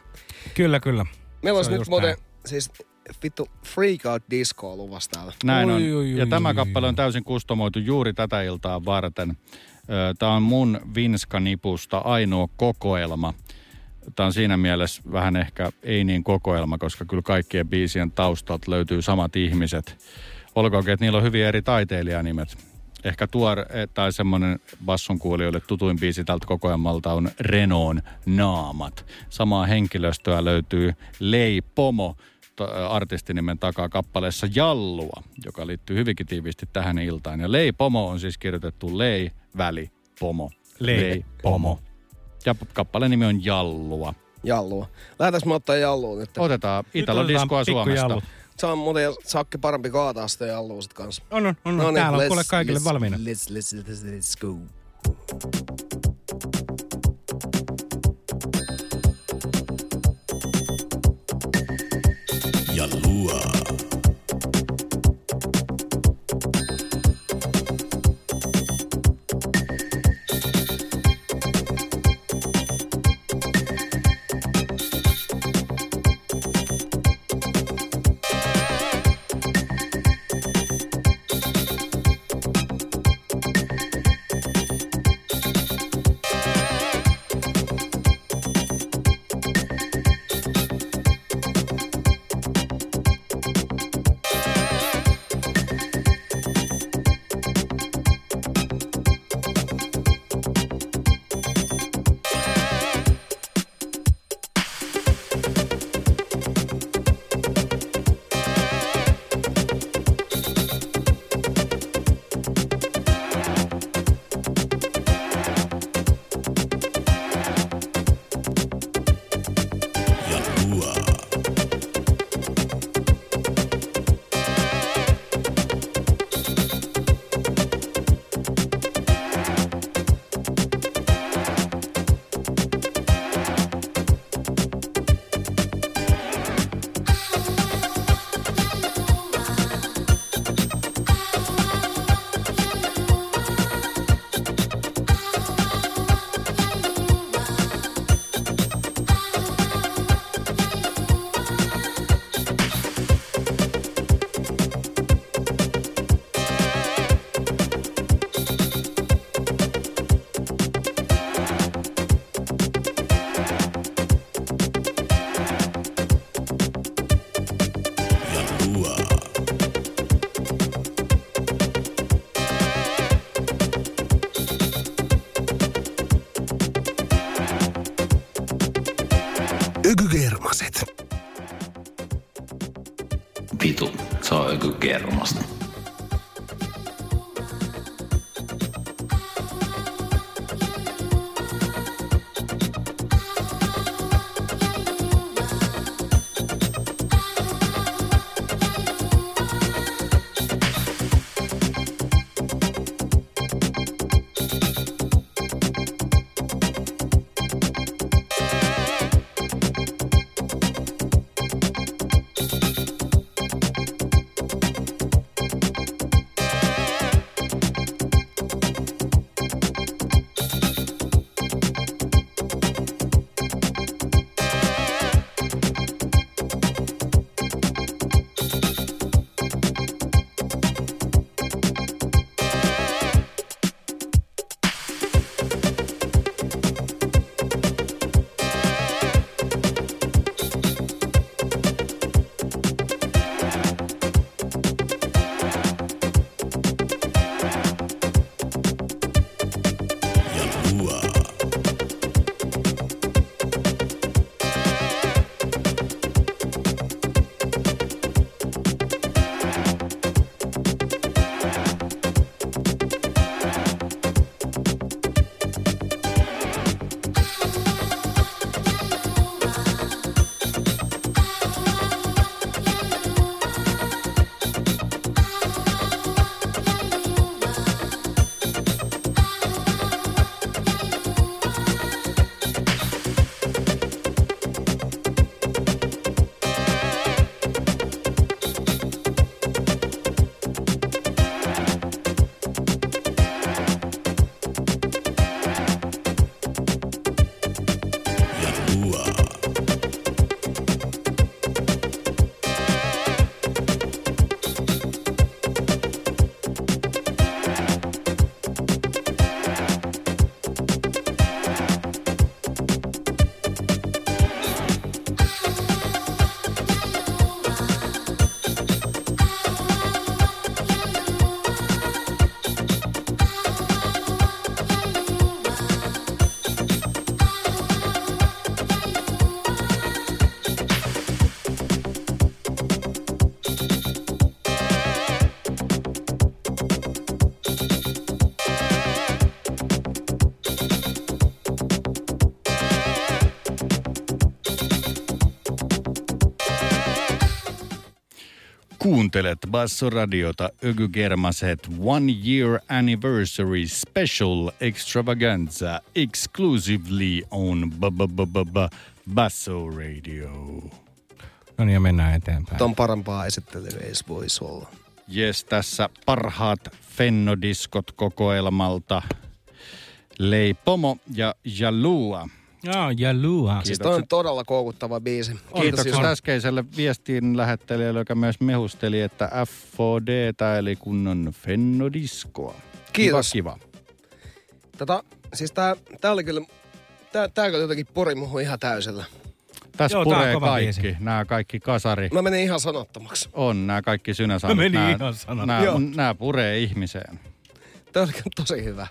Kyllä, kyllä. Meillä olisi nyt muuten, siis vittu Freak Out Disco luvassa täällä. Näin on. oi, ja oi, tämä oi, kappale on täysin kustomoitu juuri tätä iltaa varten. Tämä on mun Vinska-nipusta ainoa kokoelma. Tämä on siinä mielessä vähän ehkä ei niin kokoelma, koska kyllä kaikkien biisien taustalta löytyy samat ihmiset. Olkoonkin, että niillä on hyvin eri taiteilijanimet. Ehkä tuor tai semmoinen basson kuulijoille tutuin biisi tältä kokoelmalta on Renon Naamat. Samaa henkilöstöä löytyy Lei Pomo ta- artistinimen takaa kappaleessa Jallua, joka liittyy hyvinkin tiiviisti tähän iltaan. Ja Lei Pomo on siis kirjoitettu Lei, Väli, Pomo. Lei, Pomo. Ja kappaleen nimi on Jallua. Jallua. Lähdetäänkö me ottaa Jallua nyt? Otetaan Italo Diskoa Suomesta. jallut. Se on muuten Sakke parempi kaataa sitä Jallua sit kanssa. On, on, on. No niin, Täällä on let's- kuule kaikille let's- valmiina. Let's, let's, let's, let's go. ja luo. Kuuntelet Bassoradiota Öky Germaset One Year Anniversary Special Extravaganza exclusively on Basso Radio. No niin, ja mennään eteenpäin. Ton parempaa esittelyä ei voisi olla. Jes, tässä parhaat fennodiskot kokoelmalta. Leipomo ja Jalua. Joo, Jalua. Siis toi on todella koukuttava biisi. Kiitos. äskeiselle viestin lähettelijälle, joka myös mehusteli, että FOD eli kunnon fennodiskoa. Kiitos. Kiva, kiva. Tota, siis tää, tää oli kyllä, tää, tää kyllä jotenkin pori muhun ihan täysillä. Tässä Joo, puree kaikki. biisi. Nämä kaikki kasari. Mä menin ihan sanottomaksi. On, nämä kaikki synäsanat. Mä menin nää, ihan sanat. Nämä, nämä puree ihmiseen. Tää oli tosi hyvä.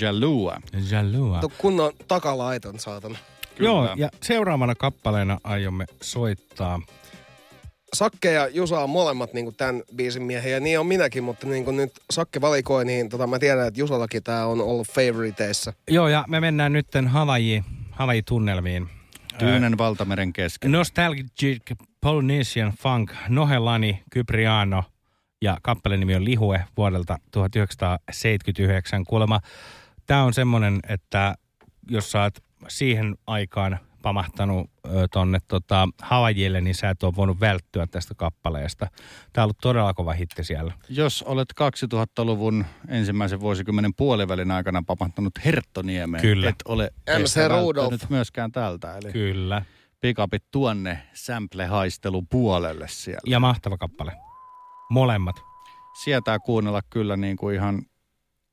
Jalua. Jalua. Tuo kunnon takalaiton, saatana. Joo, ja seuraavana kappaleena aiomme soittaa. Sakke ja Jusa on molemmat niin tämän biisin miehiä, ja niin on minäkin, mutta niin kuin nyt Sakke valikoi, niin tota, mä tiedän, että Jusallakin tämä on ollut favoriteissa. Joo, ja me mennään nytten Havaji, Havaji-tunnelmiin. Tyynen valtameren kesken. Nostalgic Polynesian Funk, Nohelani, Kypriano ja kappaleen nimi on Lihue vuodelta 1979. Kuulemma tämä on semmoinen, että jos sä oot siihen aikaan pamahtanut ö, tonne tota, Havajille, niin sä et ole voinut välttyä tästä kappaleesta. Tämä on ollut todella kova hitti siellä. Jos olet 2000-luvun ensimmäisen vuosikymmenen puolivälin aikana pamahtanut Herttoniemeen, Kyllä. et ole MC myöskään täältä. Eli Kyllä. pikapit tuonne sample-haistelun puolelle siellä. Ja mahtava kappale. Molemmat. Sietää kuunnella kyllä niin kuin ihan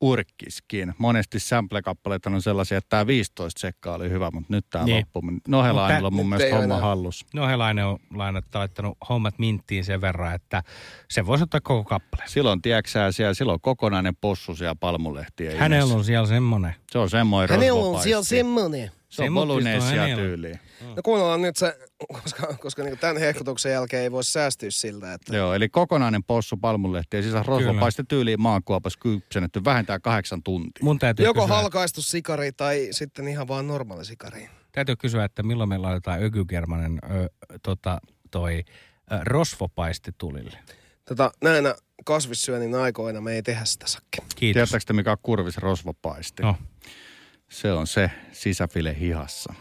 urkkiskin. Monesti sample-kappaleita on sellaisia, että tämä 15 sekkaa oli hyvä, mutta nyt tämä Niin. loppu. Nohelainilla on mun mielestä homma hallus. Nohelainen on lainattu, laittanut hommat minttiin sen verran, että se voisi ottaa koko kappaleen. Silloin, tiedätkö siellä, silloin on kokonainen possu siellä palmulehtien Hänellä on siellä semmonen. Se on semmoinen Hänellä on siellä semmonen. Se on Bolognese tyyliin. No kuunnellaan nyt se, koska, koska niin tämän hehkutuksen jälkeen ei voi säästyä siltä, että Joo, eli kokonainen possu palmunlehti ja sisään rosvopaiste tyyliin maankuopas kypsennetty vähintään kahdeksan tuntia. Mun täytyy joko kysyä, halkaistu sikari tai sitten ihan vaan normaali sikari. täytyy kysyä, että milloin me laitetaan ökygermanen ö, tota, toi ö, rosvopaiste tulille. Tota, näinä kasvissyönnin aikoina me ei tehdä sitä sakke. Kiitos. Tiedättekö te, mikä on kurvis rosvopaisti? No. Se on se sisäfile hihassa.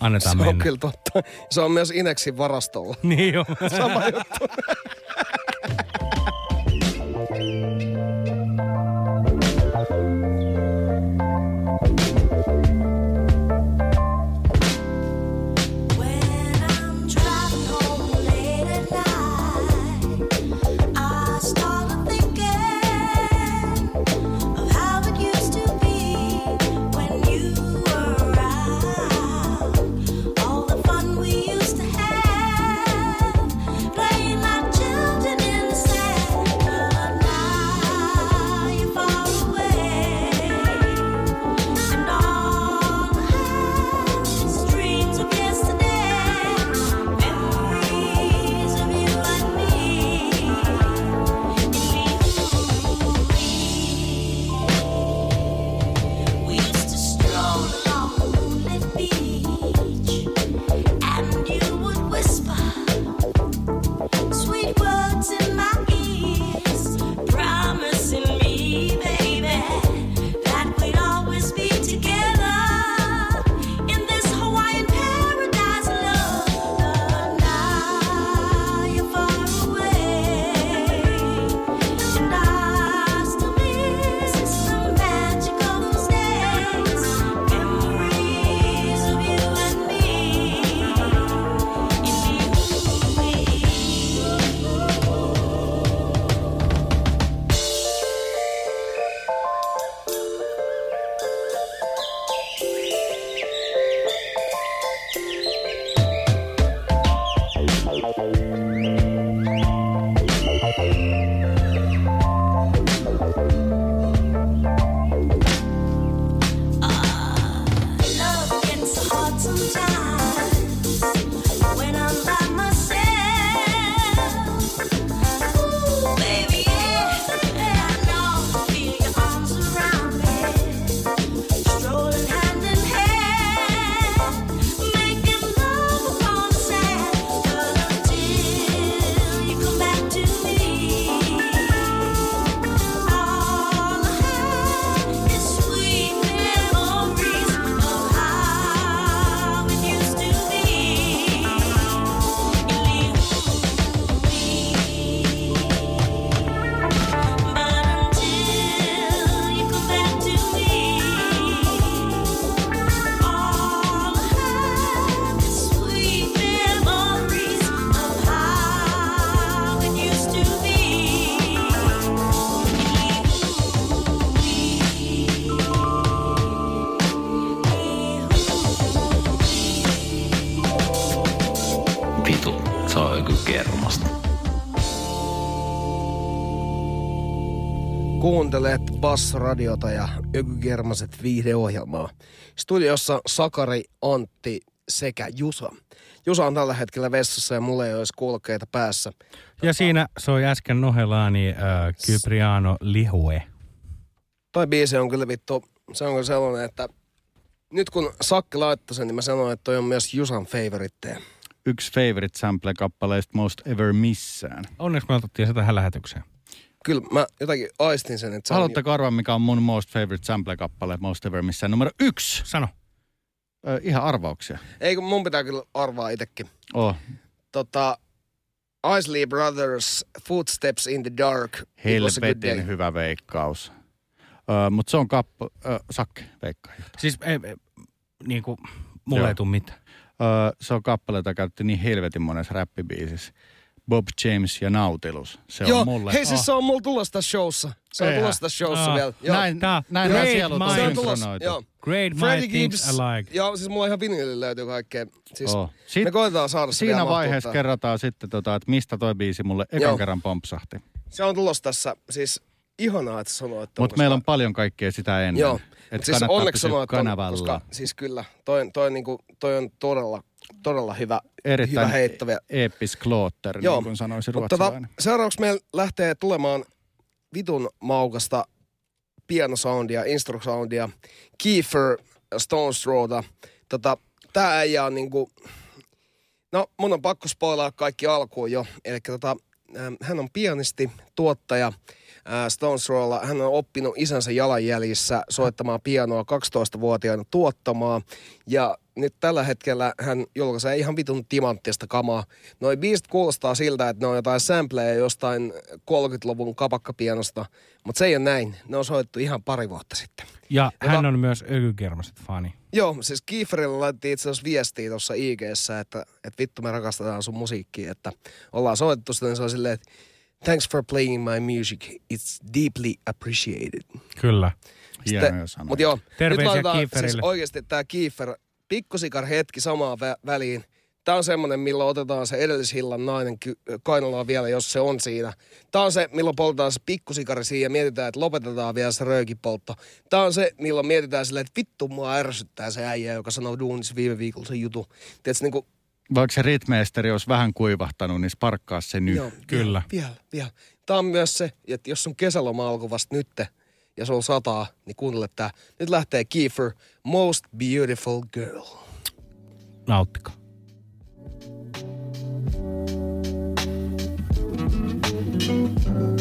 Annetaan se on mennä. kyllä totta. Se on myös Inexin varastolla. Niin joo. Sama juttu. Bass-radiota ja Ökygermaset viihdeohjelmaa. Studiossa Sakari, Antti sekä Jusa. Jusa on tällä hetkellä vessassa ja mulla ei olisi kulkeita päässä. Ja siinä soi äsken Nohelani äh, Kypriano Lihue. Toi biisi on kyllä vittu, se on kyllä sellainen, että nyt kun Sakki laittoi sen, niin mä sanoin, että toi on myös Jusan favoritteja. Yksi favorite sample-kappaleista Most Ever Missään. Onneksi me otettiin se tähän lähetykseen. Kyllä mä jotakin aistin sen, että se on Haluatteko arvaa, mikä on mun most favorite sample-kappale Most Ever Missään? Numero yksi. Sano. Ö, ihan arvauksia. Ei kun mun pitää kyllä arvaa itsekin. Oh, Tota, Isley Brothers, Footsteps in the Dark. Helvetin hyvä veikkaus. Ö, Mutta se on kappa... Ö, Sakke veikkaa. Siis ei, ei, niin kuin, mulle Joo. ei tule mitään. Ö, se on kappale, jota käytettiin niin helvetin monessa räppibiisissä. Bob James ja Nautilus. Se Joo, on mulle... hei siis se on mulla tulossa tässä showssa. Se on Eihän. tulossa tässä showssa Ah. vielä. Joo. Näin, Tää- näin Great sielut on. Se on tulossa, synkronoitu. joo. Great thinks Gibbs. alike. Joo, siis mulla ihan vinyyli löytyy kaikkea. Siis me Sit- koetaan saada Siinä vaiheessa tähän. kerrotaan sitten, tota, että mistä toi biisi mulle ekan Joo. kerran pompsahti. Se on tulossa tässä, siis ihanaa, että sanoit. Mutta meillä on paljon kaikkea sitä ennen. Joo. Et siis onneksi ton, kanavalla. koska siis kyllä, toi, toi, niinku, toi on todella, todella hyvä, Erittäin hyvä heitto. vielä. eeppis klootter, niin kuin sanoisi Mutta tota, ruotsalainen. seuraavaksi meillä lähtee tulemaan vitun maukasta pianosoundia, instrusoundia, Kiefer Stones Throwta. Tota, tää äijä on niinku, no mun on pakko spoilaa kaikki alkuun jo. Eli tota, ähm, hän on pianisti, tuottaja, äh, Stones Throwlla. Hän on oppinut isänsä jalanjäljissä soittamaan pianoa 12-vuotiaana tuottamaan. Ja nyt tällä hetkellä hän julkaisee ihan vitun timanttista kamaa. Noi biisit kuulostaa siltä, että ne on jotain sampleja jostain 30-luvun kapakkapianosta, mutta se ei ole näin. Ne on soittu ihan pari vuotta sitten. Ja Joka- hän on myös Ökykermaset fani. Joo, siis Kieferille laitettiin itse asiassa viestiä tuossa ig että, että vittu me rakastetaan sun musiikkia, että ollaan soitettu sitä, niin se on silleen, että thanks for playing my music, it's deeply appreciated. Kyllä. Hienoja sanoja. Mutta joo, Terveisiä nyt laitetaan siis oikeasti tämä Kiefer, pikkusikar hetki samaan vä- väliin. Tämä on semmoinen, milloin otetaan se edellishillan nainen ky- kainaloa vielä, jos se on siinä. Tämä on se, milloin poltetaan se pikkusikari siihen ja mietitään, että lopetetaan vielä se röökipoltto. Tämä on se, milloin mietitään silleen, että vittu mua ärsyttää se äijä, joka sanoo duunissa viime viikolla se jutu. Tiedätkö, niin kuin, Vaikka se ritmeisteri olisi vähän kuivahtanut, niin sparkkaa se nyt. Joo, Vielä, vielä, vielä. Tämä on myös se, että jos sun kesäloma alkoi vasta nytte ja sulla sataa, niin kuuntele tää. Nyt lähtee Kiefer, Most Beautiful Girl. Nauttikaa. Vitu,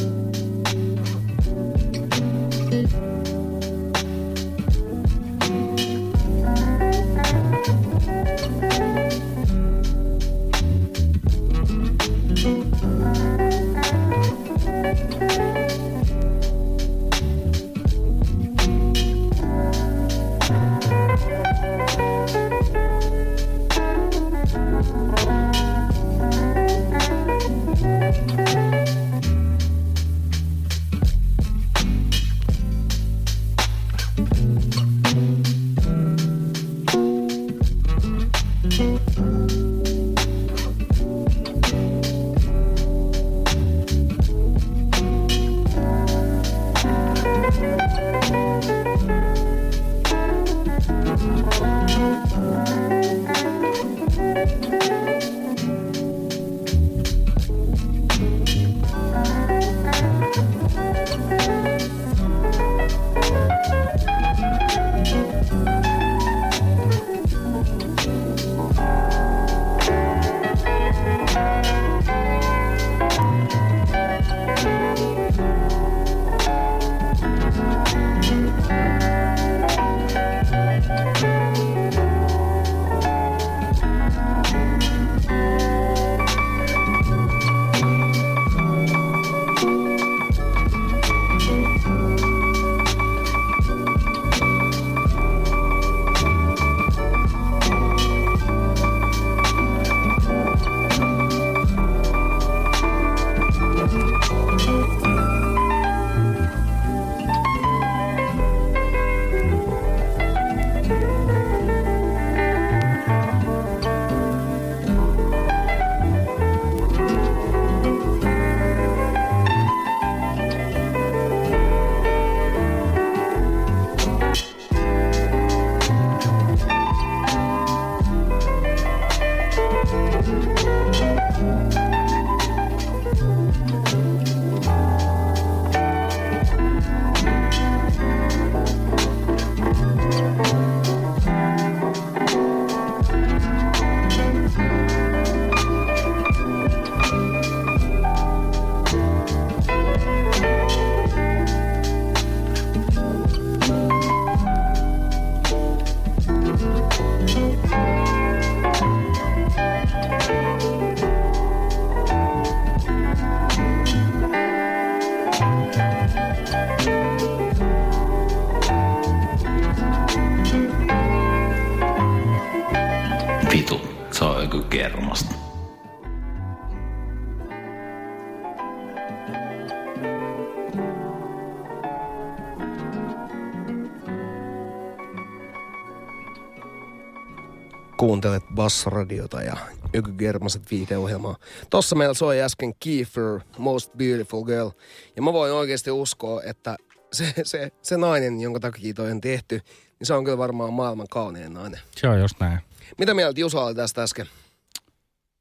Kuuntelet Bassoradiota ja Yky Germaset viihdeohjelmaa. Tossa meillä soi äsken Kiefer, Most Beautiful Girl. Ja mä voin oikeasti uskoa, että se, se, se nainen, jonka takia toi on tehty, niin se on kyllä varmaan maailman kaunein nainen. Se on just näin. Mitä mieltä Jusa oli tästä äsken?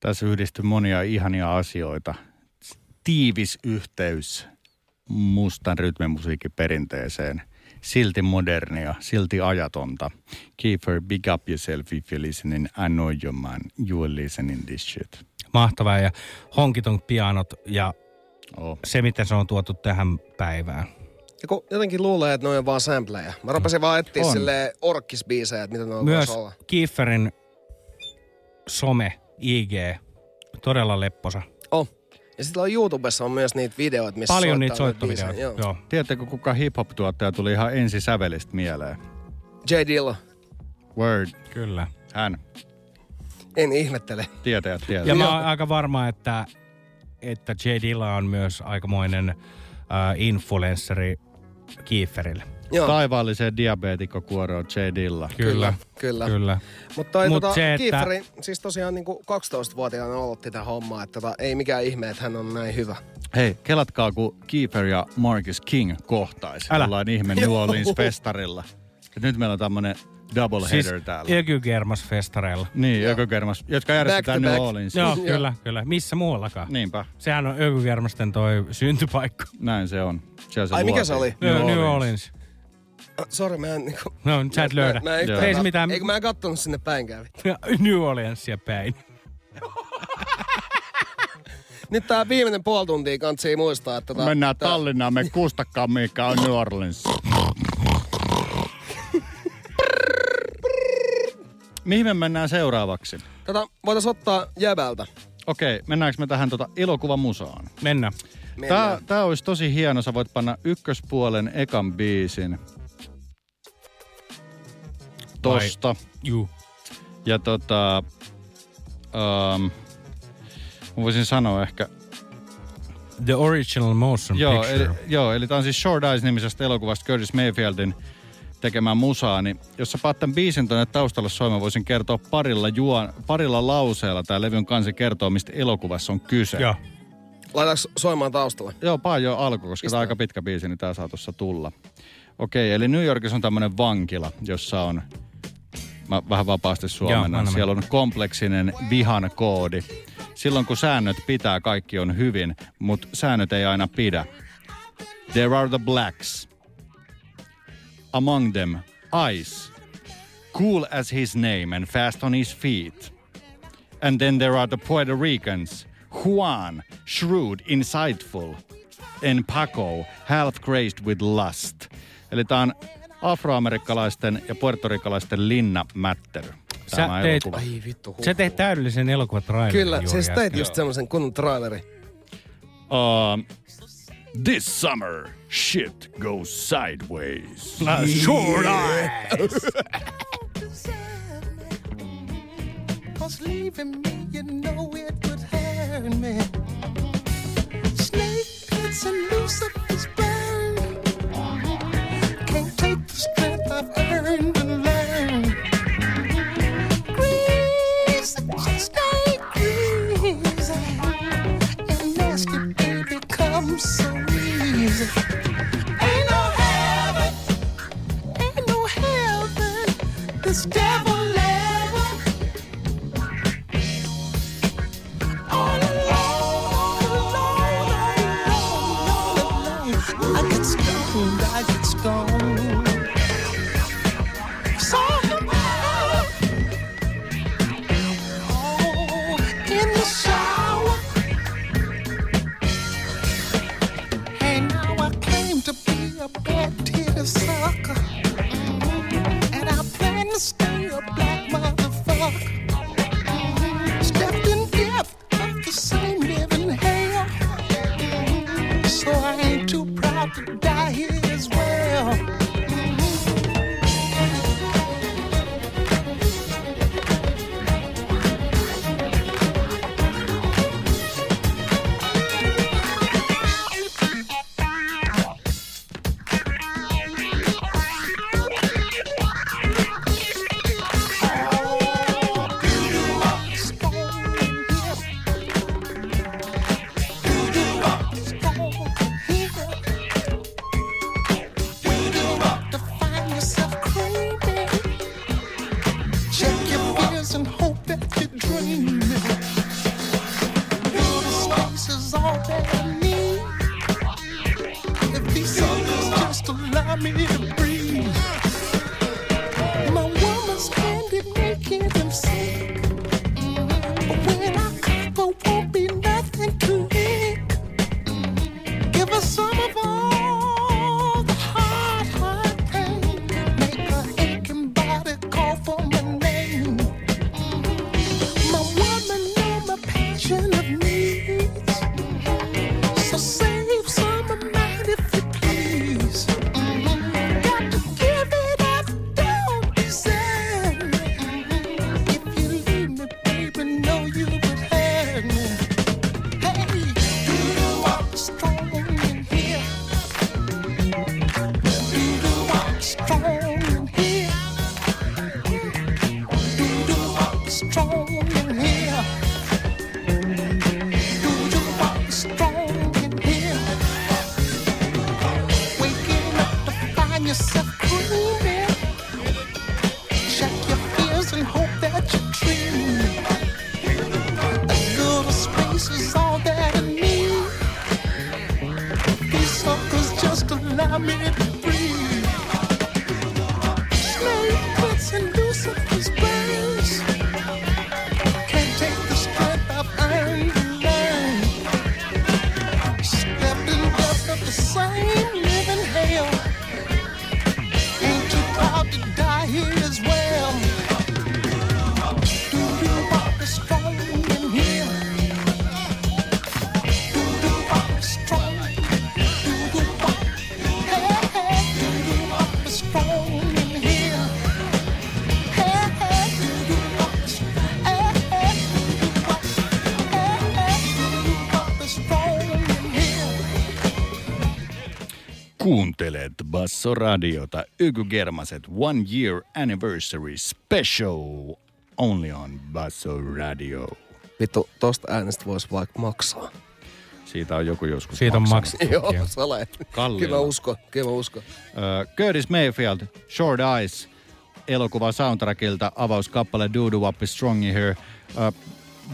Tässä yhdistyy monia ihania asioita. Tiivis yhteys mustan rytmimusiikin perinteeseen. Silti modernia, silti ajatonta. Kiefer, big up yourself if you're listening. I know you man, you are listening this shit. Mahtavaa ja honkiton pianot ja oh. se, miten se on tuotu tähän päivään. Ja kun jotenkin luulee, että ne on vaan sampleja. Mä rupesin vaan etsiä On. silleen orkkisbiisejä, että mitä ne on Myös olla. Kieferin some, IG, todella lepposa. Oh. Ja sitten on YouTubessa on myös niitä videoita, missä Paljon niitä soittovideoita. Joo. Joo. Tiedättekö, kuka hip-hop-tuottaja tuli ihan ensi sävelistä mieleen? J. Dilla. Word. Kyllä. Hän. En ihmettele. Tietäjät tietää. Ja mä oon aika varma, että, että J. Dilla on myös aikamoinen äh, influenssari Kieferille. Joo. Taivaalliseen diabeetikkokuoroon J. Dilla. Kyllä. Kyllä. Kyllä. Mutta toi Mut tota, se, että- Kieferin, siis tosiaan niinku 12-vuotiaana aloitti tätä hommaa, että tota, ei mikään ihme, että hän on näin hyvä. Hei, kelatkaa, kun Kiefer ja Marcus King kohtais. Älä. Jollain ihme New Orleans festarilla. Ja nyt meillä on tämmönen double Siis header täällä. Ökygermas festareilla. Niin, Ökygermas, jotka järjestetään New back. Orleans. Joo, kyllä, kyllä. Missä muuallakaan? Niinpä, Sehän on Ökygermasten toi syntypaikka. näin se on. Siellä se Ai, mikä luotiin. se oli? New, New Orleans. Ah, Sori, mä en niinku... No, sä et löydä. Mä, mä en yhtään Ei se mitään. Eikö mä en kattonut sinne päinkään. New Orleansia päin. Nyt tää viimeinen puoli tuntia kantsii muistaa, että... Tota, Mennään tää- Tallinnaan, me kustakaan mikä on New Orleans. Mihin me mennään seuraavaksi? Tota, voitais ottaa jäbältä. Okei, mennäänkö me tähän tota elokuvamusaan? Mennä. Tää, Mennään. tää olisi tosi hieno, sä voit panna ykköspuolen ekan biisin. Tosta. Juu. Ja tota... Um, voisin sanoa ehkä... The Original Motion Joo Picture. eli, joo, eli tää on siis Short Eyes-nimisestä elokuvasta Curtis Mayfieldin tekemää musaa, niin jos sä paat tämän biisin tonne taustalle soimaan, voisin kertoa parilla, juon, parilla lauseella. Tää levyn kansi kertoo, mistä elokuvassa on kyse. Joo. Laitaks soimaan taustalle? Joo, paa jo alku, koska tämä on aika pitkä biisi, niin tää saa tuossa tulla. Okei, eli New Yorkissa on tämmönen vankila, jossa on, mä vähän vapaasti Joo, suomennan, anna siellä on kompleksinen vihan koodi. Silloin kun säännöt pitää, kaikki on hyvin, mutta säännöt ei aina pidä. There are the blacks. Among them, Ice. Cool as his name and fast on his feet. And then there are the Puerto Ricans. Juan, shrewd, insightful. And Paco, half crazed with lust. Eli tää on afroamerikkalaisten ja puertorikalaisten linnamättely. Sä teit, elokuva. Ai vittu. Huh. sä teit täydellisen elokuvatrailerin Kyllä, juuri siis teit just semmoisen kunnon traileri. Um, this summer, shit goes sideways. Short eyes. Cause leaving me, you know it would hurt me. Snake pits and Lucifer's I've earned Kuuntelet Basso-radiota Yky Germaset One Year Anniversary Special only on Basso Radio. Vittu, tosta äänestä voisi vaikka maksaa. Siitä on joku joskus Siitä on maksanut. Joo, sä olet. Kalliolla. Kyllä mä uskon, kyllä mä uskon. Ö, Curtis Mayfield, Short Eyes, elokuva soundtrackilta, avauskappale Doodoo Wop is Strong in Here. Ö,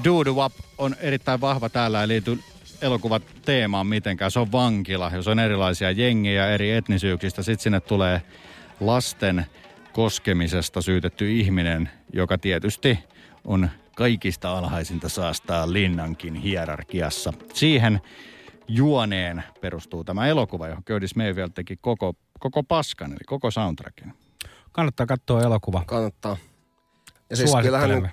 Doodoo Wop on erittäin vahva täällä, liity elokuvat teemaan mitenkään. Se on vankila, jos on erilaisia jengejä eri etnisyyksistä. Sitten sinne tulee lasten koskemisesta syytetty ihminen, joka tietysti on kaikista alhaisinta saastaa linnankin hierarkiassa. Siihen juoneen perustuu tämä elokuva, johon Curtis Mayfield teki koko, koko paskan, eli koko soundtrackin. Kannattaa katsoa elokuva. Kannattaa. Ja siis kyllähän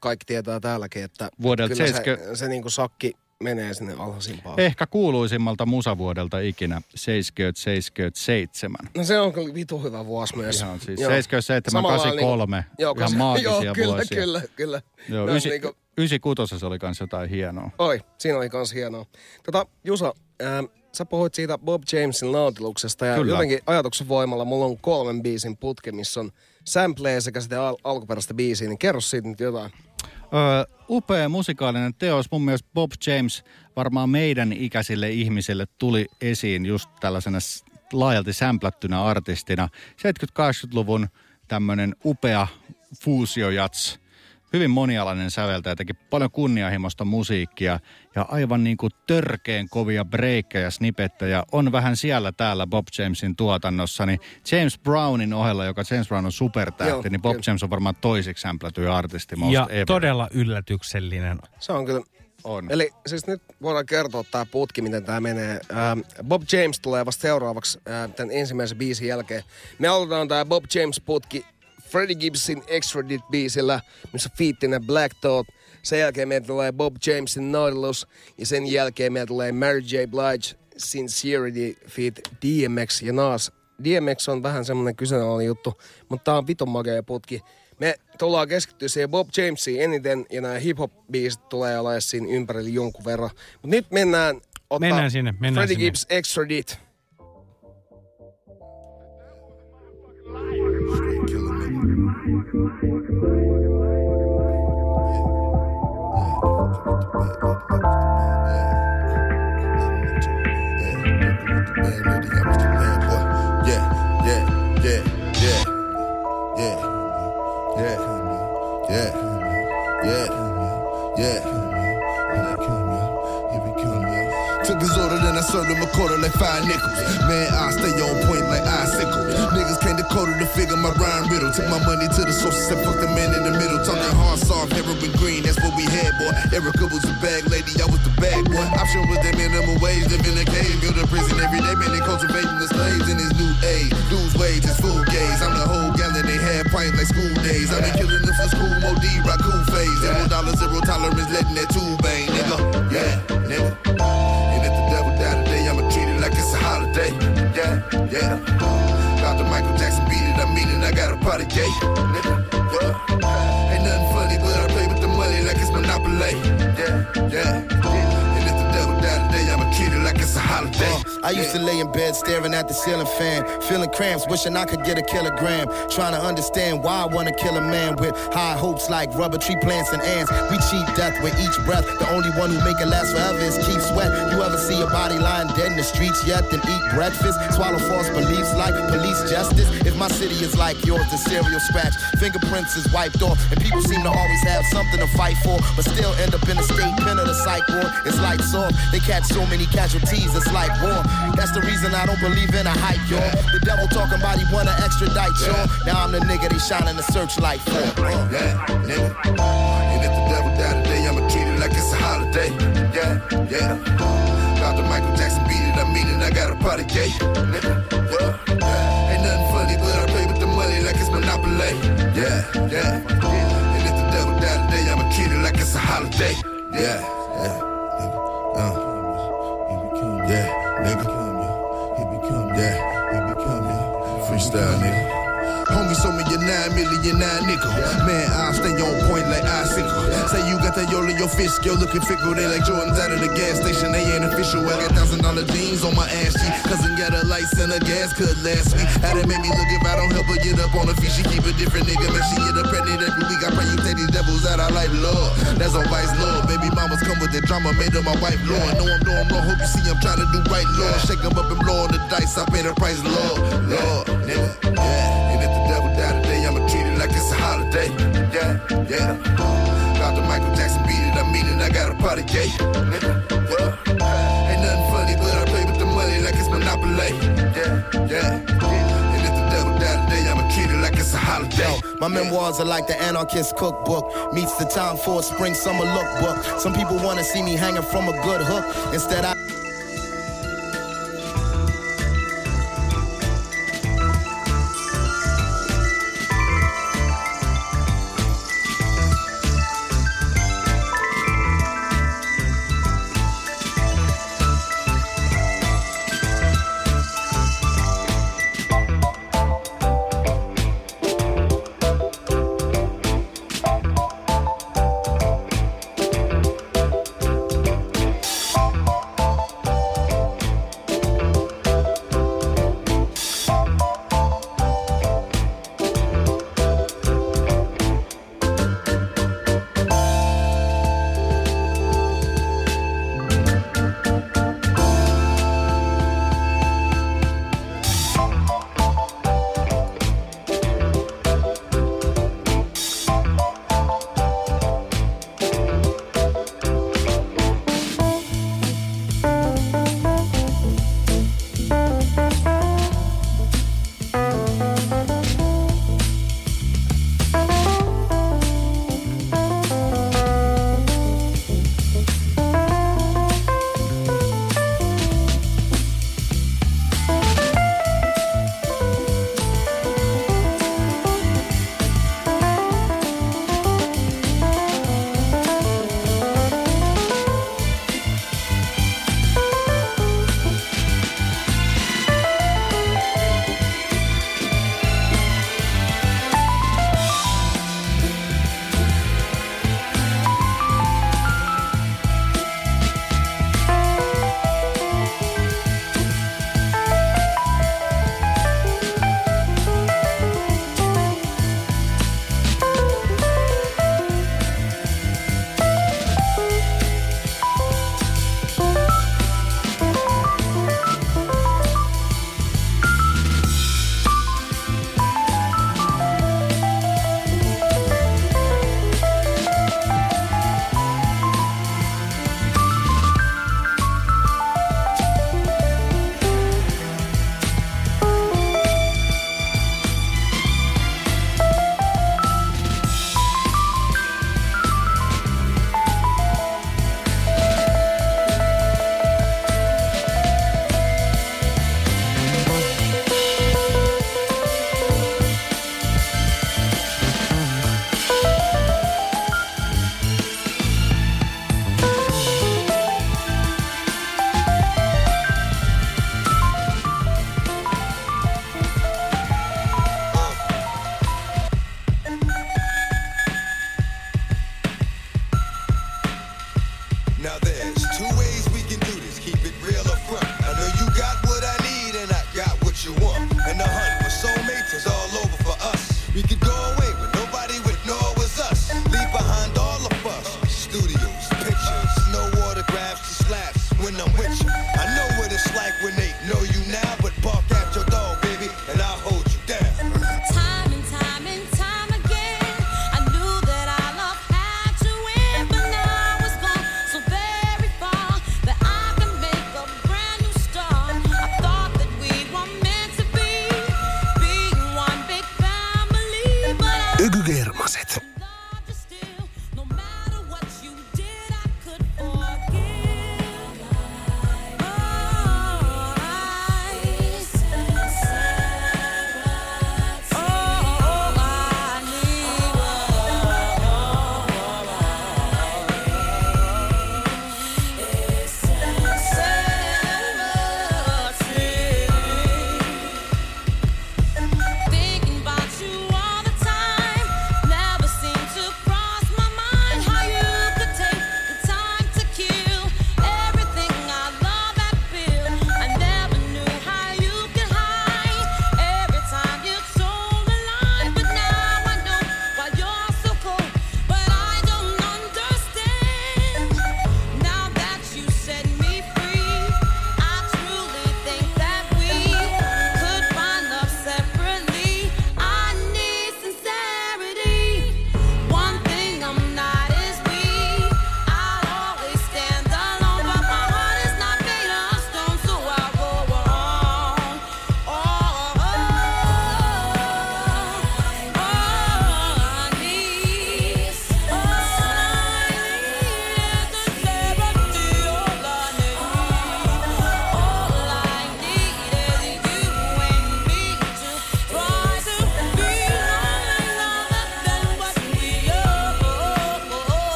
kaikki tietää täälläkin, että Vuodelta kyllä se, 70 se niin kuin sakki menee sinne alhaisimpaan. Ehkä kuuluisimmalta musavuodelta ikinä 77. No se on kyllä vitu hyvä vuosi myös. Ihan siis Joo. 77, Samalla lailla 83, Niinku, joo, ihan maagisia joo, kyllä, vuosia. kyllä, kyllä. Joo, Ne on ysi, niinku- 96 oli kans jotain hienoa. Oi, siinä oli kans hienoa. Tota, Jusa, ää, sä puhuit siitä Bob Jamesin nautiluksesta ja Kyllä. jotenkin ajatuksen voimalla mulla on kolmen biisin putke, missä on sampleja sekä sitä al- alkuperäistä biisiä, niin kerro siitä nyt jotain. Öö, upea musikaalinen teos. Mun mielestä Bob James varmaan meidän ikäisille ihmisille tuli esiin just tällaisena laajalti sämplättynä artistina. 70-80-luvun tämmöinen upea fuusiojats, hyvin monialainen säveltäjä, teki paljon kunnianhimoista musiikkia ja aivan niin kuin törkeen kovia breikkejä ja snippettejä on vähän siellä täällä Bob Jamesin tuotannossa. Niin James Brownin ohella, joka James Brown on supertähti, Joo, niin Bob kyllä. James on varmaan toisiksi sämplätyin artisti most Ja ever. todella yllätyksellinen. Se on kyllä... On. Eli siis nyt voidaan kertoa tämä putki, miten tämä menee. Ähm, Bob James tulee vasta seuraavaksi äh, tämän ensimmäisen biisin jälkeen. Me aloitetaan tämä Bob James putki Freddie Gibbsin Extradite-biisillä, missä fiittinä Black Thought. Sen jälkeen meillä tulee Bob Jamesin Nautilus ja sen jälkeen meillä tulee Mary J. Blige Sincerity feat DMX ja Nas. DMX on vähän semmonen kyseenalainen juttu, mutta tää on vitun makea putki. Me tullaan keskittyä siihen Bob Jamesiin eniten ja nämä hip-hop-biisit tulee olemaan siinä ympärillä jonkun verran. Mutta nyt mennään ottaa Mennään sinne, mennään Freddie sinne. Gibbs Extradite. Yeah, yeah, his order, then I served him a quarter like five nickels. Man, I stay on point like icicle. Niggas came to quarter to figure my rhyme riddle. Took my money to the sources and fuck the man in the middle. Talking hard, soft, heroin green, that's what we had, boy. Erica was the bag lady, I was the bag boy. Option was that minimum wage, in a cave, build a prison every day, man, they cultivating the slaves in this new age. Lose wages, food gaze. I'm the whole gallon, they had pint like school days. I've been killing them for school, Mo D, Raccoon phase. Zero dollars, zero tolerance, letting that tube bang, nigga. Yeah, nigga. Yeah, yeah. Dr. Michael Jackson beat it, I mean it, I got a party gate. Nigga, yeah. Ain't nothing funny, but I play with the money like it's Monopoly. Yeah, yeah. And like a holiday. Uh, I used to lay in bed staring at the ceiling fan, feeling cramps, wishing I could get a kilogram. Trying to understand why I wanna kill a man with high hopes like rubber tree plants and ants. We cheat death with each breath. The only one who make it last forever is Keith Sweat. You ever see a body lying dead in the streets yet? Then eat breakfast, swallow false beliefs like police justice. If my city is like yours, the serial scratch, fingerprints is wiped off, and people seem to always have something to fight for, but still end up in the state pen of the psych ward. It's lights off. They catch so many casualties, it's like war. That's the reason I don't believe in a hype, y'all. The devil talking about he wanna extradite, y'all. Now I'm the nigga they shining the searchlight for. Yeah, nigga. And if the devil died today, I'ma treat it like it's a holiday. Yeah, yeah. Dr. Michael Jackson beat it, I mean it, I got a party gate. Nigga, yeah. Ain't nothing funny, but I play with the money like it's Monopoly. Yeah, yeah. And if the devil die today, I'ma treat it like it's a holiday. Yeah, yeah. Uh. Yeah, nigga. Yeah, freestyle, nigga. Homie, show me your nine million nine nickel. Man, I stay on point like icicle. Say you got that yo in your fish, yo looking fickle. They like Jordans out of the gas station. They ain't official. I got thousand dollar jeans on my ass cheek. Cousin got a lights and a gas cut last week. How that make me look if I don't help her get up on her feet. She keep a different nigga, man. She get her pregnant every week. I pray you take these devils out. I like Lord. That's on Vice Lord. Baby mamas come with the drama, made her my wife Lord. Know I'm doing wrong. Hope you see I'm trying to do right, Lord. Shake 'em up and blow on the dice. I pay the price, Lord. Lord, nigga. Yeah. And if the devil today, I'ma treat it like it's a holiday. Yeah, yeah. Dr. Michael Jackson beat it, I mean it, I got a party yeah. Ain't nothing funny, but I play with the money like it's Monopoly. Yeah, yeah. The it's a holiday. My memoirs are like the anarchist cookbook. Meets the time for a spring summer lookbook. Some people wanna see me hanging from a good hook. Instead, I.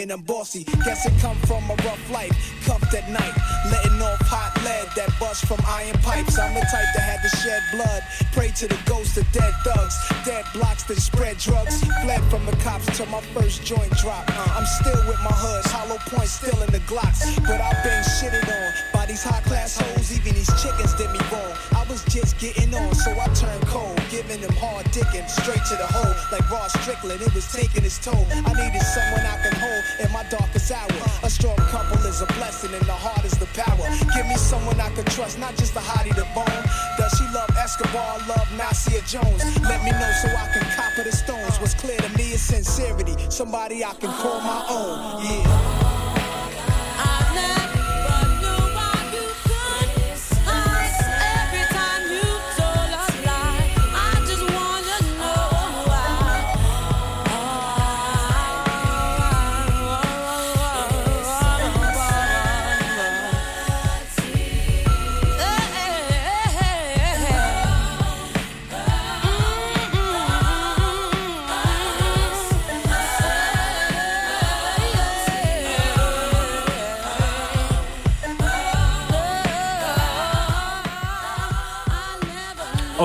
and bossy. Guess it come from a rough life, cuffed at night, letting off hot lead that bust from iron pipes. I'm the type that had to shed blood, pray to the ghosts of dead thugs, dead blocks that spread drugs. Fled from the cops till my first joint drop. I'm still with my hoods, hollow points still in the glocks, but I've been shitted on by these high class hoes. Even these chickens did me wrong. Was just getting on, so I turned cold, giving them hard dicking straight to the hole like Ross Strickland. It was taking its toll. I needed someone I can hold in my darkest hour. A strong couple is a blessing, and the heart is the power. Give me someone I can trust, not just a hottie to bone. Does she love Escobar? Love Nasir Jones? Let me know so I can copper the stones. What's clear to me is sincerity. Somebody I can call my own. Yeah.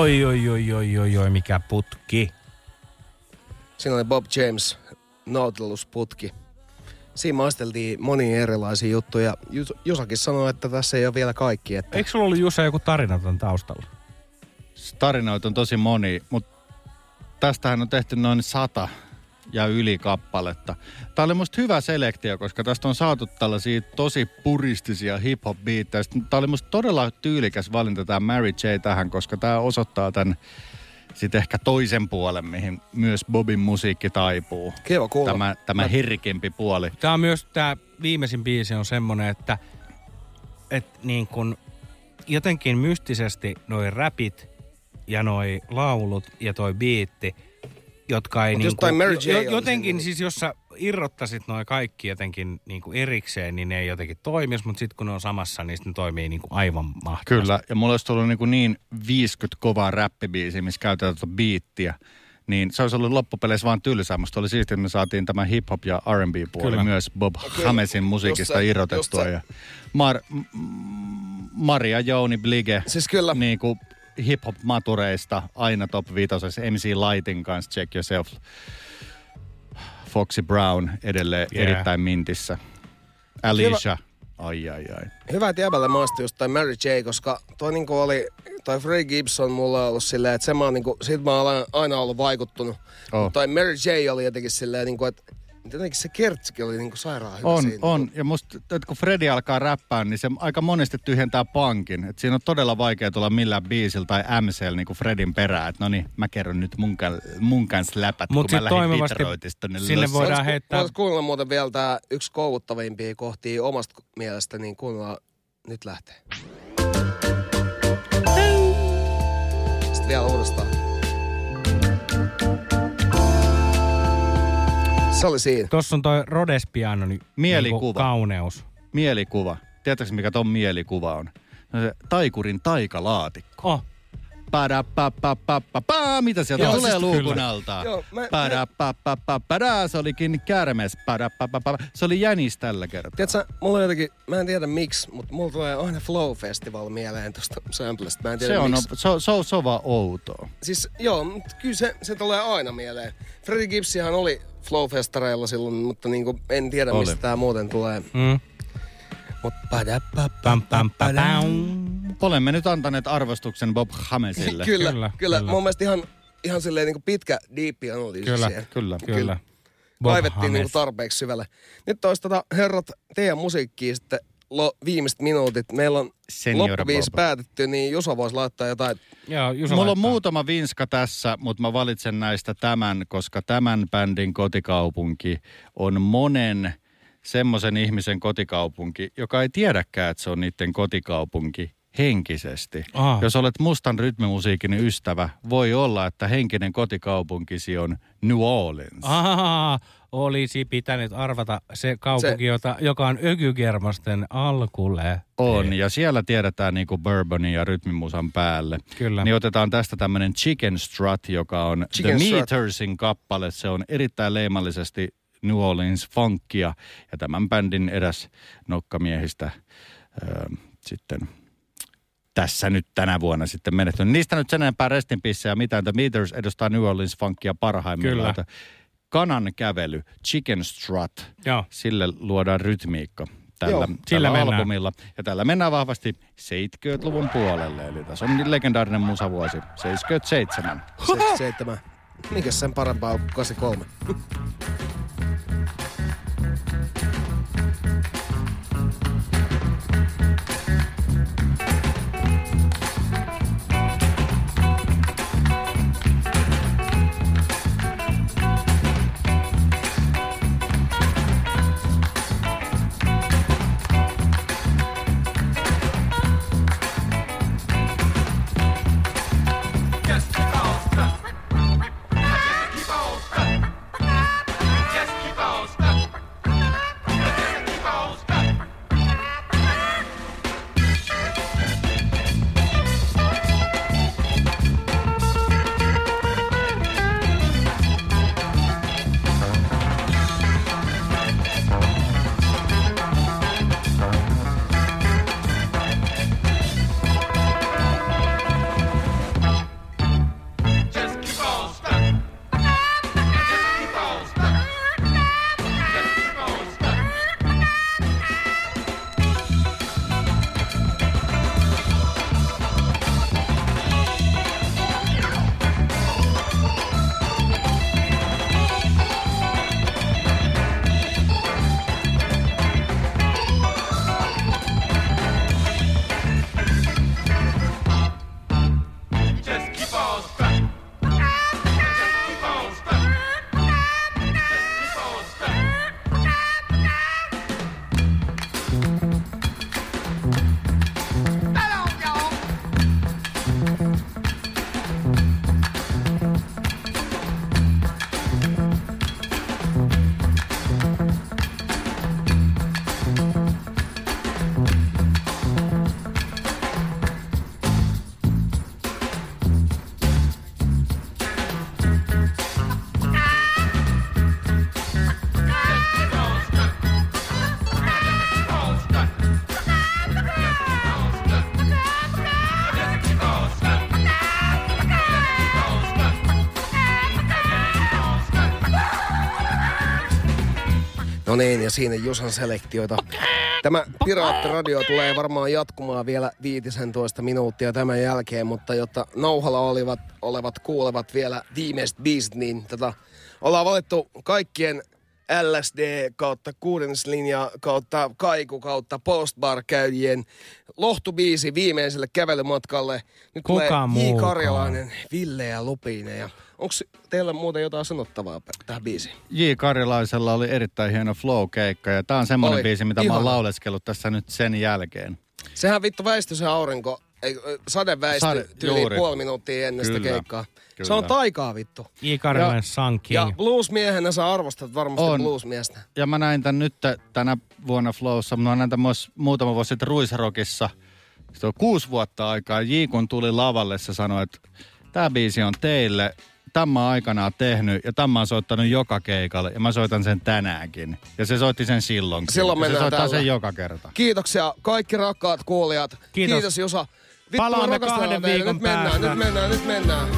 Oi, oi, oi, oi, oi, oi, mikä putki. Siinä oli Bob James, Nautilus-putki. Siinä maisteltiin monia erilaisia juttuja. Jus- Jusakin sanoi, että tässä ei ole vielä kaikki. Että... Eikö sulla ollut Jusa joku tarina ton taustalla? Tarinoita on tosi moni, mutta tästähän on tehty noin sata ja yli kappaletta. Tämä oli musta hyvä selektio, koska tästä on saatu tällaisia tosi puristisia hip-hop biittejä. Tämä oli musta todella tyylikäs valinta tämä Mary J tähän, koska tämä osoittaa tämän sitten ehkä toisen puolen, mihin myös Bobin musiikki taipuu. Kiva kuulla. Tämä, tämä Mä- herkempi puoli. Tämä on myös, tämä viimeisin biisi on semmoinen, että, että niin kun jotenkin mystisesti noi räpit ja noi laulut ja toi biitti, jotka ei Mut niin jos toi Mary J jotenkin niinku- siis jos sä irrottaisit noi kaikki jotenkin niin kuin erikseen, niin ne ei jotenkin toimisi, mutta sitten kun ne on samassa, niin ne toimii niin kuin aivan mahtavasti. Kyllä, ja mulla olisi tullut niin, kuin niin 50 kovaa räppibiisiä, missä käytetään tuota biittiä. Niin se olisi ollut loppupeleissä vaan tylsää. Musta oli siistiä, että me saatiin tämä hip-hop ja R&B-puoli Kyllä. myös Bob Kyllä, Hamesin musiikista just se, irrotettua. just. Ja Mar- m- Maria Jouni Blige, siis kyllä. niin kuin hip-hop-matureista aina top viitosessa MC Lightin kanssa Check Yourself. Foxy Brown edelleen Yeah. erittäin mintissä. Alicia, ai ai ai. Hyvä, että jäbälle maistui just toi Mary J, koska toi niinku oli, toi Free Gibson mulla on ollut silleen, että se mä oon niinku, siitä mä oon aina ollut vaikuttunut. Oh. Mutta toi Mary J oli jotenkin silleen niinku, että jotenkin se kertsikin oli niinku sairaan hyvä On, siinä. on. Ja musta, että kun Freddy alkaa räppää, niin se aika monesti tyhjentää pankin. Et siinä on todella vaikea tulla millään biisillä tai MCL niin kuin Fredin perään. Että no niin, mä kerron nyt mun, kan, mun kanssa läpät, Mut kun mä lähdin tonne sinne Los- voidaan heittää- Voisi kuunnella muuten vielä tää yksi koukuttavimpia kohtia omasta mielestä, niin kuunnellaan nyt lähtee. Sitten vielä uudestaan. Se oli siinä. Tuossa on toi Rhodes piano, niin Mielikuva. Niinku kauneus. Mielikuva. Tiedätkö mikä ton mielikuva on? No se taikurin taikalaatikko. Oh. Padapapapapapaa, mitä sieltä Joo, tulee siis luukun alta? Joo, mä- mä- Padapapapapapa, se olikin kärmes. Padapapapapa. Se oli jänis tällä kertaa. Tiedätkö, mulla on jotenkin, mä en tiedä miksi, mutta mulla tulee aina Flow Festival mieleen tuosta samplesta. Mä en tiedä Se on, miksi. se, on- se, on, se on vaan outoa. Siis joo, mutta kyllä se, se tulee aina mieleen. Freddie Gibbsihan oli Flow-festareilla silloin, mutta niinku, en tiedä Oli. mistä tää muuten tulee. Mm. Mut Pam, pam. Olemme nyt antaneet arvostuksen Bob Hamesille. kyllä, kyllä, kyllä. Mun mielestä ihan, ihan silleen niinku pitkä diippi analyysi Kyllä, kyllä, kyllä. Bob Kaivettiin niinku Hames. tarpeeksi syvälle. Nyt olisi tota, herrat, teidän musiikkia sitten lo, viimeiset minuutit. Meillä on Senior loppuviisi Bob. päätetty, niin Juso voisi laittaa jotain. Joo, Juso Mulla on laittaa. muutama vinska tässä, mutta mä valitsen näistä tämän, koska tämän bändin kotikaupunki on monen semmoisen ihmisen kotikaupunki, joka ei tiedäkään, että se on niiden kotikaupunki. Henkisesti. Ah. Jos olet mustan rytmimusiikin ystävä, voi olla, että henkinen kotikaupunkisi on New Orleans. Ahaa, olisi pitänyt arvata se kaupunki, Se- jota, joka on ökykermasten alkulle. On, ja siellä tiedetään niinku bourbonin ja rytmimusan päälle. Kyllä. Niin otetaan tästä tämmönen Chicken Strut, joka on Chicken The Strut. Metersin kappale. Se on erittäin leimallisesti New Orleans funkia, ja tämän bändin eräs nokkamiehistä öö, sitten tässä nyt tänä vuonna sitten menehtynyt. Niistä nyt sen enempää restin ja mitään. The Meters edustaa New Orleans funkia parhaimmillaan. Kyllä. Kanan kävely, Chicken Strut, Joo. sille luodaan rytmiikka tällä, Joo, tällä sillä mennään. albumilla. Ja tällä mennään vahvasti 70-luvun puolelle. Eli tässä on legendaarinen musavuosi, 77. 77. Mikäs sen parempaa on kuin 83? No niin, ja siinä Jusan selektioita. Tämä Piraattiradio tulee varmaan jatkumaan vielä 15 minuuttia tämän jälkeen, mutta jotta nauhalla olivat, olevat kuulevat vielä viimeiset biisit, niin tätä ollaan valittu kaikkien LSD kautta kuudennuslinja kautta kaiku kautta postbar käyjien lohtubiisi viimeiselle kävelymatkalle. Nyt Kuka tulee J. muukaan? Karjalainen, Ville ja Lupine. Ja onko teillä muuten jotain sanottavaa tähän biisiin? J. Karilaisella oli erittäin hieno flow-keikka ja tää on semmoinen Oli. biisi, mitä mä oon Ihana. lauleskellut tässä nyt sen jälkeen. Sehän vittu väistyi se aurinko, ei, sade väistyi Sade, tyyli juuri. puoli minuuttia ennen sitä Kyllä, keikkaa. Kyllä. Se on taikaa vittu. J. Karjalainen Ja- bluesmiehenä sä arvostat varmasti On. bluesmiestä. Ja mä näin tän nyt tänä vuonna Flowssa, mä näin tän myös muutama vuosi sitten Ruisrockissa. Sitten on kuusi vuotta aikaa. J. kun tuli lavalle, se sanoi, että tämä biisi on teille. Tämä aikanaan tehnyt ja tämä mä oon soittanut joka keikalle ja mä soitan sen tänäänkin. Ja se soitti sen silloinkin. Silloin ja se mennään soittaa tällä. sen joka kerta. Kiitoksia kaikki rakkaat kuulijat. Kiitos. Kiitos Jusa. Vittu, Palaamme kahden viikon nyt mennään, päästä. nyt mennään, nyt mennään.